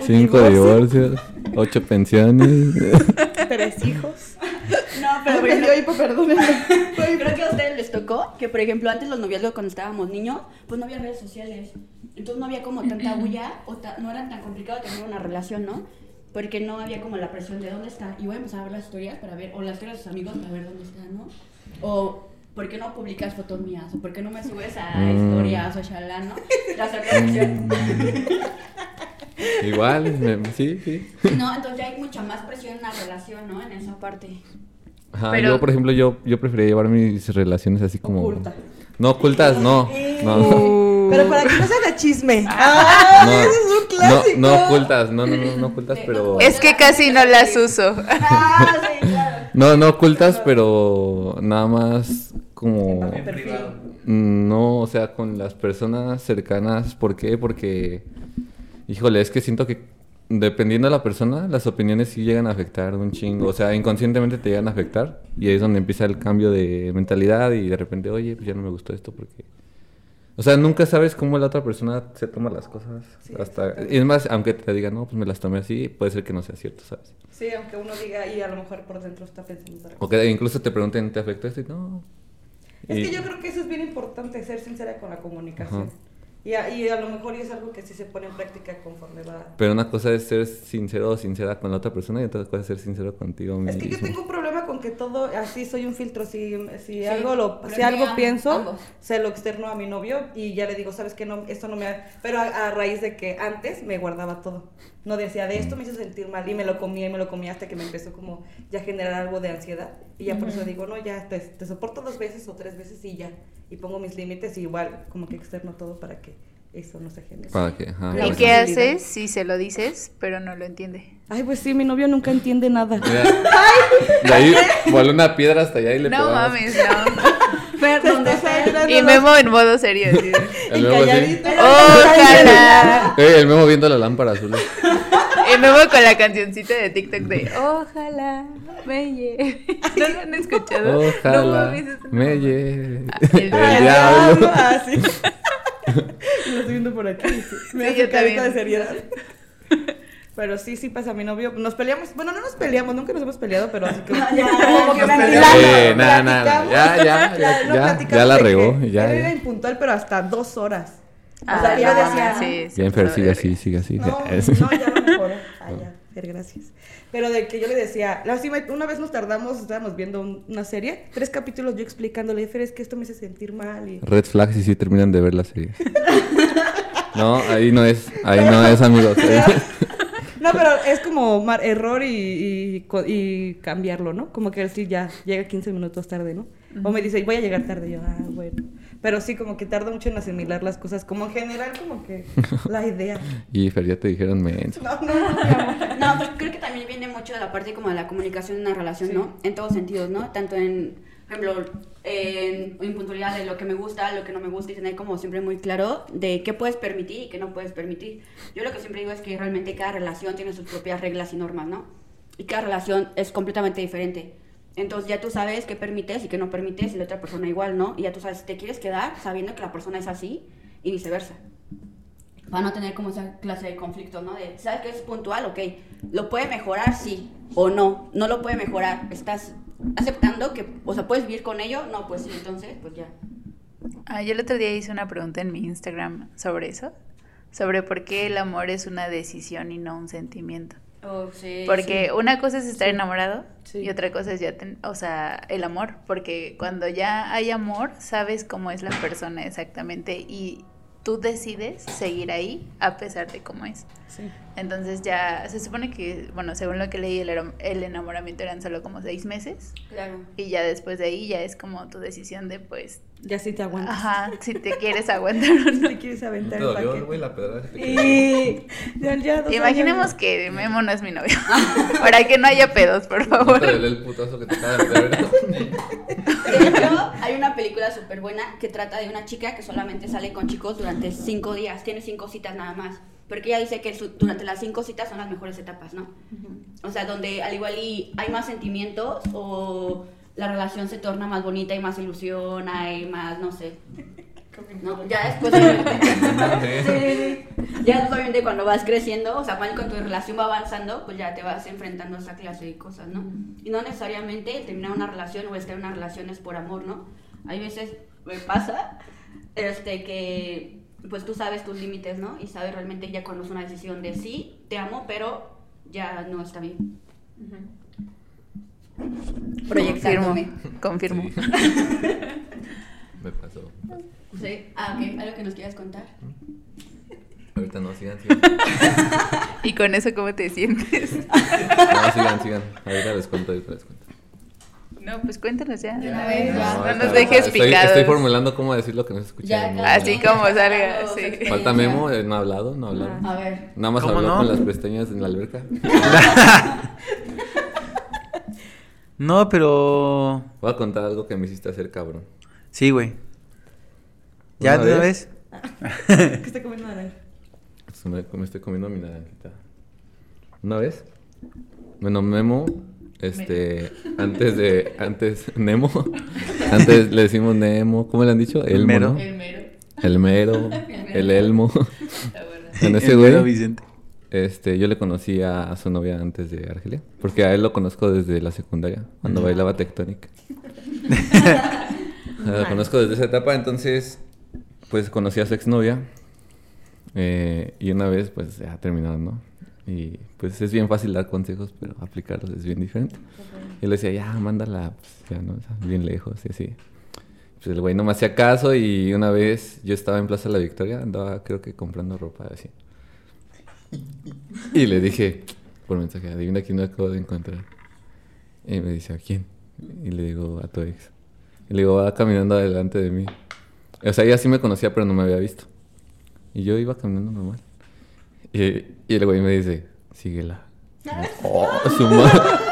Cinco divorcios. Ocho pensiones.
Tres hijos.
No, pero ejemplo,
ay, pues, perdónenme.
creo que a ustedes les tocó que, por ejemplo, antes los noviazgos cuando estábamos niños, pues no había redes sociales. Entonces no había como tanta bulla o ta- no era tan complicado tener una relación, ¿no? Porque no había como la presión de dónde está. Y voy a empezar a ver las historias para ver, o las historias de sus amigos para ver dónde están, ¿no? O ¿por qué no publicas fotos mías? ¿O por qué no me subes a
Mm.
historias o shalá, no? La sorpresión.
Igual, me- sí, sí.
No, entonces ya hay mucha más presión en la relación, ¿no? En esa parte.
Ajá,
Pero-
yo, por ejemplo, yo, yo prefería llevar mis relaciones así como...
Oculta.
No, ocultas, no. No,
Pero para que no se haga chisme.
no,
¡Ay, ese es un
no,
clásico!
no ocultas, no, no, no, no ocultas, pero...
Es que casi no las uso.
Ah, sí.
No, no ocultas, pero nada más como... No, o sea, con las personas cercanas. ¿Por qué? Porque, híjole, es que siento que dependiendo de la persona, las opiniones sí llegan a afectar un chingo. O sea, inconscientemente te llegan a afectar. Y ahí es donde empieza el cambio de mentalidad y de repente, oye, pues ya no me gustó esto porque... O sea, nunca sabes cómo la otra persona se toma las cosas.
Sí,
hasta. Es más, aunque te diga, no, pues me las tomé así, puede ser que no sea cierto, ¿sabes?
Sí, aunque uno diga y a lo mejor por dentro está pensando otra cosa.
O que incluso te pregunten, ¿te afectó esto? Y no.
Es
Y-
que yo creo que eso es bien importante, ser sincera con la comunicación.
Ajá.
Y a, y a lo mejor es algo que sí se pone en práctica conforme va.
Pero una cosa es ser sincero o sincera con la otra persona y otra cosa es ser sincero contigo mismo.
Es que yo tengo un problema con que todo, así soy un filtro, si, si
Sí,
algo lo, si algo pienso,
ambos.
se lo externo a mi novio y ya le digo, sabes que no, esto no me, ha-". pero a, a raíz de que antes me guardaba todo, no decía de esto me hizo sentir mal y me lo comía y me lo comía hasta que me empezó como ya a generar algo de ansiedad. Y ya por eso digo, no, ya te, te soporto dos veces o tres veces y ya, y pongo mis límites y igual como que externo todo para que eso no se genere.
Para que, ajá.
La
¿Y
pues
qué
sí.
haces si se lo dices, pero no lo entiende?
Ay, pues sí, mi novio nunca entiende nada.
Mira, de ahí voló una piedra hasta allá y le
No
pegamos.
mames, no.
Pero donde sea.
Y Memo en modo serio. así de,
El memo así.
Ojalá.
Eh, el memo viendo la lámpara azul.
Y Memo con la cancioncita de TikTok de Ojalá me lleve. ¿No lo han escuchado? No
Ojalá me lleve
Ah, el
el
diablo.
diablo.
Ah, sí. Lo estoy viendo por aquí. Me
Sí,
hace carita de seriedad. Pero sí, sí pasa mi novio. Nos peleamos. Bueno, no nos peleamos, nunca nos hemos peleado, pero así que.
Ya,
como que
ya, ya.
peleamos,
Eh, nada, nada, ya, ya, ya,
no,
ya, ya la regó,
que
ya,
Él
ya.
era impuntual, pero hasta dos horas.
Ah,
o sea, yo
no
decía.
sí, sí,
Bien, Fer,
pasó
sigue así, sigue así.
No, no, ya lo mejoró. Ah, ya, Gracias. Pero de que yo le decía, una vez nos tardamos, estábamos viendo un- una serie, tres capítulos yo explicándole, Fer, es que esto me hace sentir mal. Y...
Red flags y sí terminan de ver la serie. No, ahí no es, ahí no es, amigos.
No, pero es como mar- error y, y, y cambiarlo, ¿no? Como que sí, ya llega 15 minutos tarde, ¿no? O me dice, voy a llegar tarde, y yo, ah, bueno. Pero sí, como que tarda mucho en asimilar las cosas, como en general, como que la idea.
Y Fer, ya te dijeron menso.
No, no, no.
No, creo que también viene mucho de la parte como de la comunicación en una relación, ¿no? En todos sentidos, ¿no? Tanto en, por ejemplo, en impuntualidad de lo que me gusta, lo que no me gusta y tener como siempre muy claro de qué puedes permitir y qué no puedes permitir. Yo lo que siempre digo es que realmente cada relación tiene sus propias reglas y normas, ¿no? Y cada relación es completamente diferente. Entonces ya tú sabes qué permites y qué no permites y la otra persona igual, ¿no? Y ya tú sabes, te quieres quedar sabiendo que la persona es así y viceversa para no tener como esa clase de conflicto, ¿no? De, ¿sabes que es puntual? Ok, ¿lo puede mejorar? Sí. O no, no lo puede mejorar. ¿Estás aceptando que, o sea, puedes vivir con ello? No, pues sí, entonces, pues ya.
Ah, yo el otro día hice una pregunta en mi Instagram sobre eso. Sobre por qué el amor es una decisión y no un sentimiento.
Oh, sí,
Porque una cosa es estar enamorado y otra cosa es ya, ten- o sea, el amor. Porque cuando ya hay amor, sabes cómo es la persona exactamente y tú decides seguir ahí a pesar de cómo es. Entonces ya se supone que, bueno, según lo que leí, el, el enamoramiento eran solo como seis meses.
Claro.
Y ya después de ahí ya es como tu decisión de, pues,
Ya sí te aguantas.
ajá, si te quieres aguantar o no.
Si quieres
¿No
aventar
te
el
dolió,
paquete.
güey, la pedrada?
Y ya, ya
Imaginemos
años.
que Memo no es mi novio. Para que no haya pedos, por
¿No
favor.
te dolió el putazo que te acaba de
hecho, hay una película súper buena que trata de una chica que solamente sale con chicos durante cinco días, tiene cinco citas nada más. Porque ella dice que su- durante las cinco citas son las mejores etapas, ¿no? O sea, donde al igual y hay más sentimientos o la relación se torna más bonita, hay más ilusión, hay más, no sé. No, ya después obviamente, Sí, ya obviamente cuando vas creciendo, o sea, cuando tu relación va avanzando, pues ya te vas enfrentando a esa clase de cosas, ¿no? Y no necesariamente el terminar una relación o estar en una relación es por amor, ¿no? Hay veces me pasa este que pues tú sabes tus límites, ¿no? Y sabes realmente ya cuando es una decisión de sí, te amo, pero ya no está bien. Proyectándome.
Confirmo.
Sí. Me pasó.
Sí. Ah, ok. ¿Algo que nos quieras contar?
Ahorita no, sigan, sigan.
¿Y con eso cómo te sientes?
No, sigan, sigan. Ahorita les cuento, ahorita les cuento.
No, pues cuéntanos ya. de
Ya,
una vez.
ya.
No nos dejes
estoy,
picados.
Estoy formulando cómo decir lo que no se escucha.
Así como salga, sí.
Falta Memo, eh, no ha hablado, no ha hablado.
A ver.
Nada más
¿Cómo
habló
no?
con las pestañas en la alberca.
No, pero.
Voy a contar algo que me hiciste hacer, cabrón.
Sí, güey. ¿Ya
¿Una
de una
vez?
Que está comiendo naranja.
Pues Me, me estoy comiendo mi naranjita. Una vez, bueno, Memo, este, antes de, antes, Nemo, antes le decimos Nemo, ¿cómo le han dicho? Elmo,
Mero.
¿no?
El mero.
El mero, el elmo. Con ese
El
güey,
mero Vicente.
este, yo le conocí a, a su novia antes de Argelia, porque a él lo conozco desde la secundaria, cuando bailaba tectónica. lo conozco desde esa etapa, entonces, pues conocí a su exnovia. eh, y una vez, pues ya terminaron, ¿no? Y pues es bien fácil dar consejos, pero aplicarlos es bien diferente. Y le decía, ya, mándala, pues ya, ¿no? O sea, bien lejos y así. Pues el güey no me hacía caso y una vez yo estaba en Plaza La Victoria, andaba creo que comprando ropa así. Y le dije por mensaje, adivina quién me acabo de encontrar. Y me dice, ¿a quién? Y le digo, a tu ex. Y le digo, va caminando adelante de mí. O sea, ella sí me conocía, pero no me había visto. Y yo iba caminando normal. Y, y el güey me dice, síguela. Y yo, oh, su madre.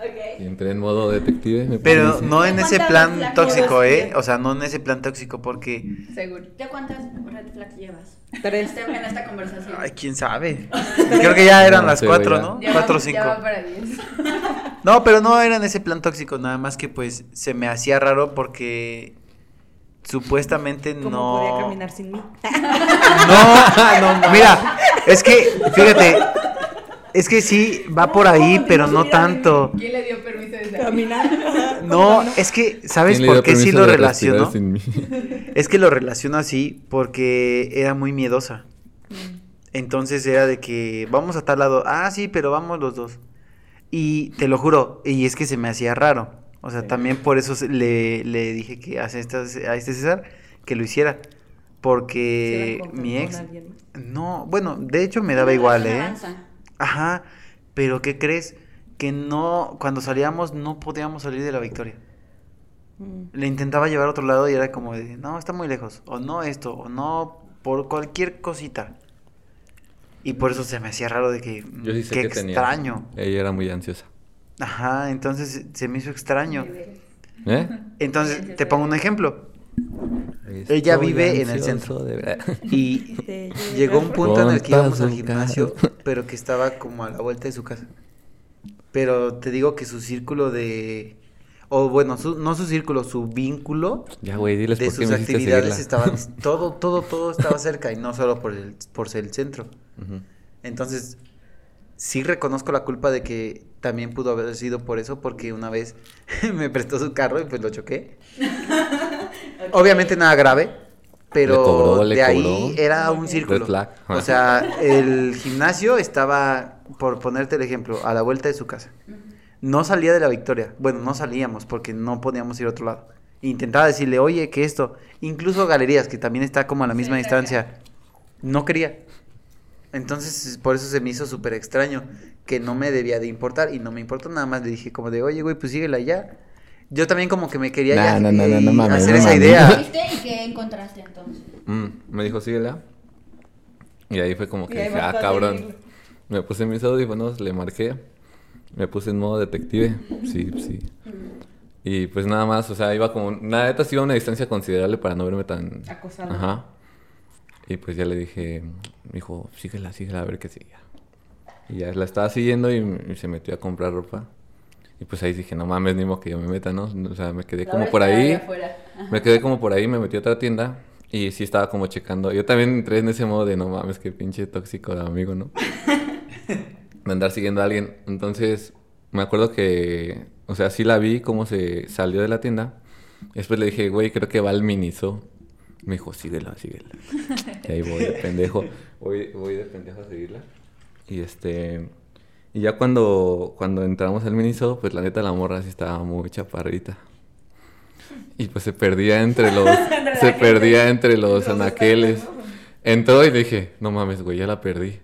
Y
Ok.
entré en modo detective. me
Pero no en ese
¿Cuántas
plan tóxico? ¿eh? O sea, no en ese plan tóxico porque...
Seguro.
¿Ya cuántas red flags llevas?
Tres.
Este- En esta conversación.
Ay, quién sabe. Creo que ya eran
No
las cuatro,
ya.
¿no?
Ya
Cuatro o cinco.
Ya va para 10.
No, pero no era en ese plan tóxico, nada más que pues se me hacía raro porque supuestamente
¿Cómo
no...
podía caminar sin mí?
No, mira, es que, fíjate, es que sí, va por ahí, pero no tanto.
¿Quién le dio permiso de?
Caminar.
No, es que, ¿sabes
¿Quién le dio
por qué sí lo relaciono? Es que lo relaciono así porque era muy miedosa. Entonces era de que vamos a tal lado. Ah, sí, pero vamos los dos. Y te lo juro, y es que se me hacía raro. O sea, también por eso le, le dije que a, esta- a este César que lo hiciera. Porque mi ex... No, bueno, de hecho me daba igual, ¿eh?
Avanza.
Ajá, pero ¿qué crees? Que no, cuando salíamos no podíamos salir de la victoria.
Mm.
Le intentaba llevar a otro lado y era como de, no, está muy lejos, o no esto, o no, por cualquier cosita. Y por eso se me hacía raro de que,
Yo sí sé
qué
que tenía.
extraño.
Ella era muy ansiosa.
Ajá, entonces se me hizo extraño.
¿Eh?
Entonces, te pongo un ejemplo. Ella vive en el centro.
de
Y llegó un punto en el que íbamos al gimnasio, pero que estaba como a la vuelta de su casa. Pero te digo que su círculo de... O bueno, su- no su círculo, su vínculo
Ya, güey, diles
de
por qué
sus
me
actividades estaban... Todo, todo, todo estaba cerca y no solo por, el, por ser el centro. Entonces, sí reconozco la culpa de que también pudo haber sido por eso, porque una vez me prestó su carro y pues lo choqué. Obviamente nada grave, pero
Le cobró, le
de ahí
cobró.
era un círculo. O sea, el gimnasio estaba, por ponerte el ejemplo, a la vuelta de su casa. No salía de la victoria. Bueno, no salíamos porque no podíamos ir a otro lado. Intentaba decirle, oye, que esto, incluso galerías, que también está como a la misma distancia, no quería. Entonces, por eso se me hizo súper extraño, que no me debía de importar y no me importó, nada más le dije como de, oye, güey, pues síguela ya. Yo también como que me quería
Nah,
ya,
no, no, no,
eh,
no mames,
hacer
no
esa idea.
¿Viste? ¿Y qué encontraste entonces?
Mm, me dijo, síguela. Y ahí fue como que dije, ah, cabrón. Me puse mis audífonos, le marqué. Me puse en modo detective. Sí, sí. Y pues nada más, o sea, iba como... Nada, neta sí iba a una distancia considerable para no verme tan...
Acosado.
Ajá. Y pues ya le dije, me dijo, síguela, síguela, a ver qué sigue. Y ya la estaba siguiendo y, y se metió a comprar ropa. Y pues ahí dije, no mames, ni modo que yo me meta, ¿no? O sea, me quedé
La
como por ahí. Me quedé como por ahí, me metí a otra tienda y sí estaba como checando. Yo también entré en ese modo de no mames, qué pinche tóxico de amigo, ¿no? de andar siguiendo a alguien. Entonces, me acuerdo que, o sea, sí la vi cómo se salió de la tienda. Después le dije, güey, creo que va al Miniso. Me dijo, síguela, síguela. Y ahí voy de pendejo. Voy, voy de pendejo a seguirla. Y este. Y ya cuando, cuando entramos al Miniso, pues la neta la morra sí estaba muy chaparrita. Y pues se perdía entre los. Se perdía entre los, anaqueles. Entró y dije, no mames, güey, ya la perdí.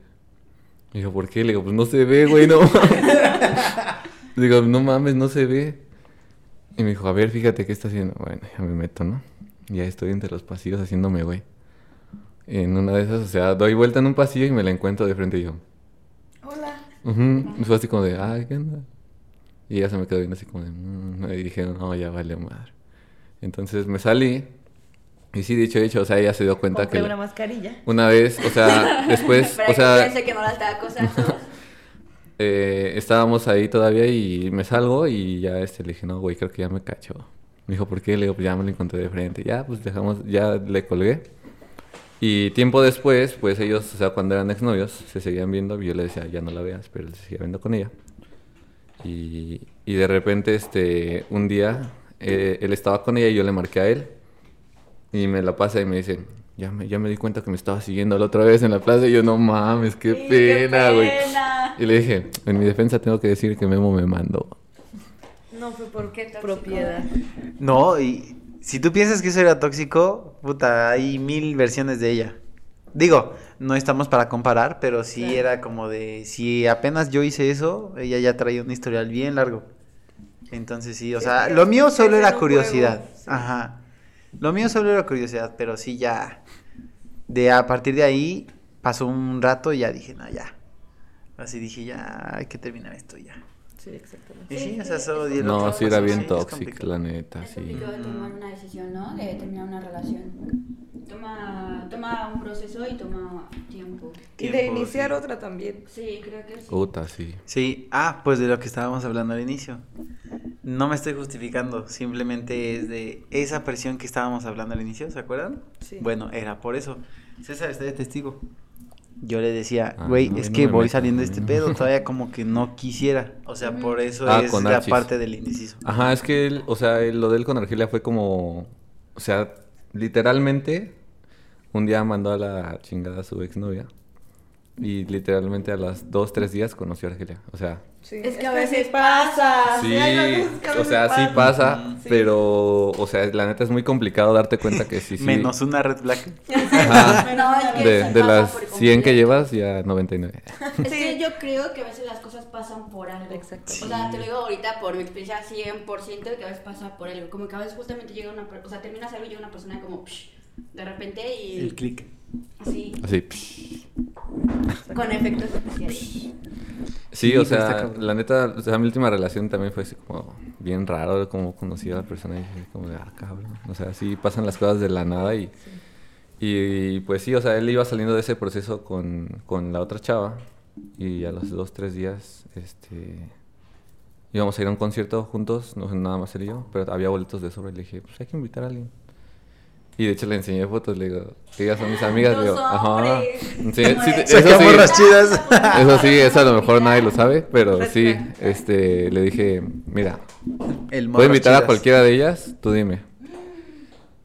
Me dijo, ¿por qué? Le digo, pues no se ve, güey, no mames. Digo, no mames, no se ve. Y me dijo, a ver, fíjate qué está haciendo. Bueno, ya me meto, ¿no? Y ya estoy entre los pasillos haciéndome, güey. En una de esas, o sea, doy vuelta en un pasillo y me la encuentro de frente y yo.
Hola.
Y fue así como de, ah, ¿qué onda? Y ella se me quedó viendo así como de, "Mm", y dije, no, ya vale madre. Entonces me salí. Y sí, dicho hecho, o sea, ella se dio cuenta
Compré
que
una
la-
mascarilla.
una vez, o sea, después, o sea,
que no la estaba acosando.
eh, estábamos ahí todavía y me salgo y ya este le dije, no, güey, creo que ya me cacho. Me dijo, ¿por qué? Le digo, pues ya me lo encontré de frente. Ya, pues dejamos, ya le colgué. Y tiempo después, pues ellos, o sea, cuando eran exnovios, se seguían viendo y yo le decía, ya no la veas, pero él se seguía viendo con ella. Y, y de repente, este, un día, eh, él estaba con ella y yo le marqué a él. Y me la pasa y me dice, ya me, ya me di cuenta que me estaba siguiendo la otra vez en la plaza. Y yo, no mames, qué
Sí,
pena, güey. Y le dije, en mi defensa tengo que decir que Memo me mandó.
No fue por
Qué tóxico.
propiedad.
No, y si tú piensas que eso era tóxico, puta, hay mil versiones de ella. Digo, no estamos para comparar, pero sí
Claro.
era como de, si apenas yo hice eso, ella ya traía un historial bien largo. Entonces sí, o
Sí,
sea, lo mío solo era curiosidad.
juego, sí.
Ajá. Lo mío solo era curiosidad, pero sí ya, de a partir de ahí pasó un rato y ya dije, no, ya. Así dije, ya, hay que terminar esto ya.
Sí, exactamente.
Y sí,
Sí,
o sea, solo
es
di el otro
No, sí era bien
es
tóxica, la neta,
Es
sí.
complicado tomar una decisión, ¿no? De terminar una relación. Toma, toma un proceso y toma tiempo.
Y de
Tiempo,
iniciar
sí.
otra también.
Sí, creo que sí.
Puta, sí.
Sí, ah, pues de lo que estábamos hablando al inicio. No me estoy justificando, simplemente es de esa presión que estábamos hablando al inicio, ¿se acuerdan?
Sí.
Bueno, era por eso. César está de testigo. Yo le decía,
Ah,
güey, es
no
que
me
voy
meto,
saliendo de este
no.
pedo, todavía como que no quisiera. O sea, por eso
Ah,
es
con
la
Archis.
parte del indeciso.
Ajá, es que él, o sea, él- lo de él con Argelia fue como, o sea, literalmente un día mandó a la chingada a su exnovia y literalmente a las dos, tres días conoció a Argelia. O sea,
Sí.
Es que a
sí
veces
pasa.
sí, o sea, sí pasa,
Sí.
pero, o sea, la neta es muy complicado darte cuenta que sí, sí.
Menos una red black.
Ajá.
No, es que
De, de las
por
100 que llevas, ya 99.
Es que yo creo que a veces las cosas pasan por algo.
Exacto.
O sea, te lo digo ahorita por mi experiencia 100% que a veces pasa por algo. Como que a veces justamente llega una persona, o sea, terminas algo y llega una persona como psh, de repente y
El click.
Así,
Así.
con efectos especiales.
Sí,
Sí,
o sea, la neta, o sea, mi última relación también fue así como bien raro, como conocí a la persona y dije como de, ah, cabrón. O sea, sí pasan las cosas de la nada y, y pues sí, o sea, él iba saliendo de ese proceso con, con la otra chava y a los dos, tres días, este, íbamos a ir a un concierto juntos, no sé, nada más él y yo, pero había boletos de sobre y le dije, pues hay que invitar a alguien. Y de hecho le enseñé fotos, le digo, ellas son mis amigas, le digo, ajá. Sí, sí, eso
Saca
sí.
chidas.
Eso sí, eso a lo mejor nadie lo sabe, pero sí, este, le dije, mira,
El
voy a
morras
invitar a cualquiera de ellas, tú dime.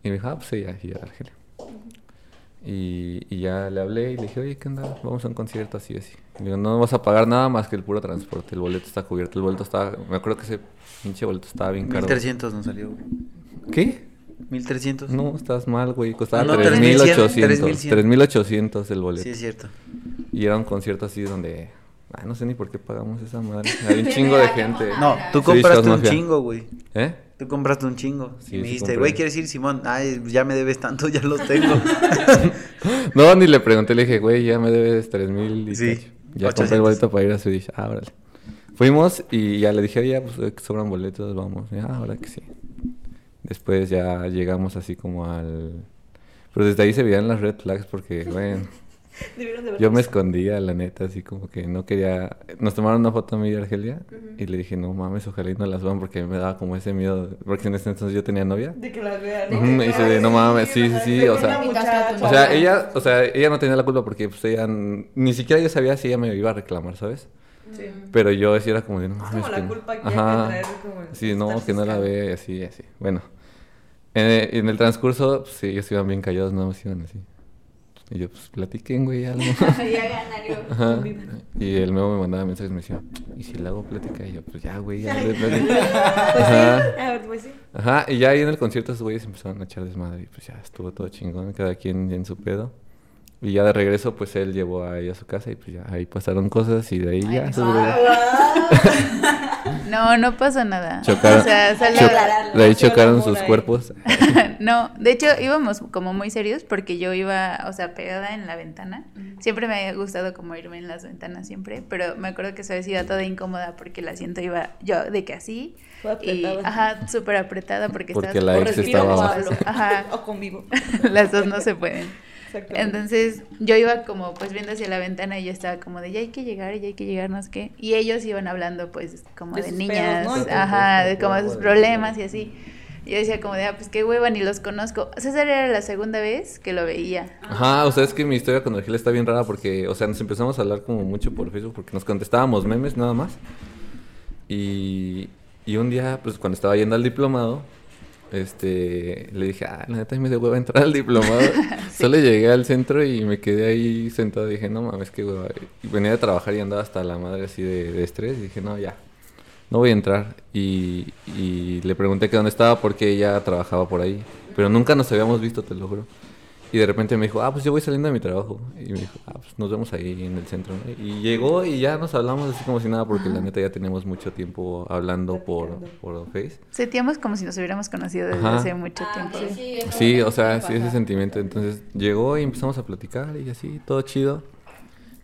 Y me dijo, ah, pues ella, y ya, Argelia. Y, y ya le hablé y le dije, oye, ¿qué onda? Vamos a un concierto así, así. Le digo, no vas a pagar nada más que el puro transporte, el boleto está cubierto, el boleto estaba, me acuerdo que ese pinche boleto estaba bien caro.
1300 nos salió, güey.
¿Qué?
1300.
No, estás mal, güey, costaba
No,
3800,
3100.
3800 el boleto.
Sí, es cierto.
Y era un concierto así donde... Ah, no sé ni por qué pagamos esa madre. Había un chingo de gente.
No, tú compraste un chingo, güey.
¿Eh?
Tú compraste un chingo.
Sí,
y me
sí
dijiste, güey, ¿quieres ir, Simón? Ay, ya me debes tanto, ya los tengo.
No, ni le pregunté, le dije, güey, ya me debes tres mil y
Sí,
cacho. Ya compré
800.
el boleto para ir a Swedish. Ah, órale. Fuimos y ya le dije, ya, pues que sobran boletos, vamos. Ya, ahora que sí. Después ya llegamos así como al... Pero desde ahí se veían las red flags porque, bueno, yo me escondía, la neta, así como que no quería... Nos tomaron una foto a mí y a Argelia y le dije, no mames, ojalá y no las vean porque me daba como ese miedo. Porque en ese entonces yo tenía novia.
De que las vean.
Y dice de, no mames, sí, sí, sí, o sea...
Muchacha.
O sea, ella, o sea, ella no tenía la culpa porque pues ella ni siquiera yo sabía si ella me iba a reclamar, ¿sabes?
Sí.
Pero yo sí era como de no
Es
mames.
como la
que no".
culpa que hay que
Ajá.
traer como
Sí, no, que no la ve así, así. Bueno. En, en el transcurso, pues sí, ellos iban bien callados, no se iban así. Y yo, pues platiquen, güey, algo. Y el nuevo me mandaba mensajes y me decía, ¿y si le hago plática? Y yo, pues ya, güey, ya. plática".
Pues sí,
Ajá.
pues sí.
Ajá, y ya ahí en el concierto esos güeyes empezaron a echar desmadre y pues ya estuvo todo chingón, cada quien en su pedo. Y ya de regreso, pues él llevó a ella a su casa y pues ya ahí pasaron cosas y de ahí ya. esos güeyes
No, no pasó nada.
Chocaron,
O sea, salió...
cho- de ahí chocaron sus
ahí.
cuerpos.
no, de hecho íbamos como muy serios porque yo iba, o sea, pegada en la ventana. Siempre me había gustado como irme en las ventanas siempre, pero me acuerdo que esa vez iba toda incómoda porque el asiento iba yo de que así. Y,
apretada.
ajá, súper apretada porque,
Porque la ex estaba
o.
Ajá.
O convivo.
Las dos no se pueden. Entonces yo iba como pues viendo hacia la ventana y yo estaba como de ya hay que llegar, ya hay que llegar, no sé qué. Y ellos iban hablando pues como
De
de, niñas,
pedos, ¿no?
ajá, de como sus problemas y así. Y yo decía como de, ah, pues qué hueva, ni los conozco. César era la segunda vez que lo veía.
Ajá, o sea, es que mi historia con Argelia está bien rara porque, o sea, nos empezamos a hablar como mucho por Facebook porque nos contestábamos memes nada más. Y, y un día, pues cuando estaba yendo al diplomado, este, le dije, ah, la neta me de hueva entrar al diplomado. Solo llegué al centro y me quedé ahí sentado y dije, no mames, qué hueva. Y venía de trabajar y andaba hasta la madre así de, de estrés y dije, no, ya, no voy a entrar. Y, y le pregunté que dónde estaba porque ella trabajaba por ahí. Pero nunca nos habíamos visto, te lo juro. Y de repente me dijo, ah, pues yo voy saliendo de mi trabajo. Y me dijo, ah, pues nos vemos ahí en el centro. ¿no? Y llegó y ya nos hablamos así como si nada, porque la neta ya teníamos mucho tiempo hablando por, por Face.
Sentíamos como si nos hubiéramos conocido desde
Ajá.
hace mucho
Ah,
tiempo.
sí,
Sí,
es
o sea, sí, ese sentimiento. Entonces llegó y empezamos a platicar y así, todo chido.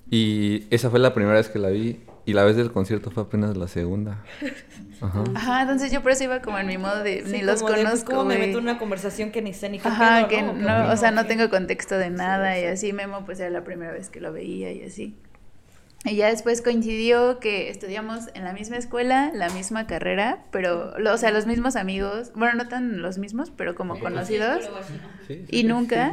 Y esa fue la primera vez que la vi. Y la vez del concierto fue apenas la segunda. Ajá.
Ajá, entonces yo por eso iba como en mi modo de
Sí,
ni los
de, pues,
conozco.
¿Cómo me meto en una conversación que ni sé ni qué
Ajá,
pedo,
que
¿no? ¿O
no, sea, no tengo contexto de nada
sí,
y
sí.
así Memo pues era la primera vez que lo veía y así. Y ya después coincidió que estudiamos en la misma escuela, la misma carrera, pero, lo- o sea, los mismos amigos, bueno, no tan los mismos, pero como conocidos. ¿Y nunca?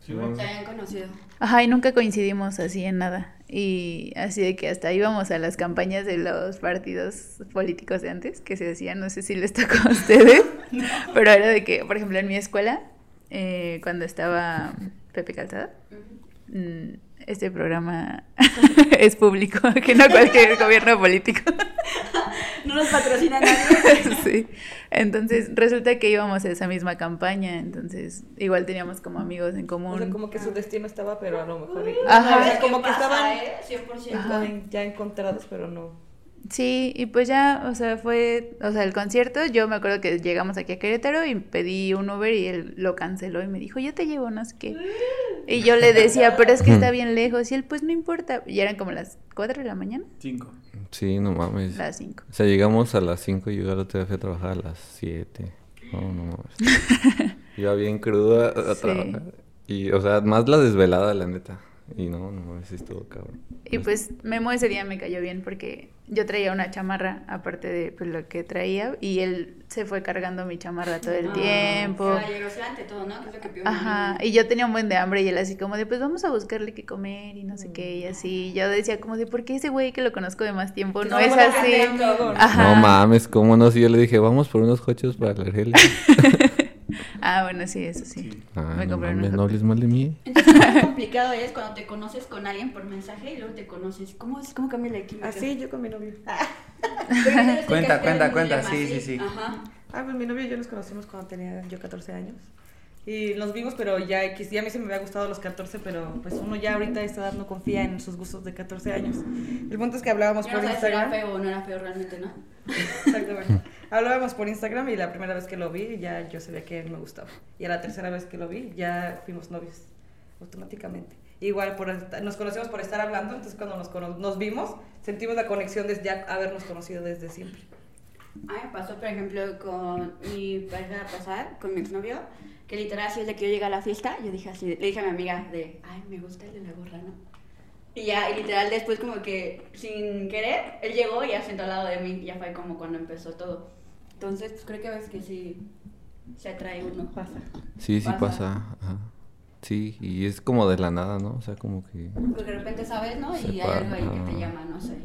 Sí.
Se habían conocido.
Ajá, y nunca coincidimos así en nada. Y así de que hasta íbamos a las campañas de los partidos políticos de antes que se hacían, no sé si les tocó a ustedes, pero era de que, por ejemplo, en mi escuela, eh, cuando estaba Pepe Calzada, este programa es público, que no cualquier gobierno político.
No nos patrocina nadie.
sí. Entonces resulta que íbamos a esa misma campaña, entonces igual teníamos como amigos en común.
O sea, como que su destino estaba, pero a lo mejor...
Ajá.
O sea,
¿Sabes
como que estaban
eh? 100%.
estaban ya encontrados, pero no...
Sí, y pues ya, o sea, fue, o sea, el concierto, yo me acuerdo que llegamos aquí a Querétaro y pedí un Uber y él lo canceló y me dijo, yo te llevo, no sé qué. Y yo le decía, pero es que está bien lejos y él, pues no importa. Y eran como las 4 de la mañana,
Cinco.
Sí, no mames.
las 5.
O sea, llegamos a las 5 y yo otro día fui a trabajar a las 7. No, no mames. Iba bien cruda a, a
Sí.
trabajar. Y, o sea, más la desvelada, la neta. Y no, no mames, estuvo cabrón.
Y pues Memo ese día me cayó bien porque yo traía una chamarra aparte de pues, lo que traía y él se fue cargando mi chamarra todo el
Ah,
tiempo.
Caballerosidad ante todo, ¿no? Que es lo que pido un
Ajá, y yo tenía un buen de hambre y él así como de, pues vamos a buscarle qué comer y no sé qué, y así. Yo decía como de, ¿por qué ese güey que lo conozco de más tiempo no
No,
es así?
que todo, ¿no?
Ajá.
No mames, ¿cómo no? Si yo le dije, vamos por unos cochos para la Argelia.
Ah, bueno, sí, eso sí.
Ah,
Me
no
compré
mames, no hables mal de mí.
Entonces, lo más complicado es cuando te conoces con alguien por mensaje y luego te conoces. ¿Cómo, es, cómo cambia la química?
Así yo con mi novio.
Cuenta,
Cuenta,
cuenta, cuenta, sí, sí, sí.
Ajá.
Ah, pues mi novio y yo nos conocimos cuando tenía yo 14 años. Y nos vimos, pero ya X, ya a mí se me había gustado los 14, pero pues uno ya ahorita a esta edad no confía en sus gustos de 14 años. El punto es que hablábamos
Ya
por
no sabes si era
Instagram.
feo o no era feo realmente, ¿no?
Exactamente. Hablábamos por Instagram y la primera vez que lo vi ya yo sabía que él me gustaba. Y a la tercera vez que lo vi ya fuimos novios automáticamente. Igual por nos conocimos por estar hablando, entonces cuando nos, nos vimos sentimos la conexión de ya habernos conocido desde siempre.
A mí me pasó, por ejemplo, con mi pareja pasar, con mi exnovio, que literal así desde que yo llegué a la fiesta, yo dije así, le dije a mi amiga de, ay, me gusta el de la gorra, ¿no? Y ya, y literal después como que sin querer, él llegó y ya sentó al lado de mí, y ya fue como cuando empezó todo. Entonces, pues creo que ves que sí se atrae uno.
Pasa.
Sí, sí
Pasa.
pasa. ajá. Sí, y es como de la nada, ¿no? O sea, como que...
Porque de repente sabes, ¿no? Y hay algo ahí que te llama, no sé.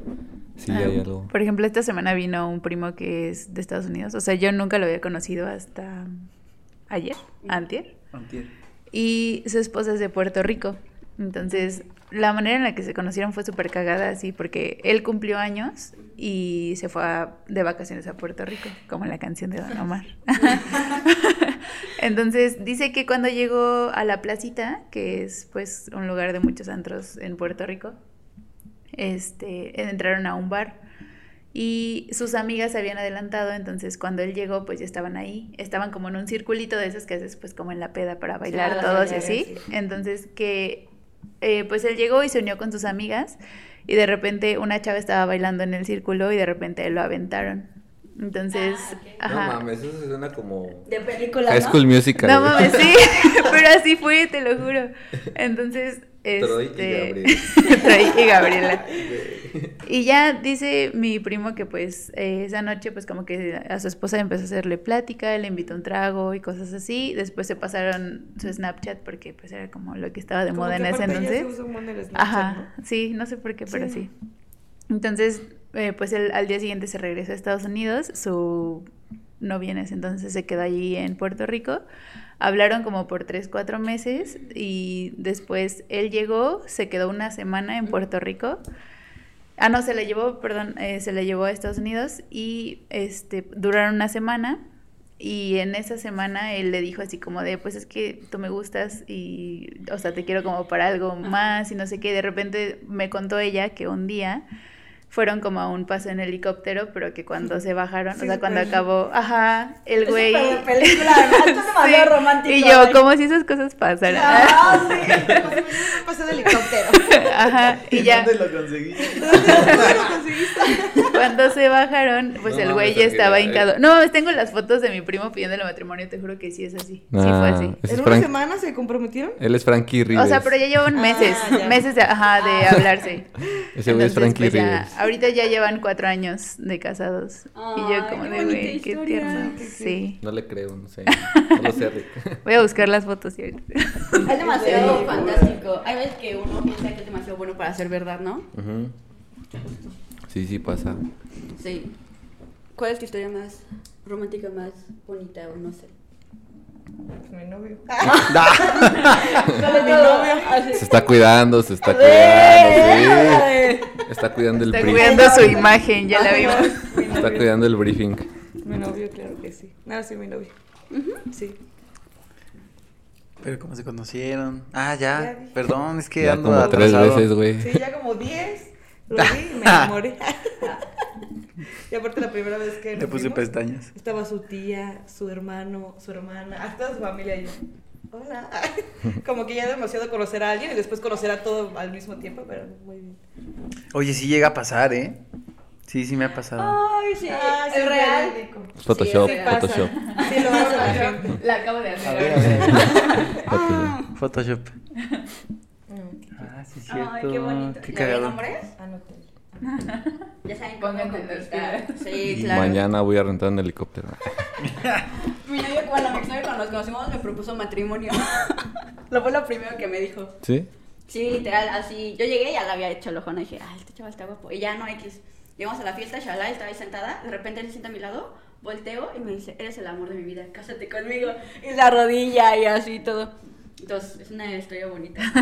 Sí,
Ah,
hay algo.
Por ejemplo, esta semana vino un primo que es de Estados Unidos. O sea, yo nunca lo había conocido hasta ayer, antier.
Antier.
Y su esposa es de Puerto Rico. Entonces, la manera en la que se conocieron fue súper cagada, así, porque él cumplió años y se fue a- de vacaciones a Puerto Rico, como en la canción de Don Omar. Entonces, dice que cuando llegó a la placita, que es pues un lugar de muchos antros en Puerto Rico, este, entraron a un bar y sus amigas se habían adelantado, entonces cuando él llegó, pues ya estaban ahí, estaban como en un circulito de esos que haces pues como en la peda para bailar todos y así,
sí.
entonces que eh, pues él llegó y se unió con sus amigas y de repente una chava estaba bailando en el círculo y de repente lo aventaron. Entonces,
Ah, ok.
ajá.
No mames, eso suena como...
De película,
High
¿no?
School Musical.
No mames, sí, pero así fue, te lo juro. Entonces,
Troy y
este,
Gabriel.
Troy y Gabriela. Y ya dice mi primo que pues eh, esa noche pues como que a su esposa empezó a hacerle plática, le invitó un trago y cosas así. Después se pasaron su Snapchat porque pues era como lo que estaba de
Como
moda en ese
se
entonces.
usa un buen el Snapchat,
Ajá,
¿no?
sí, no sé por qué, pero
Sí.
sí. Entonces, eh, pues él al día siguiente se regresó a Estados Unidos, su novia en ese entonces se quedó allí en Puerto Rico. Hablaron como por tres, cuatro meses y después él llegó, se quedó una semana en Puerto Rico. Ah, no, se la llevó, perdón, eh, se la llevó a Estados Unidos y este, duraron una semana y en esa semana él le dijo así como de, pues es que tú me gustas y, o sea, te quiero como para algo más y no sé qué. De repente me contó ella que un día fueron como a un paso en helicóptero, pero que cuando se bajaron,
Sí,
o sea, cuando acabó, ajá, el
Es
güey...
de película, además, es
Sí,
romántico,
Y yo, como si esas cosas pasaran.
Ah, sí.
Pasé de helicóptero.
Ajá, y ya
¿Dónde lo conseguí?
cuando se bajaron, pues
No
el güey ya estaba hincado. No, mames, tengo las fotos de mi primo pidiéndole matrimonio, te juro que sí es así. Sí fue
Ah,
así.
¿En
es
una
Frank-
semana se comprometieron?
Él es Frankie
O
Rivers.
sea, pero ya llevan
Ah,
meses,
ya.
meses de, ajá, de hablarse.
Ese güey es Frankie
pues, ya,
Rivers.
Ahorita ya llevan cuatro años de casados. y yo como
qué
de, güey, qué tierno. Sí.
No le creo, no sé. No lo sé, Rick.
Voy a buscar las fotos y ahorita.
Es demasiado
Sí.
fantástico. Hay veces que uno piensa que es demasiado bueno para ser verdad, ¿no?
Ujú. Sí, sí pasa.
Sí. ¿Cuál es tu historia más romántica, más bonita o no sé?
Pues mi novio.
Se está cuidando, se está cuidando, sí. Está cuidando el
Está
briefing.
cuidando su imagen, ya la vimos.
Está cuidando el briefing.
Mi novio, claro que sí. No, sí, mi novio. Sí.
Pero cómo se conocieron. Ah,
Ya
ya. Perdón, es que
Ya
ando
como tres
atrasado.
veces, güey.
Sí, ya como 10. Lo vi y me enamoré. y aparte la primera vez que
Le puse
vimos,
pestañas.
estaba su tía, su hermano, su hermana, hasta su familia y yo. Hola. Como que ya demasiado conocer a alguien y después conocer a todo al mismo tiempo, pero muy bien.
Oye, sí llega a pasar, ¿eh? Sí, sí me ha pasado.
Ay, sí.
Ah, sí,
el real.
Photoshop,
Sí.
Photoshop.
Sí, lo hace la gente.
La acabo de hacer.
A ver, a ver.
Photoshop.
Photoshop. Ah, sí, es cierto.
Ay, qué bonito.
Qué
¿Ya ven
cagado.
Ya saben cómo
pilas.
Sí, claro.
Mañana voy a rentar un helicóptero.
Mi novio, cuando mi exnovio, cuando nos conocimos, me propuso matrimonio. Lo fue lo primero que me dijo.
¿Sí?
Sí, literal, así. Yo llegué y ya le había hecho el ojón. Y dije, ay, este chaval está guapo. Y ya no, X. Llegamos a la fiesta, Shalala estaba ahí sentada. De repente él se sienta a mi lado, volteo y me dice, eres el amor de mi vida, cásate conmigo. Y la rodilla y así todo. Entonces, es una historia bonita.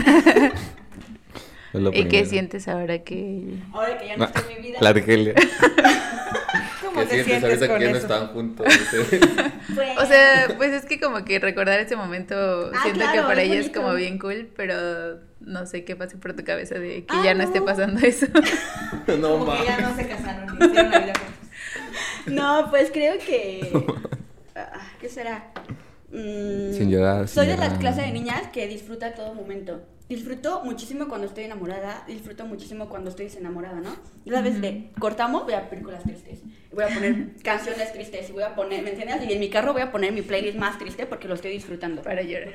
Es lo
¿Y qué sientes ahora que
Ahora que ya no
Ah,
está en mi vida.
La Argelia.
¿Cómo ¿Cómo
¿Qué
te
sientes
sientes
ahorita que ya no están juntos?
Pues,
O sea, pues es que como que recordar ese momento
Ah,
siento
claro,
que para
es
ella es como bien cool, pero no sé qué pase por tu cabeza de que
Ah,
ya no, esté pasando eso.
no
Como que ya no se casaron ni hicieron la vida juntos.
no, pues creo que... Ah, ¿Qué será? Mm,
Sin llorar, sin
Soy de las
llorar.
clases de niñas que disfruta todo momento. Disfruto muchísimo cuando estoy enamorada, disfruto muchísimo cuando estoy desenamorada, ¿no? Y la vez de cortamos, voy a películas tristes. Voy a poner canciones tristes y voy a poner, ¿me entiendes? Y en mi carro voy a poner mi playlist más triste porque lo estoy disfrutando.
Para llorar.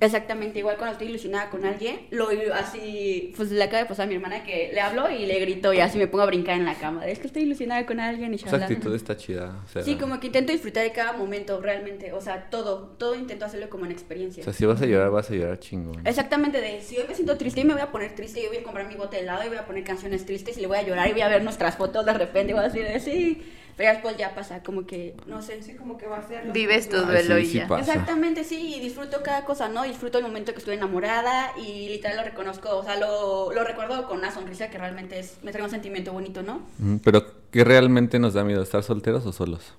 Exactamente, igual cuando estoy ilusionada con alguien, lo así, pues le acaba de pasar a mi hermana que le hablo y le grito y así me pongo a brincar en la cama. Es que estoy ilusionada con alguien y
Esa actitud está chida. O sea,
Sí, como que intento disfrutar de cada momento realmente, o sea, todo, todo intento hacerlo como en experiencia.
O sea, si vas a llorar, vas a llorar chingón.
Exactamente, de si hoy me siento triste y me voy a poner triste, yo voy a comprar mi bote de helado y voy a poner canciones tristes y le voy a llorar y voy a ver nuestras fotos de repente y voy a decir, de, sí, pero ya después ya pasa, como que, no sé,
Sí, como que va a ser.
Vives tu duelo
sí,
y ya.
Exactamente, sí, y disfruto cada cosa, ¿no? Disfruto el momento que estoy enamorada y literal lo reconozco, o sea, lo, lo recuerdo con una sonrisa que realmente es, me trae un sentimiento bonito, ¿no?
Ujú, Pero, ¿qué realmente nos da miedo? ¿Estar solteros o solos?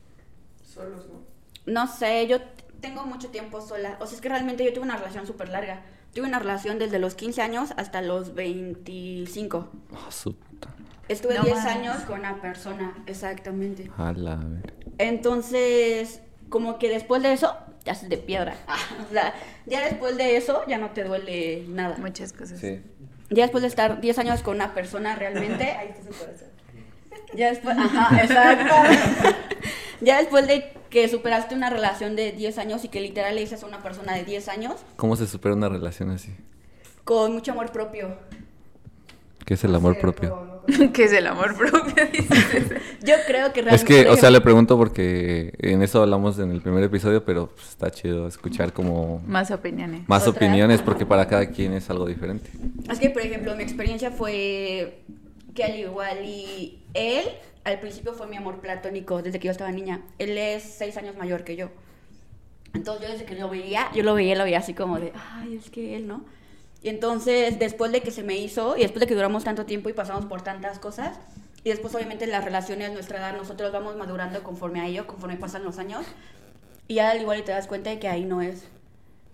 Solos, ¿no?
No sé, yo tengo mucho tiempo sola, o sea, es que realmente yo tuve una relación súper larga. Tuve una relación desde los 15 años hasta los 25.
Ah, su.
Estuve
No
10
mames.
años con una persona, exactamente.
A la ver.
Entonces, como que después de eso, ya es de piedra. o sea, ya después de eso, ya no te duele nada.
Muchas cosas.
Sí.
Ya después de estar 10 años con una persona realmente, ahí está su corazón. Ya después, ajá, exacto. ya después de que superaste una relación de 10 años y que literal le dices a una persona de 10 años,
¿Cómo se supera una relación así?
con mucho amor propio.
¿Qué es el amor propio?
que es el amor propio.
Yo creo que realmente...
Es que, o sea, le pregunto porque en eso hablamos en el primer episodio, pero pues, está chido escuchar como
Más opiniones.
más
Otra.
opiniones porque para cada quien es algo diferente.
Es que, por ejemplo, mi experiencia fue que al igual y él, al principio fue mi amor platónico desde que yo estaba niña. Él es seis años mayor que yo. Entonces yo desde que lo veía, yo lo veía, lo veía así como de, ay, es que él, ¿no? Y entonces, después de que se me hizo, y después de que duramos tanto tiempo y pasamos por tantas cosas, y después obviamente las relaciones, nuestra edad, nosotros vamos madurando conforme a ello, conforme pasan los años, y ya al igual te das cuenta de que ahí no es.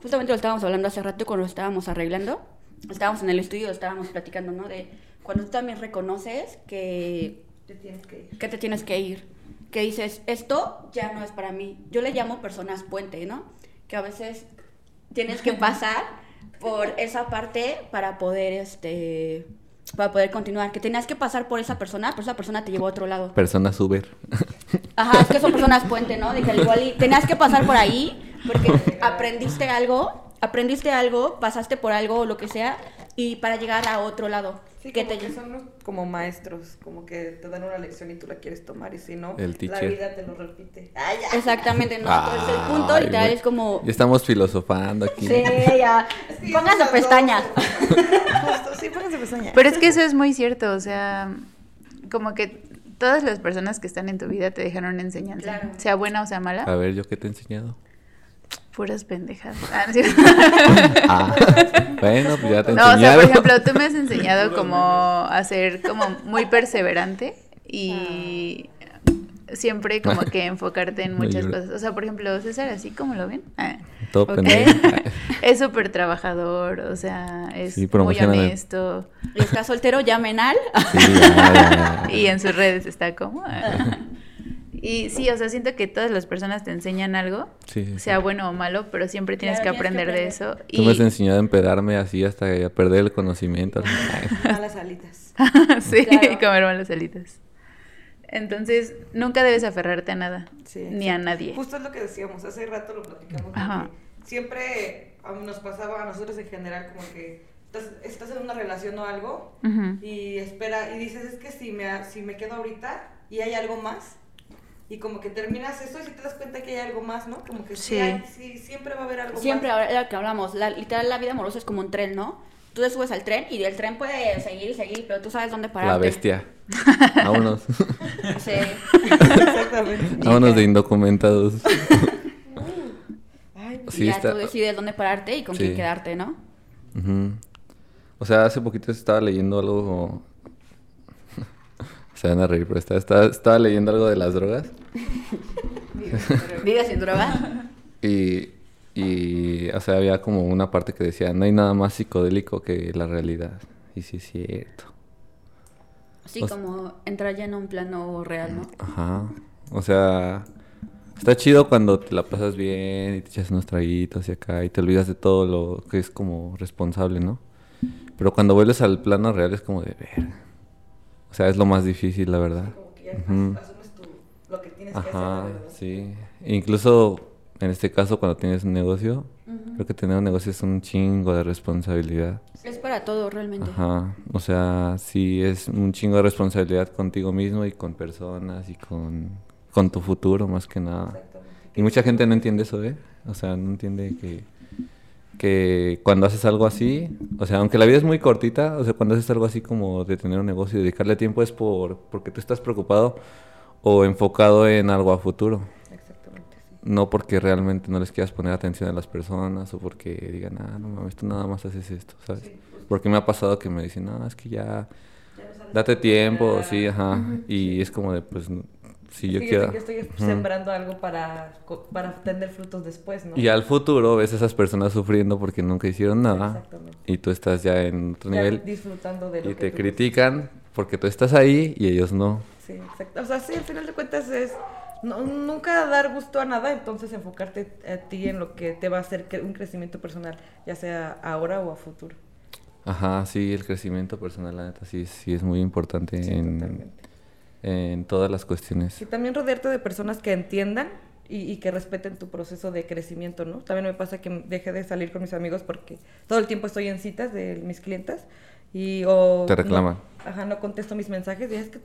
Justamente lo estábamos hablando hace rato cuando lo estábamos arreglando, estábamos en el estudio, estábamos platicando, ¿no? De cuando tú también reconoces que
Te tienes que ir.
que te tienes que ir. Que dices, esto ya no es para mí. Yo le llamo personas puente, ¿no? Que a veces tienes que pasar por esa parte para poder, este, para poder continuar. Que tenías que pasar por esa persona, pero esa persona te llevó a otro lado.
Personas Uber.
Ajá, es que son personas puente, ¿no? De que al igual y tenías que pasar por ahí porque aprendiste algo, aprendiste algo, pasaste por algo o lo que sea y para llegar a otro lado.
Sí,
que
como
te
que son los- como maestros, como que te dan una lección y tú la quieres tomar y si no,
El
la vida te lo repite. Ay, ya.
Exactamente, no, entonces el punto
Ay,
literal es como
Ya estamos filosofando aquí.
Sí, ya.
Que
Pónganse pestañas.
Sí, pónganse pestañas.
Pero es que eso es muy cierto, o sea, como que todas las personas que están en tu vida te dejaron una enseñanza,
Claro.
sea buena o sea mala,
A ver, ¿yo qué te he enseñado?
Puras pendejadas. Ah, no, cierto.
Ah, bueno, pues ya te he
No, o sea,
enseñado.
por ejemplo, tú me has enseñado como a ser como muy perseverante y siempre como que enfocarte en muchas cosas. O sea, por ejemplo, César, así como lo ven. Ah,
Todo
ok.
pendejo.
Es súper trabajador, o sea, es
Sí,
muy honesto.
Y está soltero, llamen al.
Sí, ya, ya, ya.
Y en sus redes está como... Y sí, o sea, siento que todas las personas te enseñan algo,
Sí, sí, sí.
sea bueno o malo, pero siempre tienes
Claro,
que
tienes que
aprender de eso.
Tú me has enseñado a empedarme así hasta a perder el conocimiento.
Malas alitas.
sí,
Claro.
comer malas alitas. Entonces, nunca debes aferrarte a nada,
Sí.
ni a nadie.
Justo es lo que decíamos, hace rato lo platicamos.
Ajá.
Siempre a- nos pasaba a nosotros en general como que estás, estás en una relación o algo y espera y dices es que si me, si me quedo ahorita y hay algo más y como que terminas eso y si te das cuenta que hay algo más, ¿no? Como que sí,
Sí.
hay- sí, siempre va a haber algo
Siempre,
más.
lo que hablamos, la, literal la vida amorosa es como un tren, ¿no? Tú te subes al tren y del tren puede seguir y seguir, pero tú sabes dónde pararte.
La bestia. Vámonos.
Sí.
Exactamente.
Vámonos de indocumentados.
Ay,
Y
Sí,
ya
está-
tú decides dónde pararte y con
Sí.
quién quedarte, ¿no?
O sea, hace poquito estaba leyendo algo Se van a reír, pero estaba, estaba, estaba leyendo algo de las drogas.
¿Vives sin droga?
Y, y, o sea, había como una parte que decía, no hay nada más psicodélico que la realidad. Y sí es cierto.
Sí,
O
como entrar ya en un plano real, ¿no?
Ajá. O sea, está chido cuando te la pasas bien y te echas unos traguitos y acá y te olvidas de todo lo que es como responsable, ¿no? Pero cuando vuelves al plano real es como de ver. O sea, es lo más difícil, la verdad.
Como que ya asumes tu, lo que tienes que hacer.
Ajá, sí. Incluso en este caso, cuando tienes un negocio, creo que tener un negocio es un chingo de responsabilidad.
Es para todo realmente.
Ajá, o sea, sí es un chingo de responsabilidad contigo mismo y con personas y con, con tu futuro más que nada. Y mucha gente no entiende eso, ¿eh? O sea, no entiende que, que cuando haces algo así, o sea, aunque la vida es muy cortita, o sea, cuando haces algo así como de tener un negocio y dedicarle tiempo es por porque tú estás preocupado o enfocado en algo a futuro.
Exactamente, sí.
No porque realmente no les quieras poner atención a las personas o porque digan, ah, no mames, tú nada más haces esto, ¿sabes? Porque me ha pasado que me dicen, no, es que ya, date tiempo, sí, ajá. Y es como de, pues, si yo
Sí,
quiero.
yo estoy sembrando algo para, para tener frutos después, ¿no?
Y al futuro ves a esas personas sufriendo porque nunca hicieron nada.
Exactamente.
Y tú estás ya en otro
Ya
nivel
disfrutando de lo
y
que
te
tú-
critican porque tú estás ahí y ellos no.
Sí, exacto. O sea, sí, al final de cuentas es no- nunca dar gusto a nada, entonces enfocarte a ti en lo que te va a hacer un crecimiento personal, ya sea ahora o a futuro.
Ajá, sí, el crecimiento personal, la neta, sí, sí es muy importante
Sí,
en. En todas las cuestiones.
Y también rodearte de personas que entiendan y, y que respeten tu proceso de crecimiento, ¿no? También me pasa que dejé de salir con mis amigos porque todo el tiempo estoy en citas de mis clientes y o...
Te reclaman.
no- ajá, no contesto mis mensajes y es que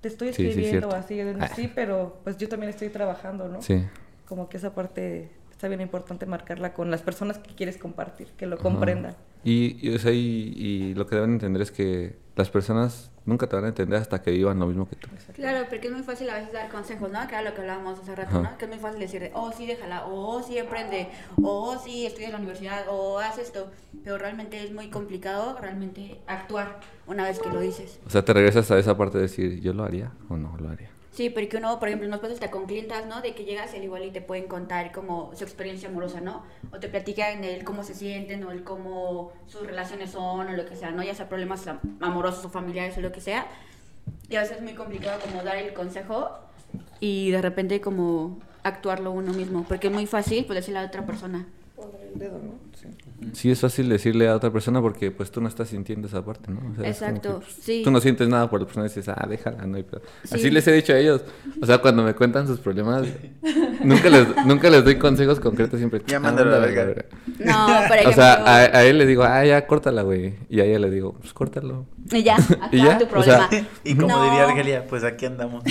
te estoy
Sí, sí,
escribiendo
cierto.
así,
Ah.
sí, pero pues yo también estoy trabajando, ¿no?
Sí.
Como que esa parte está bien importante marcarla con las personas que quieres compartir, que lo comprendan.
Y, y, o sea, y, y lo que deben entender es que las personas nunca te van a entender hasta que vivan lo mismo que tú.
Claro, porque es muy fácil a veces dar consejos, ¿no? Que era lo que hablábamos hace rato,
Ajá.
¿no? Que es muy fácil decir, de, oh, sí, déjala, o oh, sí, emprende, o oh, sí, estudia en la universidad, o haz esto. Pero realmente es muy complicado realmente actuar una vez que lo dices.
O sea, te regresas a esa parte de decir, ¿yo lo haría o no lo haría?
Sí, porque uno, por ejemplo, nos pasa hasta con clientas, ¿no? De que llegas al igual y te pueden contar como su experiencia amorosa, ¿no? O te platican el cómo se sienten o el cómo sus relaciones son o lo que sea, ¿no? Ya sea problemas am- amorosos o familiares o lo que sea. Y a veces es muy complicado como dar el consejo y de repente como actuarlo uno mismo, porque es muy fácil pues decirle a la otra persona.
Poner el dedo, ¿no? Sí.
Sí, es fácil decirle a otra persona porque pues tú no estás sintiendo esa parte, ¿no? O sea,
Exacto,
que, pues,
sí.
Tú no sientes nada por la persona y dices, ah, déjala, no hay pedo.
Sí.
Así les he dicho a ellos. O sea, cuando me cuentan sus problemas, nunca les, nunca les doy consejos concretos, siempre.
Ya
"Ah,
mándalo a la verga".
No, ejemplo.
O sea, a, a él le digo, ah, ya, córtala, güey. Y a ella le digo, pues córtalo.
Y ya, acá
¿Y ya?
tu
O sea,
problema.
Y como
No.
diría Argelia, pues aquí andamos.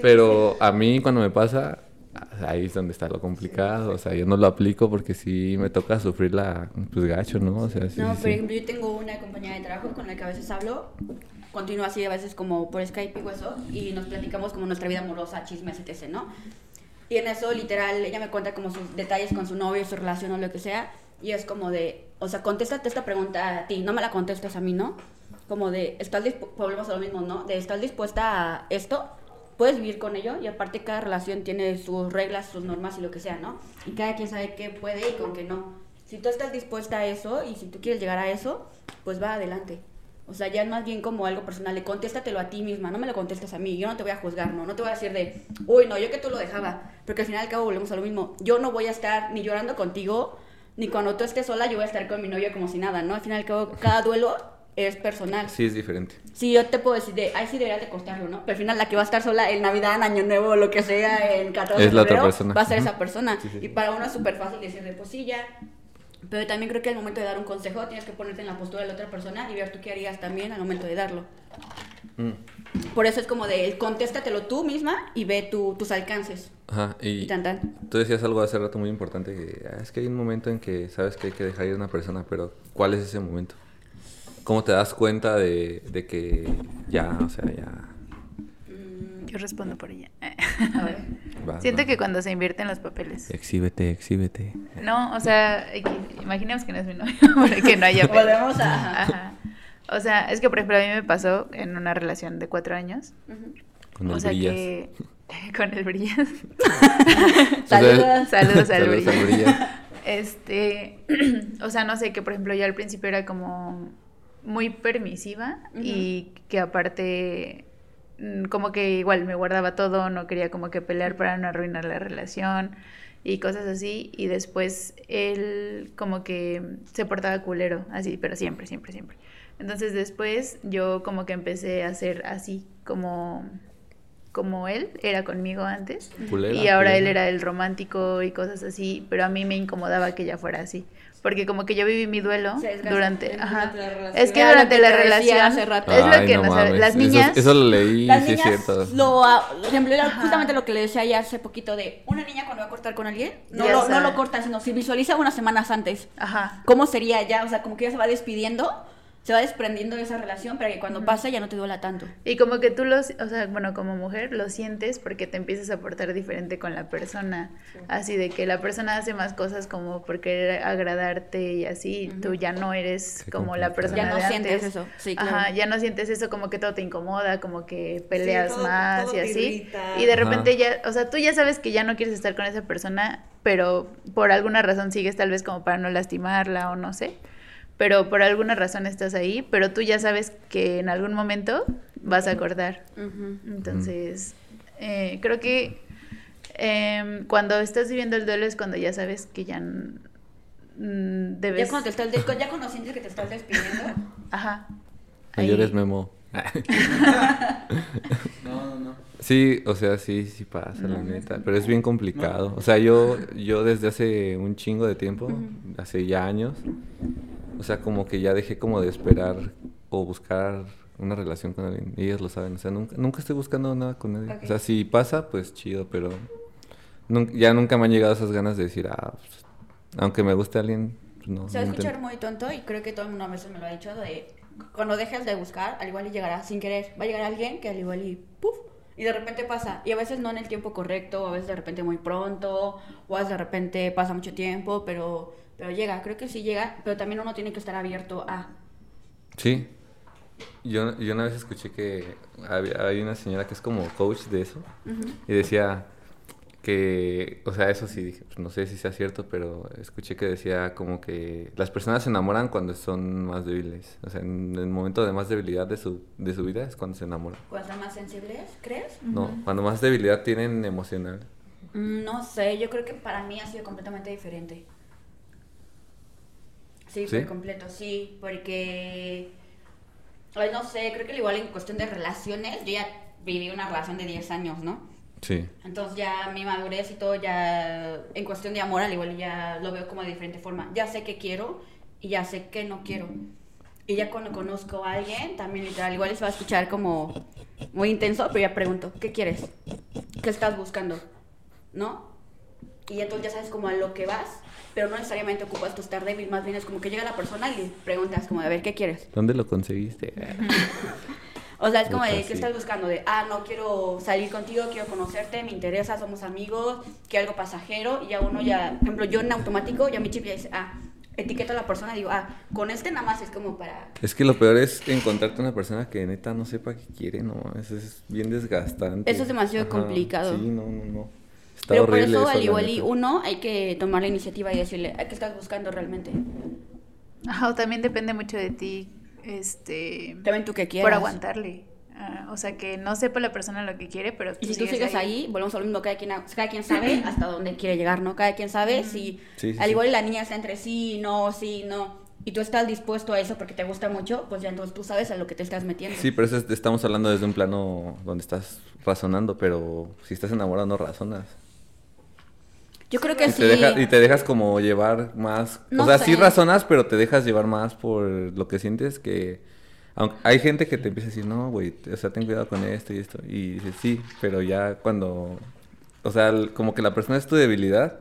Pero a mí cuando me pasa, ahí es donde está lo complicado. O sea, yo no lo aplico porque sí me toca sufrir la, pues gacho, ¿no? O sea, sí,
No, por
sí.
ejemplo, yo tengo una compañera de trabajo con la que a veces hablo, continúa así a veces como por Skype y eso, y nos platicamos como nuestra vida amorosa, chismes, etc., ¿no? Y en eso, literal, ella me cuenta como sus detalles con su novio, su relación o lo que sea, y es como de, o sea, contéstate esta pregunta a ti, no me la contestes a mí, ¿no? Como de, ¿estás dispuesta, volvemos a lo mismo, ¿no? De, ¿estás dispuesta a esto? Puedes vivir con ello, y aparte cada relación tiene sus reglas, sus normas y lo que sea, ¿no? Y cada quien sabe qué puede y con qué no. Si tú estás dispuesta a eso y si tú quieres llegar a eso, pues va adelante. O sea, ya es más bien como algo personal, de contéstatelo a ti misma, no me lo contestes a mí, yo no te voy a juzgar, no, no te voy a decir de, uy, no, yo que tú lo dejaba, porque al final y cabo volvemos a lo mismo, yo no voy a estar ni llorando contigo, ni cuando tú estés sola yo voy a estar con mi novio como si nada, ¿no? Al final y cabo, cada duelo es personal.
Sí, es diferente.
Sí, yo te puedo decir de, ay, sí deberías de costarlo, ¿no? Pero al final la que va a estar sola en Navidad, en Año Nuevo, lo que sea, en 14
Es
de
la otra
febrero,
persona.
va a ser esa persona.
Sí, sí.
Y para uno es súper fácil decir de, pues sí, ya. Pero también creo que al momento de dar un consejo tienes que ponerte en la postura de la otra persona y ver tú qué harías también al momento de darlo.
Mm.
Por eso es como de, contéstatelo tú misma y ve tu- tus alcances.
Ajá, y
Y tan tan.
tú decías algo hace rato muy importante, que ah, es que hay un momento en que sabes que hay que dejar ir a una persona, pero ¿cuál es ese momento? ¿Cómo te das cuenta de, de que ya, o sea, ya...
Mm,
Yo respondo por ella.
a ver.
va,
Siento
va.
que cuando se invierten los papeles.
Exhíbete, exhíbete.
No, o sea, imaginemos que no es mi novio, para que no haya.
Volvemos a...
Ajá. O sea, es que por ejemplo a mí me pasó en una relación de cuatro años.
Con el
o sea
brillas.
que con el brillas.
Saludos.
Saludos al
Saludos al
brillas.
brillas.
Este, o sea, no sé, que por ejemplo yo al principio era como muy permisiva y que aparte mm, como que igual me guardaba todo, no quería como que pelear para no arruinar la relación y cosas así. Y después él como que se portaba culero, así, pero siempre, siempre, siempre. Entonces después yo como que empecé a ser así como como él era conmigo antes.
Culera,
y ahora él era el romántico y cosas así, pero a mí me incomodaba que ella fuera así, porque como que yo viví mi duelo durante, ajá,
la relación.
es que
Era
durante
que
la relación
hace rato.
es lo
Ay,
que
no mames.
las niñas,
Eso, lo leí,
Las
sí es
niñas
cierto.
lo, por ejemplo, era justamente lo que le decía ya hace poquito de una niña cuando va a cortar con alguien, no,
Ya
lo, no lo corta, sino si visualiza unas semanas antes.
ajá,
¿Cómo sería ya? O sea, como que ya se va despidiendo, se va desprendiendo de esa relación para que cuando pasa ya no te duela tanto.
y como que tú los, o sea, bueno, como mujer lo sientes porque te empiezas a portar diferente con la persona, así de que la persona hace más cosas como por querer agradarte y así, y tú ya no eres
Qué
como la persona
Ya no
de
sientes
antes.
eso, sí,
Ajá,
claro.
ya no sientes eso como que todo te incomoda, como que peleas
todo-
más
todo
y así.
irrita.
Y de
Ajá.
repente ya, o sea, tú ya sabes que ya no quieres estar con esa persona, pero por alguna razón sigues tal vez como para no lastimarla o no sé. Pero por alguna razón estás ahí, pero tú ya sabes que en algún momento vas a acordar. Entonces, eh, creo que em, cuando estás viviendo el duelo es cuando ya sabes que ya mm, debes...
Ya cuando, te estás des- ya cuando sientes que te estás despidiendo,
Ajá. Ahí-
llores, Memo.
No, no, no.
Sí, o sea, sí, sí pasa, la neta. Pero es bien complicado. O sea, yo, yo desde hace un chingo de tiempo, hace ya años, o sea, como que ya dejé como de esperar o buscar una relación con alguien. Y ellos lo saben. O sea, nunca, nunca estoy buscando nada con nadie. O sea, si pasa, pues chido, pero ya nunca me han llegado esas ganas de decir, ah, pues, aunque me guste alguien, pues no.
se va a escuchar muy tonto y creo que todo el mundo a veces me lo ha dicho de cuando dejes de buscar, al igual y llegará sin querer, va a llegar alguien que al igual y puf, y de repente pasa, y a veces no en el tiempo correcto, o a veces de repente muy pronto, o a veces de repente pasa mucho tiempo, pero pero llega, creo que sí llega, pero también uno tiene que estar abierto a
Sí. Yo, yo una vez escuché que había, hay una señora que es como coach de eso y decía que, o sea, eso sí, dije, pues no sé si sea cierto, pero escuché que decía como que las personas se enamoran cuando son más débiles. O sea, en el momento de más debilidad de su, de su vida es cuando se enamoran.
cuando más sensibles, ¿crees?
No, cuando más debilidad tienen emocional.
Mm, No sé, yo creo que para mí ha sido completamente diferente. Sí,
¿Sí?
por completo, sí, porque, ay, no sé, creo que al igual en cuestión de relaciones, yo ya viví una relación de 10 años, ¿no?
Sí.
Entonces ya mi madurez y todo ya, en cuestión de amor, al igual ya lo veo como de diferente forma. Ya sé qué quiero y ya sé qué no quiero. Y ya cuando conozco a alguien, también literal, igual se va a escuchar como muy intenso, pero ya pregunto, ¿qué quieres? ¿Qué estás buscando? ¿No? Y entonces ya sabes como a lo que vas, pero no necesariamente ocupas tu estar débil, más bien es como que llega la persona y le preguntas como, a ver, ¿qué quieres?
¿Dónde lo conseguiste?
O sea, es como de, ¿qué estás buscando? De, ah, no quiero salir contigo, quiero conocerte, me interesa, somos amigos, quiero algo pasajero, y ya uno ya, por ejemplo, yo en automático, ya mi chip ya dice, ah, etiqueto a la persona y digo, ah, con este nada más es como para...
Es que lo peor es encontrarte una persona que neta no sepa qué quiere, no, eso es bien desgastante.
Eso es demasiado complicado.
Sí, no, no, no. Está
Pero por
horrible
eso,
eso,
al igual y uno, hay que tomar la iniciativa y decirle, ¿a qué estás buscando realmente?
Ajá, o también depende mucho de ti, este,
También tú que quieras.
por aguantarle. Ah, o sea, que no sepa la persona lo que quiere, pero
Y si tú sigues ahí, volvemos a lo mismo, cada quien, cada quien sabe hasta dónde quiere llegar, ¿no? Cada quien sabe si
Sí, sí,
al
sí.
igual y la niña está entre sí, no, sí, no, y tú estás dispuesto a eso porque te gusta mucho, pues ya entonces tú sabes a lo que te estás metiendo.
Sí, pero eso es- estamos hablando desde un plano donde estás razonando, pero si estás enamorado no razonas.
Yo creo que
Y
sí.
te, deja- y te dejas como llevar más...
No
o sea,
sé.
sí razonas, pero te dejas llevar más por lo que sientes que... Aunque hay gente que te empieza a decir, no, güey, o sea, ten cuidado con esto y esto. Y dices, sí, pero ya cuando... O sea, como que la persona es tu debilidad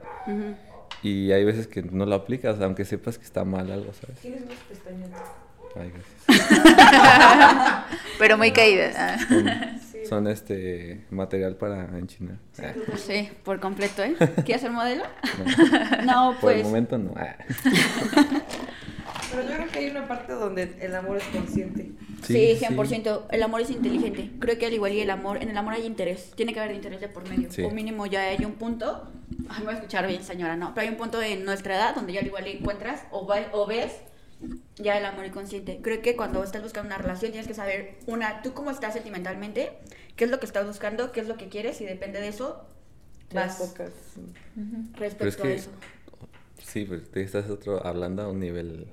y hay veces que no lo aplicas, aunque sepas que está mal algo, ¿sabes?
Tienes unas pestañas.
Ay, gracias.
Pero muy caída.
Son, este material para enchinar. Ah,
Sí, por completo, ¿eh? ¿Quieres ser modelo?
no.
No,
Por el
pues.
momento no. Ah.
Pero yo creo que hay una parte donde el amor es consciente.
Sí, 100%. El amor es inteligente. Creo que al igual y el amor, en el amor hay interés. Tiene que haber interés de por medio.
Sí.
O mínimo ya hay un punto. Ay, me voy a escuchar bien, señora, no. Pero hay un punto en nuestra edad donde ya al igual y encuentras o, va- o ves ya el amor inconsciente. Creo que cuando estás buscando una relación tienes que saber, una, tú cómo estás sentimentalmente, qué es lo que estás buscando, qué es lo que quieres y depende de eso vas
Pocas.
respecto
Pero es
a
que-
eso.
Sí, pues te estás otro, hablando a un nivel...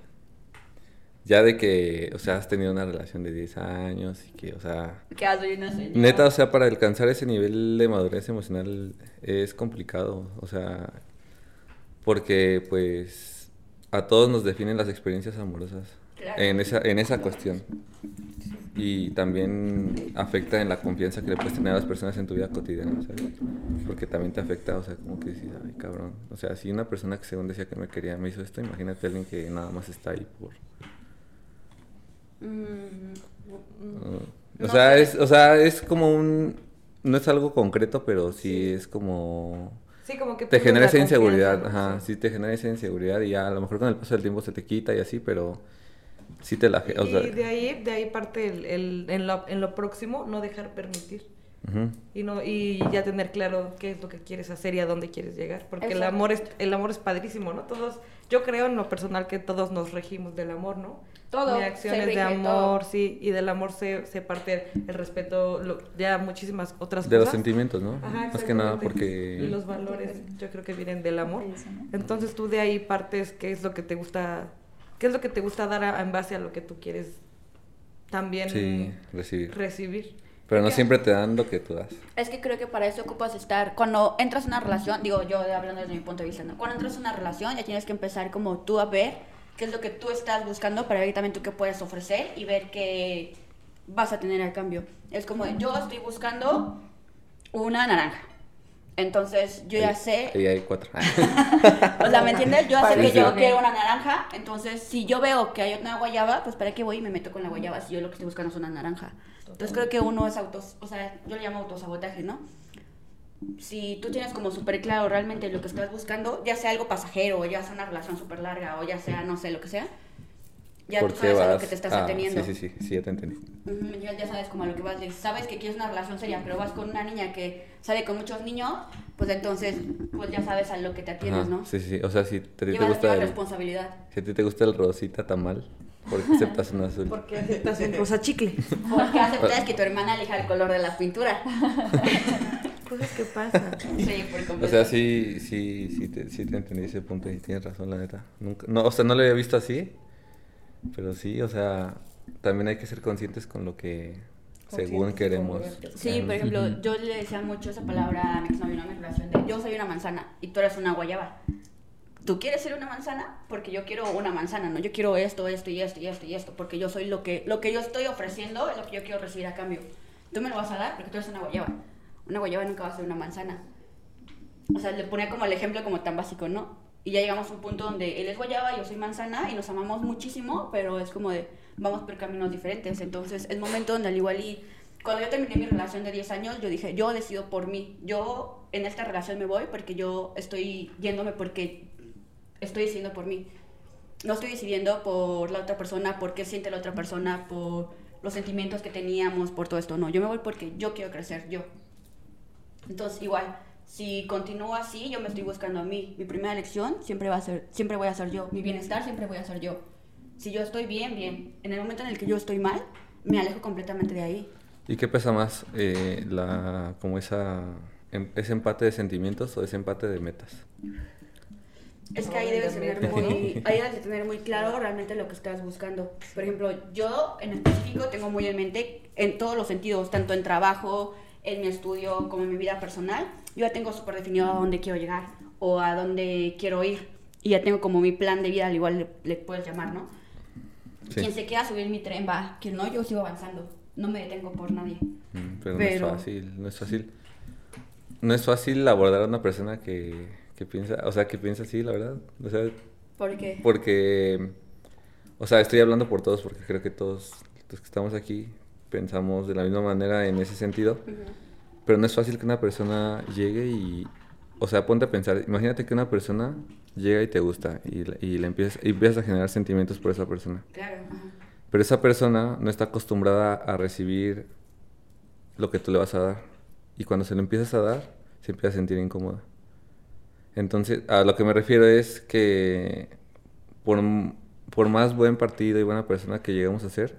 Ya de que, o sea, has tenido una relación de 10 años y que, o sea...
Yo no sé.
Neta, o sea, para alcanzar ese nivel de madurez emocional es complicado, o sea, porque pues a todos nos definen las experiencias amorosas
Claro.
en esa en esa cuestión. Y también afecta en la confianza que le puedes tener a las personas en tu vida cotidiana, ¿sabes? Porque también te afecta, o sea, como que dices, ay, cabrón. O sea, si una persona que según decía que me quería me hizo esto, imagínate a alguien que nada más está ahí por...
Mm,
o
No
sea,
sé.
es, o sea, es como un... No es algo concreto, pero sí, es como...
Sí, como que
Te genera esa inseguridad, ajá, sí te genera esa inseguridad y ya a lo mejor con el paso del tiempo se te quita y así, pero sí te la... ge- O sea,
y de ahí, de ahí parte el, el- en, lo, en lo próximo, no dejar permitir. Y, no, y ya tener claro qué es lo que quieres hacer y a dónde quieres llegar. Porque el amor, es, el amor es padrísimo, ¿no? Todos, yo creo en lo personal que todos nos regimos del amor, ¿no?
Todo, se
acciones de amor,
todo.
sí. Y del amor se, se parte el respeto, lo- ya muchísimas otras
De los
cosas.
sentimientos, ¿no?
Ajá,
Más que nada porque...
Y los valores, yo creo que vienen del amor. Entonces tú de ahí partes qué es lo que te gusta, qué es lo que te gusta dar a- en base a lo que tú quieres también
Sí, recibir.
recibir.
Pero no siempre te dan lo que tú das.
Es que creo que para eso ocupas estar. Cuando entras en una relación, digo yo hablando desde mi punto de vista, ¿no? Cuando entras en una relación ya tienes que empezar como tú a ver qué es lo que tú estás buscando para ver también tú qué puedes ofrecer y ver qué vas a tener al cambio. Es como yo estoy buscando una naranja. Entonces yo ya
Ahí-
sé
Ahí hay cuatro.
o sea, ¿me entiendes? Yo sé que yo quiero una naranja, entonces si yo veo que hay una guayaba, pues para qué voy y me meto con la guayaba si yo lo que estoy buscando es una naranja. Entonces creo que uno es autos, o sea, yo le llamo autosabotaje, ¿no? Si tú tienes como súper claro realmente lo que estás buscando, ya sea algo pasajero, o ya sea una relación súper larga, o ya sea, no sé, lo que sea, ya
¿Por
tú sabes a lo
vas?
que te estás
Ah,
ateniendo.
Sí, sí, sí, sí, ya te entendí.
Ujú, Ya, ya sabes como a lo que vas, sabes que quieres una relación seria, pero vas con una niña que sale con muchos niños, pues entonces, pues ya sabes a lo que te atienes,
Ajá,
¿no?
Sí, sí. O sea, si te, te gusta el,
responsabilidad.
si a ti te gusta el rosita tamal, ¿por qué aceptas un azul?
Porque aceptas un rosa chicle.
Porque aceptas que tu hermana elija el color de la pintura.
Cosas que pasan.
Sí, por completo.
O sea, sí, sí, sí te, sí te entendí ese punto y tienes razón, la neta. Nunca, no, o sea, no lo había visto así, pero sí, o sea, también hay que ser conscientes con lo que según queremos.
Sí, por ejemplo, yo le decía mucho esa palabra a mi exnovio, ¿no? En mi relación de yo soy una manzana y tú eres una guayaba. ¿Tú quieres ser una manzana? Porque yo quiero una manzana, ¿no? Yo quiero esto, esto y esto y esto y esto, porque yo soy lo que, lo que yo estoy ofreciendo, es lo que yo quiero recibir a cambio. Tú me lo vas a dar porque tú eres una guayaba. Una guayaba nunca va a ser una manzana. O sea, le ponía como el ejemplo como tan básico, ¿no? Y ya llegamos a un punto donde él es guayaba, yo soy manzana y nos amamos muchísimo, pero es como de vamos por caminos diferentes. Entonces, es momento donde al igual y cuando yo terminé mi relación de 10 años, yo dije, yo decido por mí. Yo en esta relación me voy porque yo estoy yéndome porque estoy decidiendo por mí. No estoy decidiendo por la otra persona, por qué siente la otra persona, por los sentimientos que teníamos, por todo esto. No, yo me voy porque yo quiero crecer, yo. Entonces, igual, si continúo así, yo me estoy buscando a mí. Mi primera elección siempre va a ser, siempre voy a ser yo. Mi bienestar siempre voy a ser yo. Si yo estoy bien, bien. En el momento en el que yo estoy mal, me alejo completamente de ahí.
¿Y qué pesa más? Eh, la, como esa, em- ese empate de sentimientos o ese empate de metas?
Es que ahí debes tener muy, ahí debes de tener muy claro realmente lo que estás buscando. Por ejemplo, yo en específico tengo muy en mente en todos los sentidos, tanto en trabajo, en mi estudio, como en mi vida personal. Yo ya tengo súper definido a dónde quiero llegar o a dónde quiero ir. Y ya tengo como mi plan de vida, al igual le, le puedes llamar, ¿no?
Sí.
Quien se queda a subir mi tren va, quien no, yo sigo avanzando. No me detengo por nadie.
Mm, Pero,
Pero-
no es fácil, no es fácil. No es fácil abordar a una persona que, que piensa, o sea, que piensa así, la verdad. O sea,
Porque
porque, o sea, estoy hablando por todos porque creo que todos los que estamos aquí pensamos de la misma manera en ese sentido. Pero no es fácil que una persona llegue y, o sea, ponte a pensar, imagínate que una persona llega y te gusta y, y le empiezas, y empiezas a generar sentimientos por esa persona.
Claro. ajá.
Pero esa persona no está acostumbrada a recibir lo que tú le vas a dar. Y cuando se lo empiezas a dar, se empieza a sentir incómoda. Entonces, a lo que me refiero es que por, por más buen partido y buena persona que lleguemos a ser,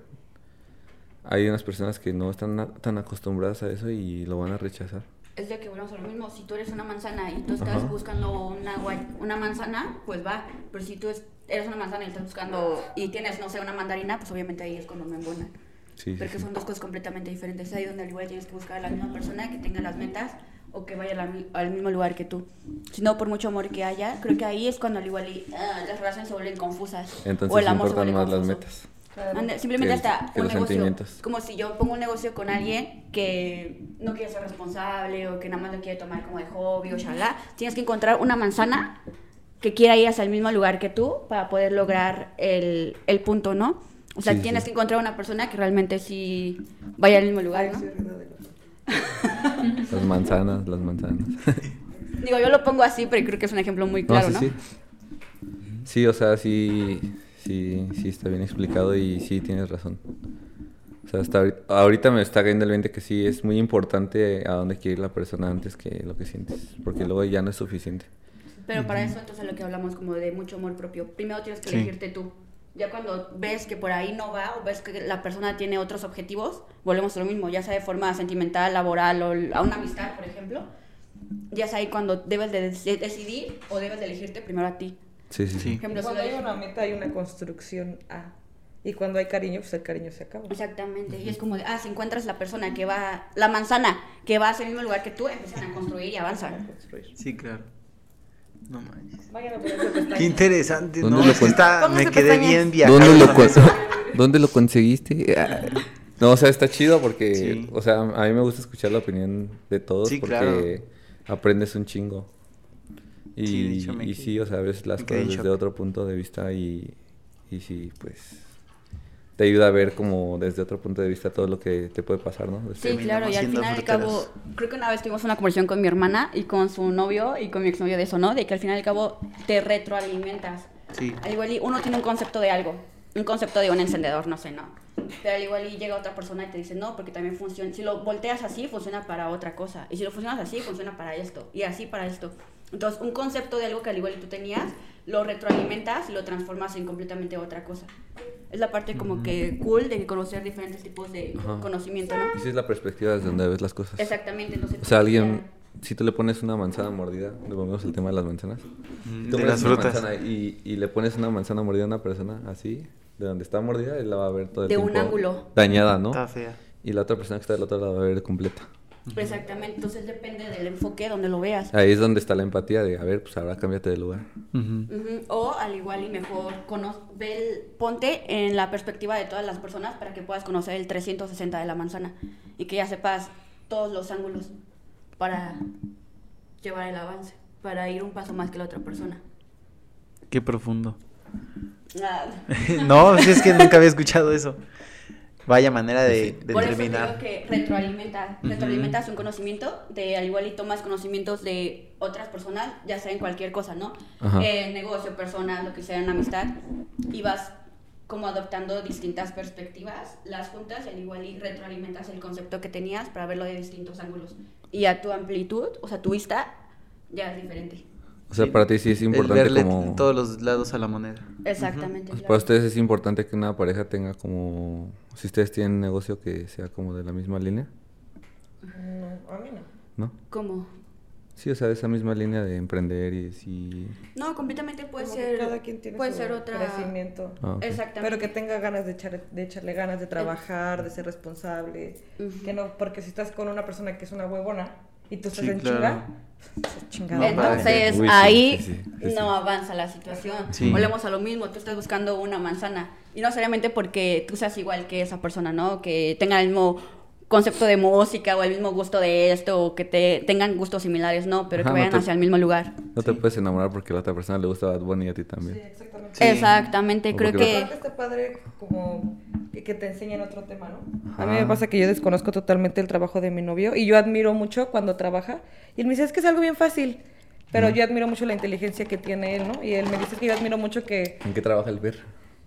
hay unas personas que no están tan acostumbradas a eso y lo van a rechazar.
Es de que volvemos a lo mismo. Si tú eres una manzana y tú estás
Ajá.
buscando una, una manzana, pues va. Pero si tú es- eres una manzana y estás buscando y tienes, no sé, una mandarina, pues obviamente ahí es cuando me embonan.
Sí,
Porque
sí.
son dos cosas completamente diferentes. Ahí donde al igual tienes que buscar a la misma persona que tenga las metas o que vaya a la mi- al mismo lugar que tú. Si no, por mucho amor que haya, creo que ahí es cuando al igual y, ah, las relaciones se vuelven confusas.
Entonces
o el amor se vuelve
más las
confuso.
metas.
Ande- Simplemente hasta
que
un
los
negocio. Como si yo pongo un negocio con alguien que no quiere ser responsable o que nada más lo quiere tomar como de hobby o shalá. Tienes que encontrar una manzana que quiera ir hacia el mismo lugar que tú para poder lograr el, el punto, ¿no? O sea,
Sí,
tienes
sí.
que encontrar una persona que realmente sí vaya al mismo lugar, ¿no?
Las manzanas, las manzanas.
Digo, yo lo pongo así, pero creo que es un ejemplo muy claro, ¿no?
sí, sí. Sí, o sea, sí, sí, sí está bien explicado y sí tienes razón. O sea, hasta ahorita, ahorita me está cayendo el 20 que sí es muy importante a dónde quiere ir la persona antes que lo que sientes, porque luego ya no es suficiente.
Pero para eso entonces lo que hablamos como de mucho amor propio. Primero tienes que
Sí.
elegirte tú. Ya cuando ves que por ahí no va o ves que la persona tiene otros objetivos, volvemos a lo mismo, ya sea de forma sentimental, laboral o a una amistad, por ejemplo. Ya es ahí cuando debes de dec- decidir o debes de elegirte primero a ti.
Sí, sí,
Sí.
ejemplo,
Cuando hay una meta hay una construcción A. Y cuando hay cariño, pues el cariño se acaba.
Exactamente, y es como de, ah, si encuentras la persona que va, la manzana que va hacia el mismo lugar que tú, empiezan a construir y avanzan.
Sí, claro. No manches.
Vayan a ponerse pestañas.
Qué interesante,
¿Dónde
¿no?
lo
está, me quedé
pestañas.
bien viajado.
¿Dónde lo,
con
con-
eso.
¿Dónde lo conseguiste? Ah. No, o sea, está chido porque,
Sí.
o sea, a mí me gusta escuchar la opinión de todos
Sí,
porque aprendes un chingo. Y,
Sí, de hecho, me
y
quedé-
sí, o sea, ves las cosas desde
shock.
otro punto de vista y, y sí, pues te ayuda a ver como desde otro punto de vista todo lo que te puede pasar, ¿no?
Sí,
Terminamos
claro, y al final y al cabo, creo que una vez tuvimos una conversación con mi hermana y con su novio y con mi exnovio de eso, ¿no? De que al final y al cabo te retroalimentas.
Sí.
Al igual y uno tiene un concepto de algo, un concepto de un encendedor, no sé, ¿no? Pero al igual y llega otra persona y te dice, no, porque también funciona, si lo volteas así, funciona para otra cosa. Y si lo funcionas así, funciona para esto. Y así para esto. Entonces, un concepto de algo que al igual y tú tenías, lo retroalimentas y lo transformas en completamente otra cosa. Es la parte como que cool de conocer diferentes tipos de
Ajá.
conocimiento, ¿no?
Esa es la perspectiva desde donde ves las cosas.
Exactamente, entonces...
O sea,
ya-
alguien, si tú le pones una manzana mordida, volvemos al tema de las manzanas.
Mm,
Tú
De las
una
frutas.
manzana y, y le pones una manzana mordida a una persona así, de donde está mordida, él la va a ver todo el
De un
tiempo
ángulo.
dañada, ¿no?
Está fea.
Y la otra persona que está del otro lado la va a ver completa.
Exactamente, entonces depende del enfoque donde lo veas.
Ahí es donde está la empatía de, a ver, pues ahora cámbiate de lugar.
Ujú.
Ujú, O al igual y mejor ve el- ponte en la perspectiva de todas las personas para que puedas conocer el 360 de la manzana y que ya sepas todos los ángulos para llevar el avance, para ir un paso más que la otra persona.
Qué profundo.
Ah,
no, si es que nunca había escuchado eso. Vaya manera de, de
Por eso te digo
terminar.
que retroalimenta, retroalimentas un conocimiento, de al igual y tomas conocimientos de otras personas, ya sea en cualquier cosa, ¿no? Eh, negocio, personas, lo que sea, en amistad, y vas como adoptando distintas perspectivas, las juntas, al igual y retroalimentas el concepto que tenías para verlo de distintos ángulos. Y a tu amplitud, o sea, tu vista, ya es diferente.
O sea,
Sí.
para ti sí es
El
importante
verle
como...
todos los lados a la moneda.
Exactamente.
Pues
claro.
Para ustedes es importante que una pareja tenga como... Si ustedes tienen un negocio que sea como de la misma línea,
No, a mí no.
¿no?
¿Cómo?
Sí, o sea, esa misma línea de emprender y sí...
No, completamente puede
Como
ser.
cada quien tiene
puede
su
ser otra.
crecimiento.
Ah.
Exactamente.
Pero que tenga ganas de, echar, de echarle ganas de trabajar, de ser responsable. Que no, porque si estás con una persona que es una huevona y tú estás
Sí,
en
claro.
chinga, chingado.
No,
Entonces
Uy, sí,
ahí
sí, sí, sí, sí.
no avanza la situación.
Sí.
Volvemos a lo mismo, tú estás buscando una manzana y no necesariamente porque tú seas igual que esa persona, ¿no? Que tenga el mismo concepto de música o el mismo gusto de esto o que te tengan gustos similares, no, pero
Ajá,
que
no
vayan
te-
hacia el mismo lugar.
No te puedes enamorar porque a la otra persona le gusta Bad Bunny y a ti también.
Sí, exactamente.
Sí.
Exactamente,
O
creo que
Aparte está padre como que, que te enseñen otro tema, ¿no? A mí me pasa que yo desconozco totalmente el trabajo de mi novio y yo admiro mucho cuando trabaja y él me dice, es que es algo bien fácil. Pero yo admiro mucho la inteligencia que tiene él, ¿no? Y él me dice que yo admiro mucho que...
¿En qué trabaja el ver?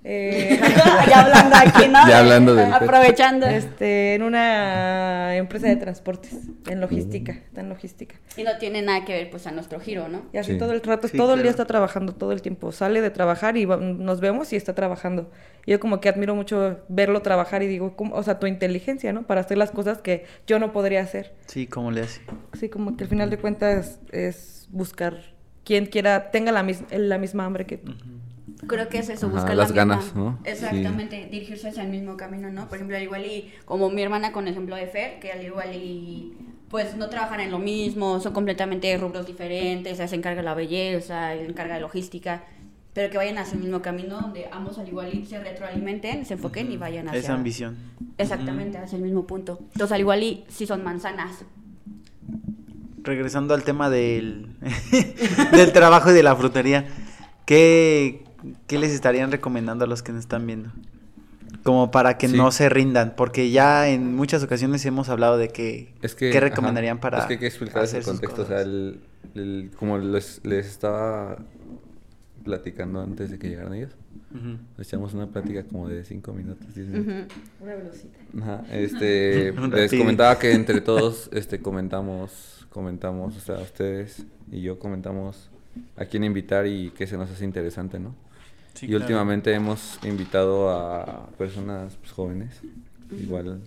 Eh,
ya hablando aquí, ¿no?
Ya hablando del PET.
Aprovechando.
este, en una empresa de transportes, en logística, está en logística.
Y no tiene nada que ver, pues, a nuestro giro, ¿no?
Y así
Sí.
todo el rato,
Sí,
todo el día está trabajando, todo el tiempo. Sale de trabajar y va- nos vemos y está trabajando. Yo como que admiro mucho verlo trabajar y digo, ¿cómo? o sea, tu inteligencia, ¿no? Para hacer las cosas que yo no podría hacer.
Sí, ¿cómo le hace?
Sí, como que al final de cuentas es buscar quien quiera, tenga la, mis- la misma hambre que tú.
Creo que es eso,
Ajá,
buscar
las
la
ganas,
misma-
¿no?
Exactamente, dirigirse hacia el mismo camino, ¿no? Por ejemplo, al igual y como mi hermana con el ejemplo de Fer, que al igual y pues no trabajan en lo mismo, son completamente rubros diferentes, ella se encarga de la belleza, él encarga de logística, pero que vayan hacia el mismo camino donde ambos al igual y se retroalimenten, se enfoquen y vayan hacia
Esa ambición.
Exactamente, hacia el mismo punto. Entonces al igual y si son manzanas.
Regresando al tema del, del trabajo y de la frutería, ¿qué, ¿qué les estarían recomendando a los que nos están viendo? Como para que
Sí.
no se rindan, porque ya en muchas ocasiones hemos hablado de que,
Es que,
¿qué
ajá,
recomendarían para
Es que hay que explicar ese contexto. O sea, el, el- como les, les estaba platicando antes de que llegaran ellos. Nos echamos una plática como de 5 minutos, 10 minutos.
Una velocidad.
Ajá, este, les comentaba que entre todos, este, comentamos, comentamos, o sea, ustedes y yo comentamos a quién invitar y qué se nos hace interesante, ¿no?
Sí,
y
claro.
últimamente hemos invitado a personas pues, jóvenes, igual,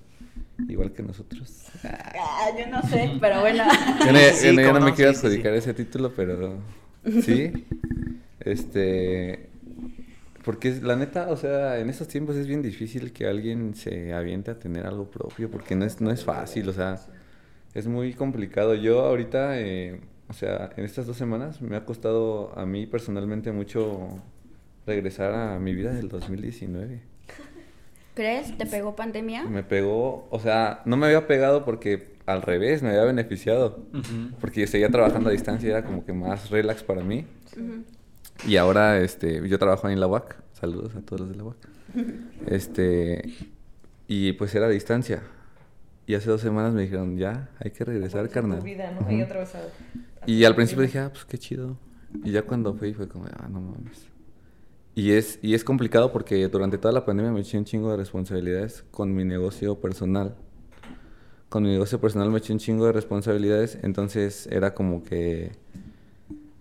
igual que nosotros.
Ah, yo no sé, pero bueno.
Yo no,
Sí,
yo no- yo
cómo
no me
no,
quiero
sí,
adjudicar
sí.
ese título, pero sí. Este. Porque la neta, o sea, en estos tiempos es bien difícil que alguien se aviente a tener algo propio, porque no es, no es fácil, o sea, es muy complicado. Yo ahorita, eh, o sea, en estas dos semanas me ha costado a mí personalmente mucho regresar a mi vida del 2019.
¿Crees? ¿Te pegó pandemia?
Me pegó, o sea, no me había pegado porque al revés, me había beneficiado. Porque yo seguía trabajando a distancia, era como que más relax para mí. Y ahora, este, yo trabajo ahí en la UAC. Saludos a todos los de la UAC. Este, y pues era a distancia. Y hace dos semanas me dijeron, ya, hay que regresar, carnal.
Tu vida, ¿no? Vez a-
Y al principio dije, ah, pues qué chido. Y ya cuando fui fue como, ah, no mames. Y es, y es complicado porque durante toda la pandemia me eché un chingo de responsabilidades con mi negocio personal. Con mi negocio personal me eché un chingo de responsabilidades, entonces era como que,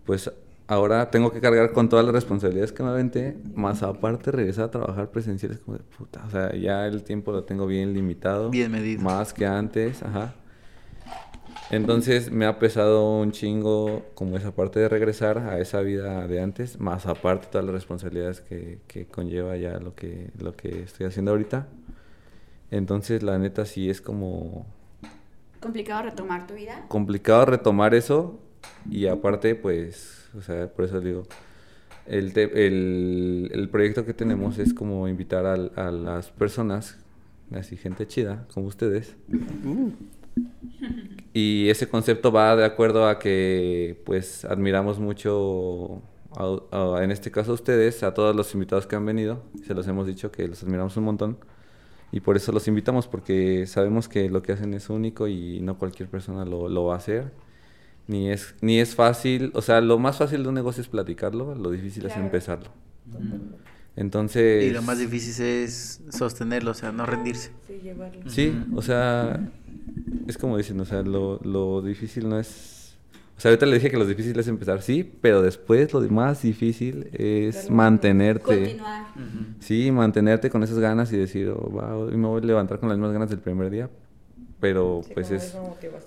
pues ahora tengo que cargar con todas las responsabilidades que me aventé, más aparte regresar a trabajar presenciales como de puta. O sea, ya el tiempo lo tengo bien limitado.
Bien medido.
Más que antes, ajá. Entonces me ha pesado un chingo como esa parte de regresar a esa vida de antes, más aparte todas las responsabilidades que, que conlleva ya lo que, lo que estoy haciendo ahorita. Entonces la neta sí es como
¿Complicado retomar tu vida?
complicado retomar eso y aparte pues, o sea, por eso digo, el, te- el, el proyecto que tenemos es como invitar al- a, las personas, así gente chida, como ustedes. Y ese concepto va de acuerdo a que pues admiramos mucho, a- a- en este caso a ustedes, a todos los invitados que han venido, se los hemos dicho que los admiramos un montón. Y por eso los invitamos, porque sabemos que lo que hacen es único y no cualquier persona lo, lo va a hacer. Ni es, ni es fácil, o sea, lo más fácil de un negocio es platicarlo, lo difícil es
Claro.
empezarlo. Entonces...
Y lo más difícil es sostenerlo, o sea, no rendirse.
Sí, llevarlo.
Sí, o sea, es como dicen, o sea, lo, lo difícil no es... O sea, ahorita le dije que lo difícil es empezar, sí, pero después lo más difícil es
Claro.
mantenerte.
Continuar.
Sí, mantenerte con esas ganas y decir, oh, va, hoy me voy a levantar con las mismas ganas del primer día. Pero
Sí,
pues es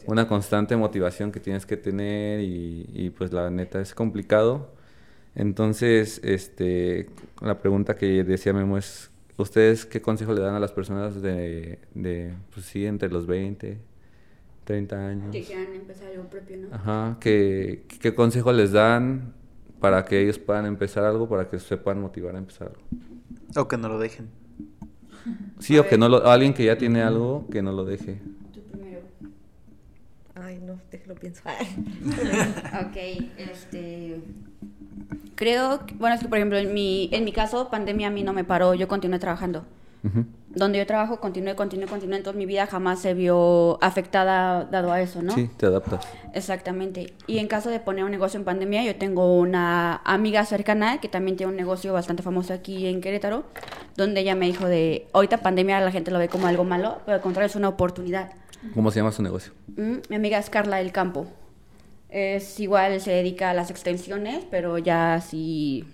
una constante motivación que tienes que tener y, y, pues la neta es complicado. Entonces, este, la pregunta que decía Memo es, ¿ustedes qué consejo le dan a las personas de, de pues sí, entre los 20, 30 años?
Que quieran empezar algo propio, ¿no?
Ajá, ¿qué, qué consejo les dan para que ellos puedan empezar algo, para que se puedan motivar a empezar algo?
O que no lo dejen.
Sí, o que no lo, alguien que ya tiene algo, que no lo deje.
Tú primero.
Ay, no, déjalo pienso.
Ok, este... Creo, que- bueno, es que por ejemplo en mi, en mi caso, pandemia a mí no me paró, yo continué trabajando.
Ujú.
donde yo trabajo continúe, continúe, continúe, entonces mi vida jamás se vio afectada dado a eso, ¿no?
Sí, te adaptas.
Exactamente. Y en caso de poner un negocio en pandemia, yo tengo una amiga cercana que también tiene un negocio bastante famoso aquí en Querétaro, donde ella me dijo de, ahorita pandemia la gente lo ve como algo malo, pero al contrario es una oportunidad.
¿Cómo se llama su negocio?
Mm, Mi amiga es Carla del Campo. Es igual, se dedica a las extensiones, pero ya así...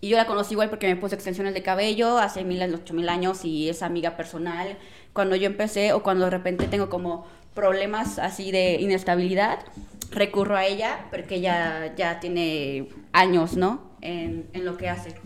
Y yo la conocí igual porque me puse extensiones de cabello hace mil, ocho mil años y es amiga personal. Cuando yo empecé o cuando de repente tengo como problemas así de inestabilidad, recurro a ella porque ella ya tiene años, ¿no? En, en lo que hace.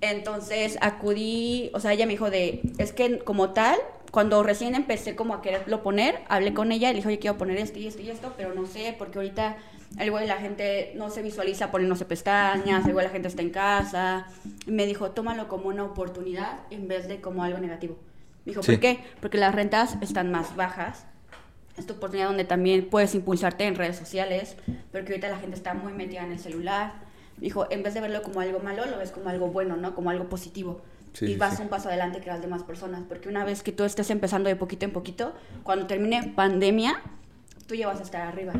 Entonces acudí, o sea, ella me dijo de, es que como tal, cuando recién empecé como a quererlo poner, hablé con ella y le dije, oye, quiero poner esto y esto y esto, pero no sé, porque ahorita al igual la gente no se visualiza poniéndose pestañas, al igual la gente está en casa. Y me dijo, tómalo como una oportunidad en vez de como algo negativo. Me dijo,
Sí.
¿por qué? Porque las rentas están más bajas. Es tu oportunidad donde también puedes impulsarte en redes sociales, porque ahorita la gente está muy metida en el celular. Me dijo, en vez de verlo como algo malo, lo ves como algo bueno, ¿no? Como algo positivo.
Sí,
y vas
sí.
un paso adelante que las demás personas, porque una vez que tú estés empezando de poquito en poquito, cuando termine pandemia, tú ya vas a estar arriba.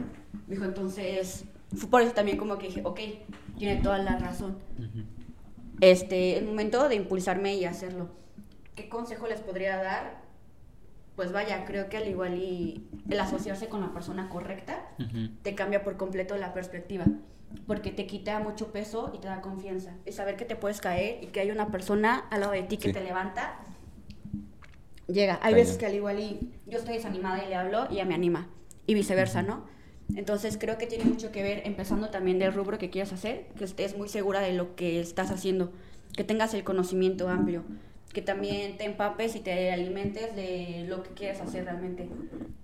Dijo, entonces, fue por eso también como que dije, ok, tiene toda la razón. Este, el momento de impulsarme y hacerlo. ¿Qué consejo les podría dar? Pues vaya, creo que al igual y el asociarse con la persona correcta te cambia por completo la perspectiva. Porque te quita mucho peso y te da confianza. Y saber que te puedes caer y que hay una persona al lado de ti que
Sí.
te levanta, llega. Hay
Cañón.
veces que al igual y yo estoy desanimada y le hablo y ella me anima. Y viceversa, ¿no? Entonces creo que tiene mucho que ver, empezando también del rubro que quieras hacer, que estés muy segura de lo que estás haciendo, que tengas el conocimiento amplio, que también te empapes y te alimentes de lo que quieres hacer realmente,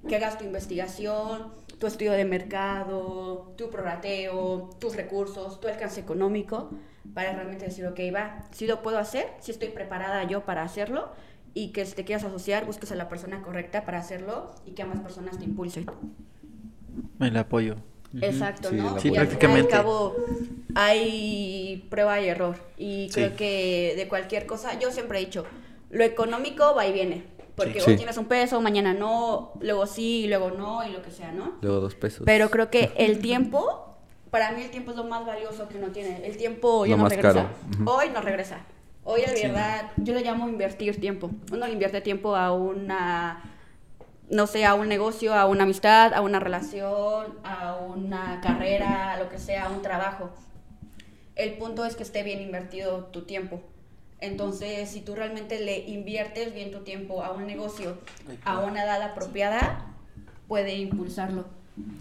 que hagas tu investigación, tu estudio de mercado, tu prorrateo, tus recursos, tu alcance económico, para realmente decir, ok, va, si lo puedo hacer, si estoy preparada yo para hacerlo, y que si te quieras asociar, busques a la persona correcta para hacerlo y que ambas personas te impulsen.
El apoyo.
Exacto,
Sí,
¿no?
Sí,
y al
prácticamente.
fin y al cabo hay prueba y error. Y
Sí.
creo que de cualquier cosa, yo siempre he dicho, lo económico va y viene. Porque
Sí.
hoy tienes un peso, mañana no, luego sí, luego no, y lo que sea, ¿no?
Luego dos pesos.
Pero creo que el tiempo, para mí el tiempo es lo más valioso que uno tiene. El tiempo ya
Lo
no
más
regresa.
caro.
Hoy no regresa. Hoy, la verdad, yo le llamo invertir tiempo. Uno le invierte tiempo a una, no sé, a un negocio, a una amistad, a una relación, a una carrera, a lo que sea, a un trabajo. El punto es que esté bien invertido tu tiempo. Entonces, si tú realmente le inviertes bien tu tiempo a un negocio a una edad apropiada, puede impulsarlo.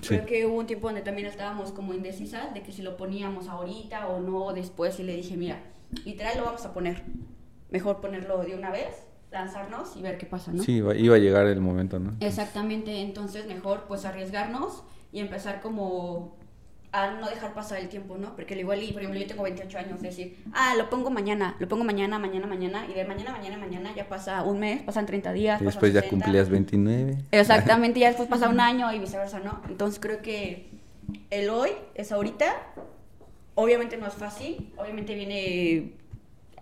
Sí.
Creo que hubo un tiempo donde también estábamos como indecisas de que si lo poníamos ahorita o no después y le dije, mira, literal lo vamos a poner. Mejor ponerlo de una vez, lanzarnos y ver qué pasa, ¿no?
Sí, iba, iba a llegar el momento, ¿no?
Exactamente, entonces mejor pues arriesgarnos y empezar como a no dejar pasar el tiempo, ¿no? Porque al igual, y, por ejemplo, yo tengo 28 años, decir, ah, lo pongo mañana, lo pongo mañana, mañana, mañana, y de mañana, mañana, mañana ya pasa un mes, pasan 30 días,
Y después ya
60.
cumplías 29.
Exactamente, ya después pasa un año y viceversa, ¿no? Entonces creo que el hoy es ahorita. Obviamente no es fácil, obviamente viene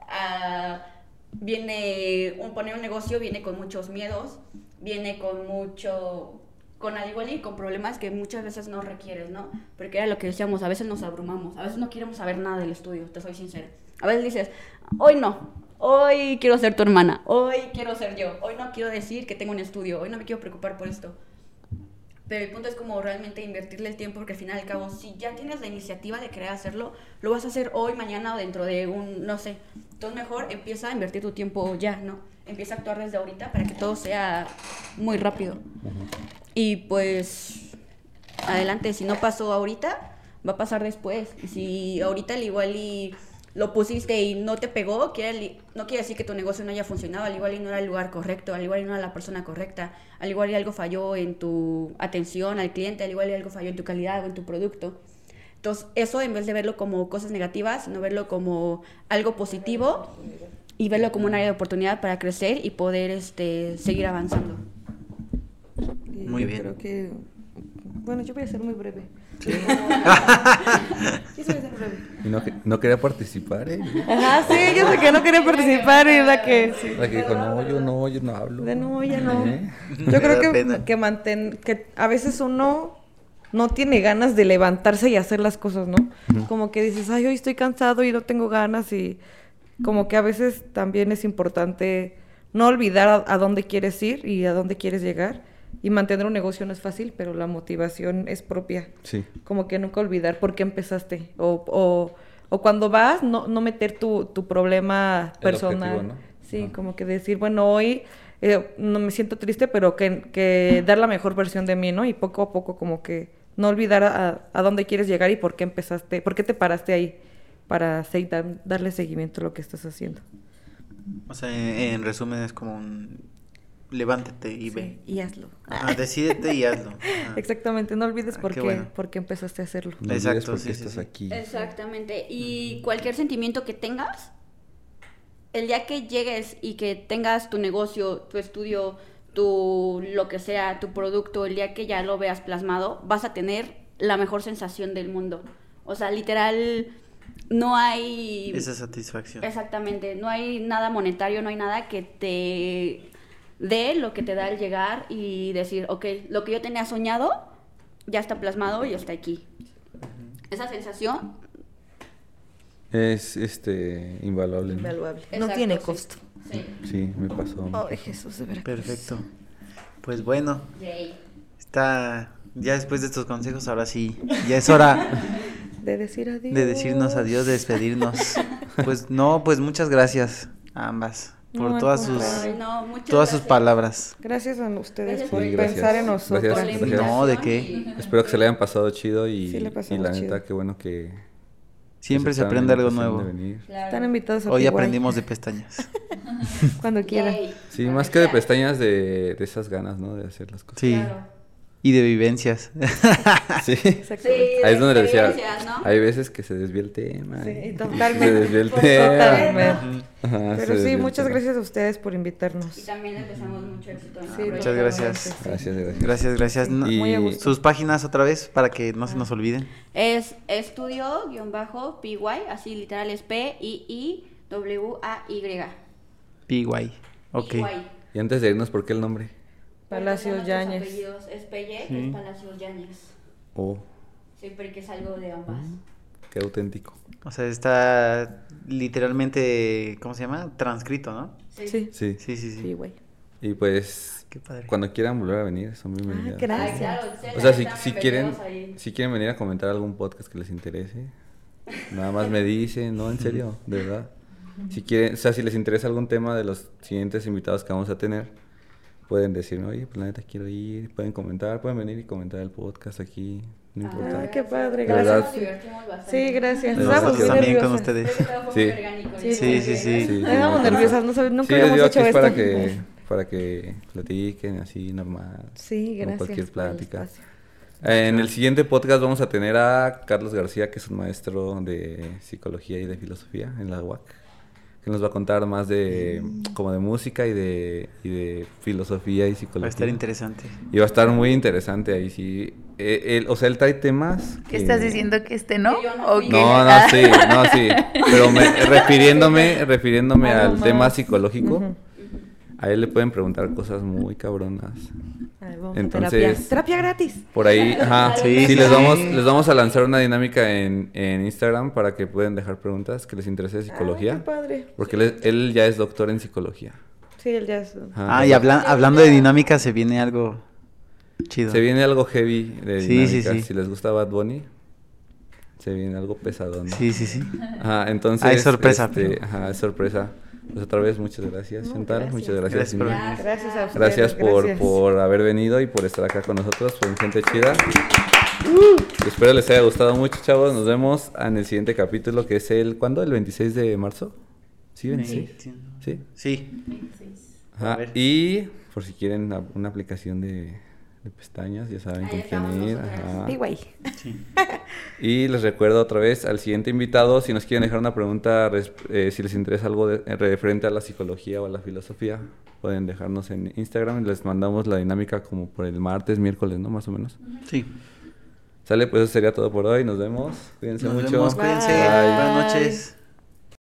a- viene un poner un negocio viene con muchos miedos, viene con mucho con al y con problemas que muchas veces no requieres, ¿no? Porque era lo que decíamos, a veces nos abrumamos, a veces no queremos saber nada del estudio, te soy sincera. A veces dices, hoy no, hoy quiero ser tu hermana, hoy quiero ser yo, hoy no quiero decir que tengo un estudio, hoy no me quiero preocupar por esto. Pero el punto es como realmente invertirle el tiempo, porque al final y al cabo, si ya tienes la iniciativa de querer hacerlo, lo vas a hacer hoy, mañana o dentro de un, no sé. Entonces mejor empieza a invertir tu tiempo ya, ¿no? Empieza a actuar desde ahorita para que todo sea muy rápido. Y pues, adelante, si no pasó ahorita, va a pasar después. Si ahorita al igual y lo pusiste y no te pegó, quiere no quiere decir que tu negocio no haya funcionado, al igual y no era el lugar correcto, al igual y no era la persona correcta, al igual y algo falló en tu atención al cliente, al igual y algo falló en tu calidad o en tu producto. Entonces, eso en vez de verlo como cosas negativas, no verlo como algo positivo y verlo como un área de oportunidad para crecer y poder este, seguir avanzando.
Y
Muy
yo
bien.
Creo que, bueno, yo voy a ser muy breve. sí, a ser breve.
Y no, no quería participar, ¿eh?
Ajá, sí, yo sé que no quería participar y la que sí.
La que dijo, no, yo no, yo no hablo.
De no, ya no.
¿Eh?
Yo creo que, que manten, que a veces uno no tiene ganas de levantarse y hacer las cosas, ¿no? Como que dices, ay, hoy estoy cansado y no tengo ganas y como que a veces también es importante no olvidar a, a dónde quieres ir y a dónde quieres llegar y mantener un negocio no es fácil, pero la motivación es propia.
Sí.
Como que nunca olvidar por qué empezaste o, o, o cuando vas no, no meter tu, tu problema personal.
objetivo, ¿no?
Sí,
Ajá.
como que decir, bueno, hoy eh, no me siento triste, pero que, que dar la mejor versión de mí, ¿no? Y poco a poco como que no olvidar a, a dónde quieres llegar y por qué empezaste, por qué te paraste ahí para dar- darle seguimiento a lo que estás haciendo.
O sea, en, en resumen es como un levántate y
Sí,
ve.
y hazlo.
Ajá, decídete y hazlo. Ajá.
Exactamente, no olvides
Ah,
por
qué
qué,
bueno.
por qué empezaste a hacerlo.
No
Exacto,
por
sí,
qué
sí,
estás
sí.
aquí.
Exactamente. Y cualquier sentimiento que tengas, el día que llegues y que tengas tu negocio, tu estudio, tu lo que sea, tu producto, el día que ya lo veas plasmado, vas a tener la mejor sensación del mundo. O sea, literal, no hay...
Esa satisfacción.
Exactamente, no hay nada monetario, no hay nada que te dé lo que te da el llegar y decir, ok, lo que yo tenía soñado ya está plasmado y está aquí. Esa sensación
Es este invaluable. ¿no?
Invaluable. no
Exacto,
tiene
sí.
costo.
Sí.
Sí, me pasó.
Ay, Jesús de Veracruz.
Perfecto. Pues bueno,
Yay.
está ya después de estos consejos, ahora sí, ya es hora
De decir adiós.
de decirnos adiós, de despedirnos. Pues no, pues muchas gracias a ambas por
No,
todas sus.
No,
todas sus palabras.
Gracias a ustedes
Gracias
por
Sí, gracias.
pensar en nosotros.
Gracias.
No, ¿de qué?
y-
Espero que se le hayan pasado chido y,
Sí, le
y la neta, qué bueno que...
Siempre
que
se aprende algo nuevo.
Claro.
Están invitados a
Hoy
Piguay.
aprendimos de pestañas.
Cuando quieran.
Yay.
Sí, más que de pestañas, de, de esas ganas, ¿no? De hacer las cosas.
Sí.
Claro.
Y de vivencias.
Sí.
Exactamente.
Ahí es donde le decía,
¿no?
hay veces que se desvía el tema.
Sí, totalmente.
Se desvía el
Pues,
tema.
Totalmente.
Ajá,
Pero sí, muchas
tema.
gracias a ustedes por
Y
invitarnos.
también les deseamos mucho éxito.
Sí,
proyecto.
Muchas gracias.
Gracias, gracias.
Gracias, gracias. No-
Y-
Muy a gusto.
Sus páginas otra vez para que no se nos olviden.
Es estudio-py, así literal es P-I-I-W-A-Y.
PY. Ok.
PY.
Y antes de irnos, ¿por qué el nombre?
Palacios
Porque
Yáñez.
Es Pelle,
Sí.
es Palacios Yáñez.
Oh,
Siempre que es algo de ambas.
qué auténtico.
O sea, está literalmente, ¿cómo se llama? Transcrito, ¿no?
Sí.
Sí.
Sí, sí, sí.
Sí, güey.
Y pues,
Qué padre.
cuando quieran volver a venir, son bienvenidas.
Ah, gracias.
O sea, si, quieren,
bienvenidos ahí.
si quieren venir a comentar algún podcast que les interese, nada más me dicen, no, en serio, de verdad. Si quieren, o sea, si les interesa algún tema de los siguientes invitados que vamos a tener, pueden decirme, oye, pues la neta quiero ir, pueden comentar, pueden venir y comentar el podcast aquí, no importa.
Ah, qué padre, gracias.
Nos divertimos bastante.
Sí, gracias.
Nosotros
Estamos muy
también con
nerviosas.
ustedes.
Todo fue
Sí.
Sí,
sí, sí, sí.
Sí,
Estamos
sí,
nerviosas, no sab- nunca
Sí, digo
hecho esto.
para que, para que platiquen así normal.
Sí,
como
gracias.
cualquier plática. En el siguiente podcast vamos a tener a Carlos García, que es un maestro de psicología y de filosofía en la UAC, que nos va a contar más de como de música y de, y de filosofía y
Va a
psicología.
estar interesante.
Y va a estar muy interesante ahí, sí. Eh, él- o sea, él trae temas.
¿Qué
que-
estás diciendo que este no?
Que no
¿O que-
No, no,
Ah.
sí, no, sí. Pero me- refiriéndome, refiriéndome
Algo
al
más.
tema psicológico. A él le pueden preguntar cosas muy cabronas.
Ay, vamos
Entonces-
a terapia. Terapia gratis.
Por ahí, ajá.
Sí,
Sí,
sí,
les vamos, les vamos a lanzar una dinámica en, en Instagram para que puedan dejar preguntas que les interese de
Ay,
psicología.
qué padre.
Porque él, ya es doctor en psicología.
Sí, él ya es.
Ajá.
Ah, y hablan- hablando de dinámica, se viene algo chido.
Se viene algo heavy de
Sí, sí,
dinámica.
sí.
Si les gusta Bad Bunny, se viene algo pesadón.
Sí, sí, sí.
Ajá, entonces.
Ah, es sorpresa,
este,
pero-
Ajá, es sorpresa. Pues otra vez, muchas gracias,
No,
Chantal.
gracias.
Muchas gracias.
Gracias por.
Gracias a ustedes.
Gracias por,
gracias.
por haber venido y por estar acá con nosotros, por gente chida. Espero les haya gustado mucho, chavos. Nos vemos en el siguiente capítulo, que es el... ¿Cuándo? ¿El 26 de marzo? ¿Sí, 26? Sí.
Sí.
Ajá.
ver.
Y por si quieren una aplicación de, de pestañas, ya saben
Ahí
con quién ir. Ajá.
Sí.
Y les recuerdo otra vez al siguiente invitado, si nos quieren dejar una pregunta, eh, si les interesa algo de- eh, referente a la psicología o a la filosofía, pueden dejarnos en Instagram y les mandamos la dinámica como por el martes, miércoles, ¿no? Más o menos.
Sí.
Sale, pues eso sería todo por hoy. Nos vemos. Cuídense
Nos
mucho.
vemos, cuídense.
Bye.
Buenas noches.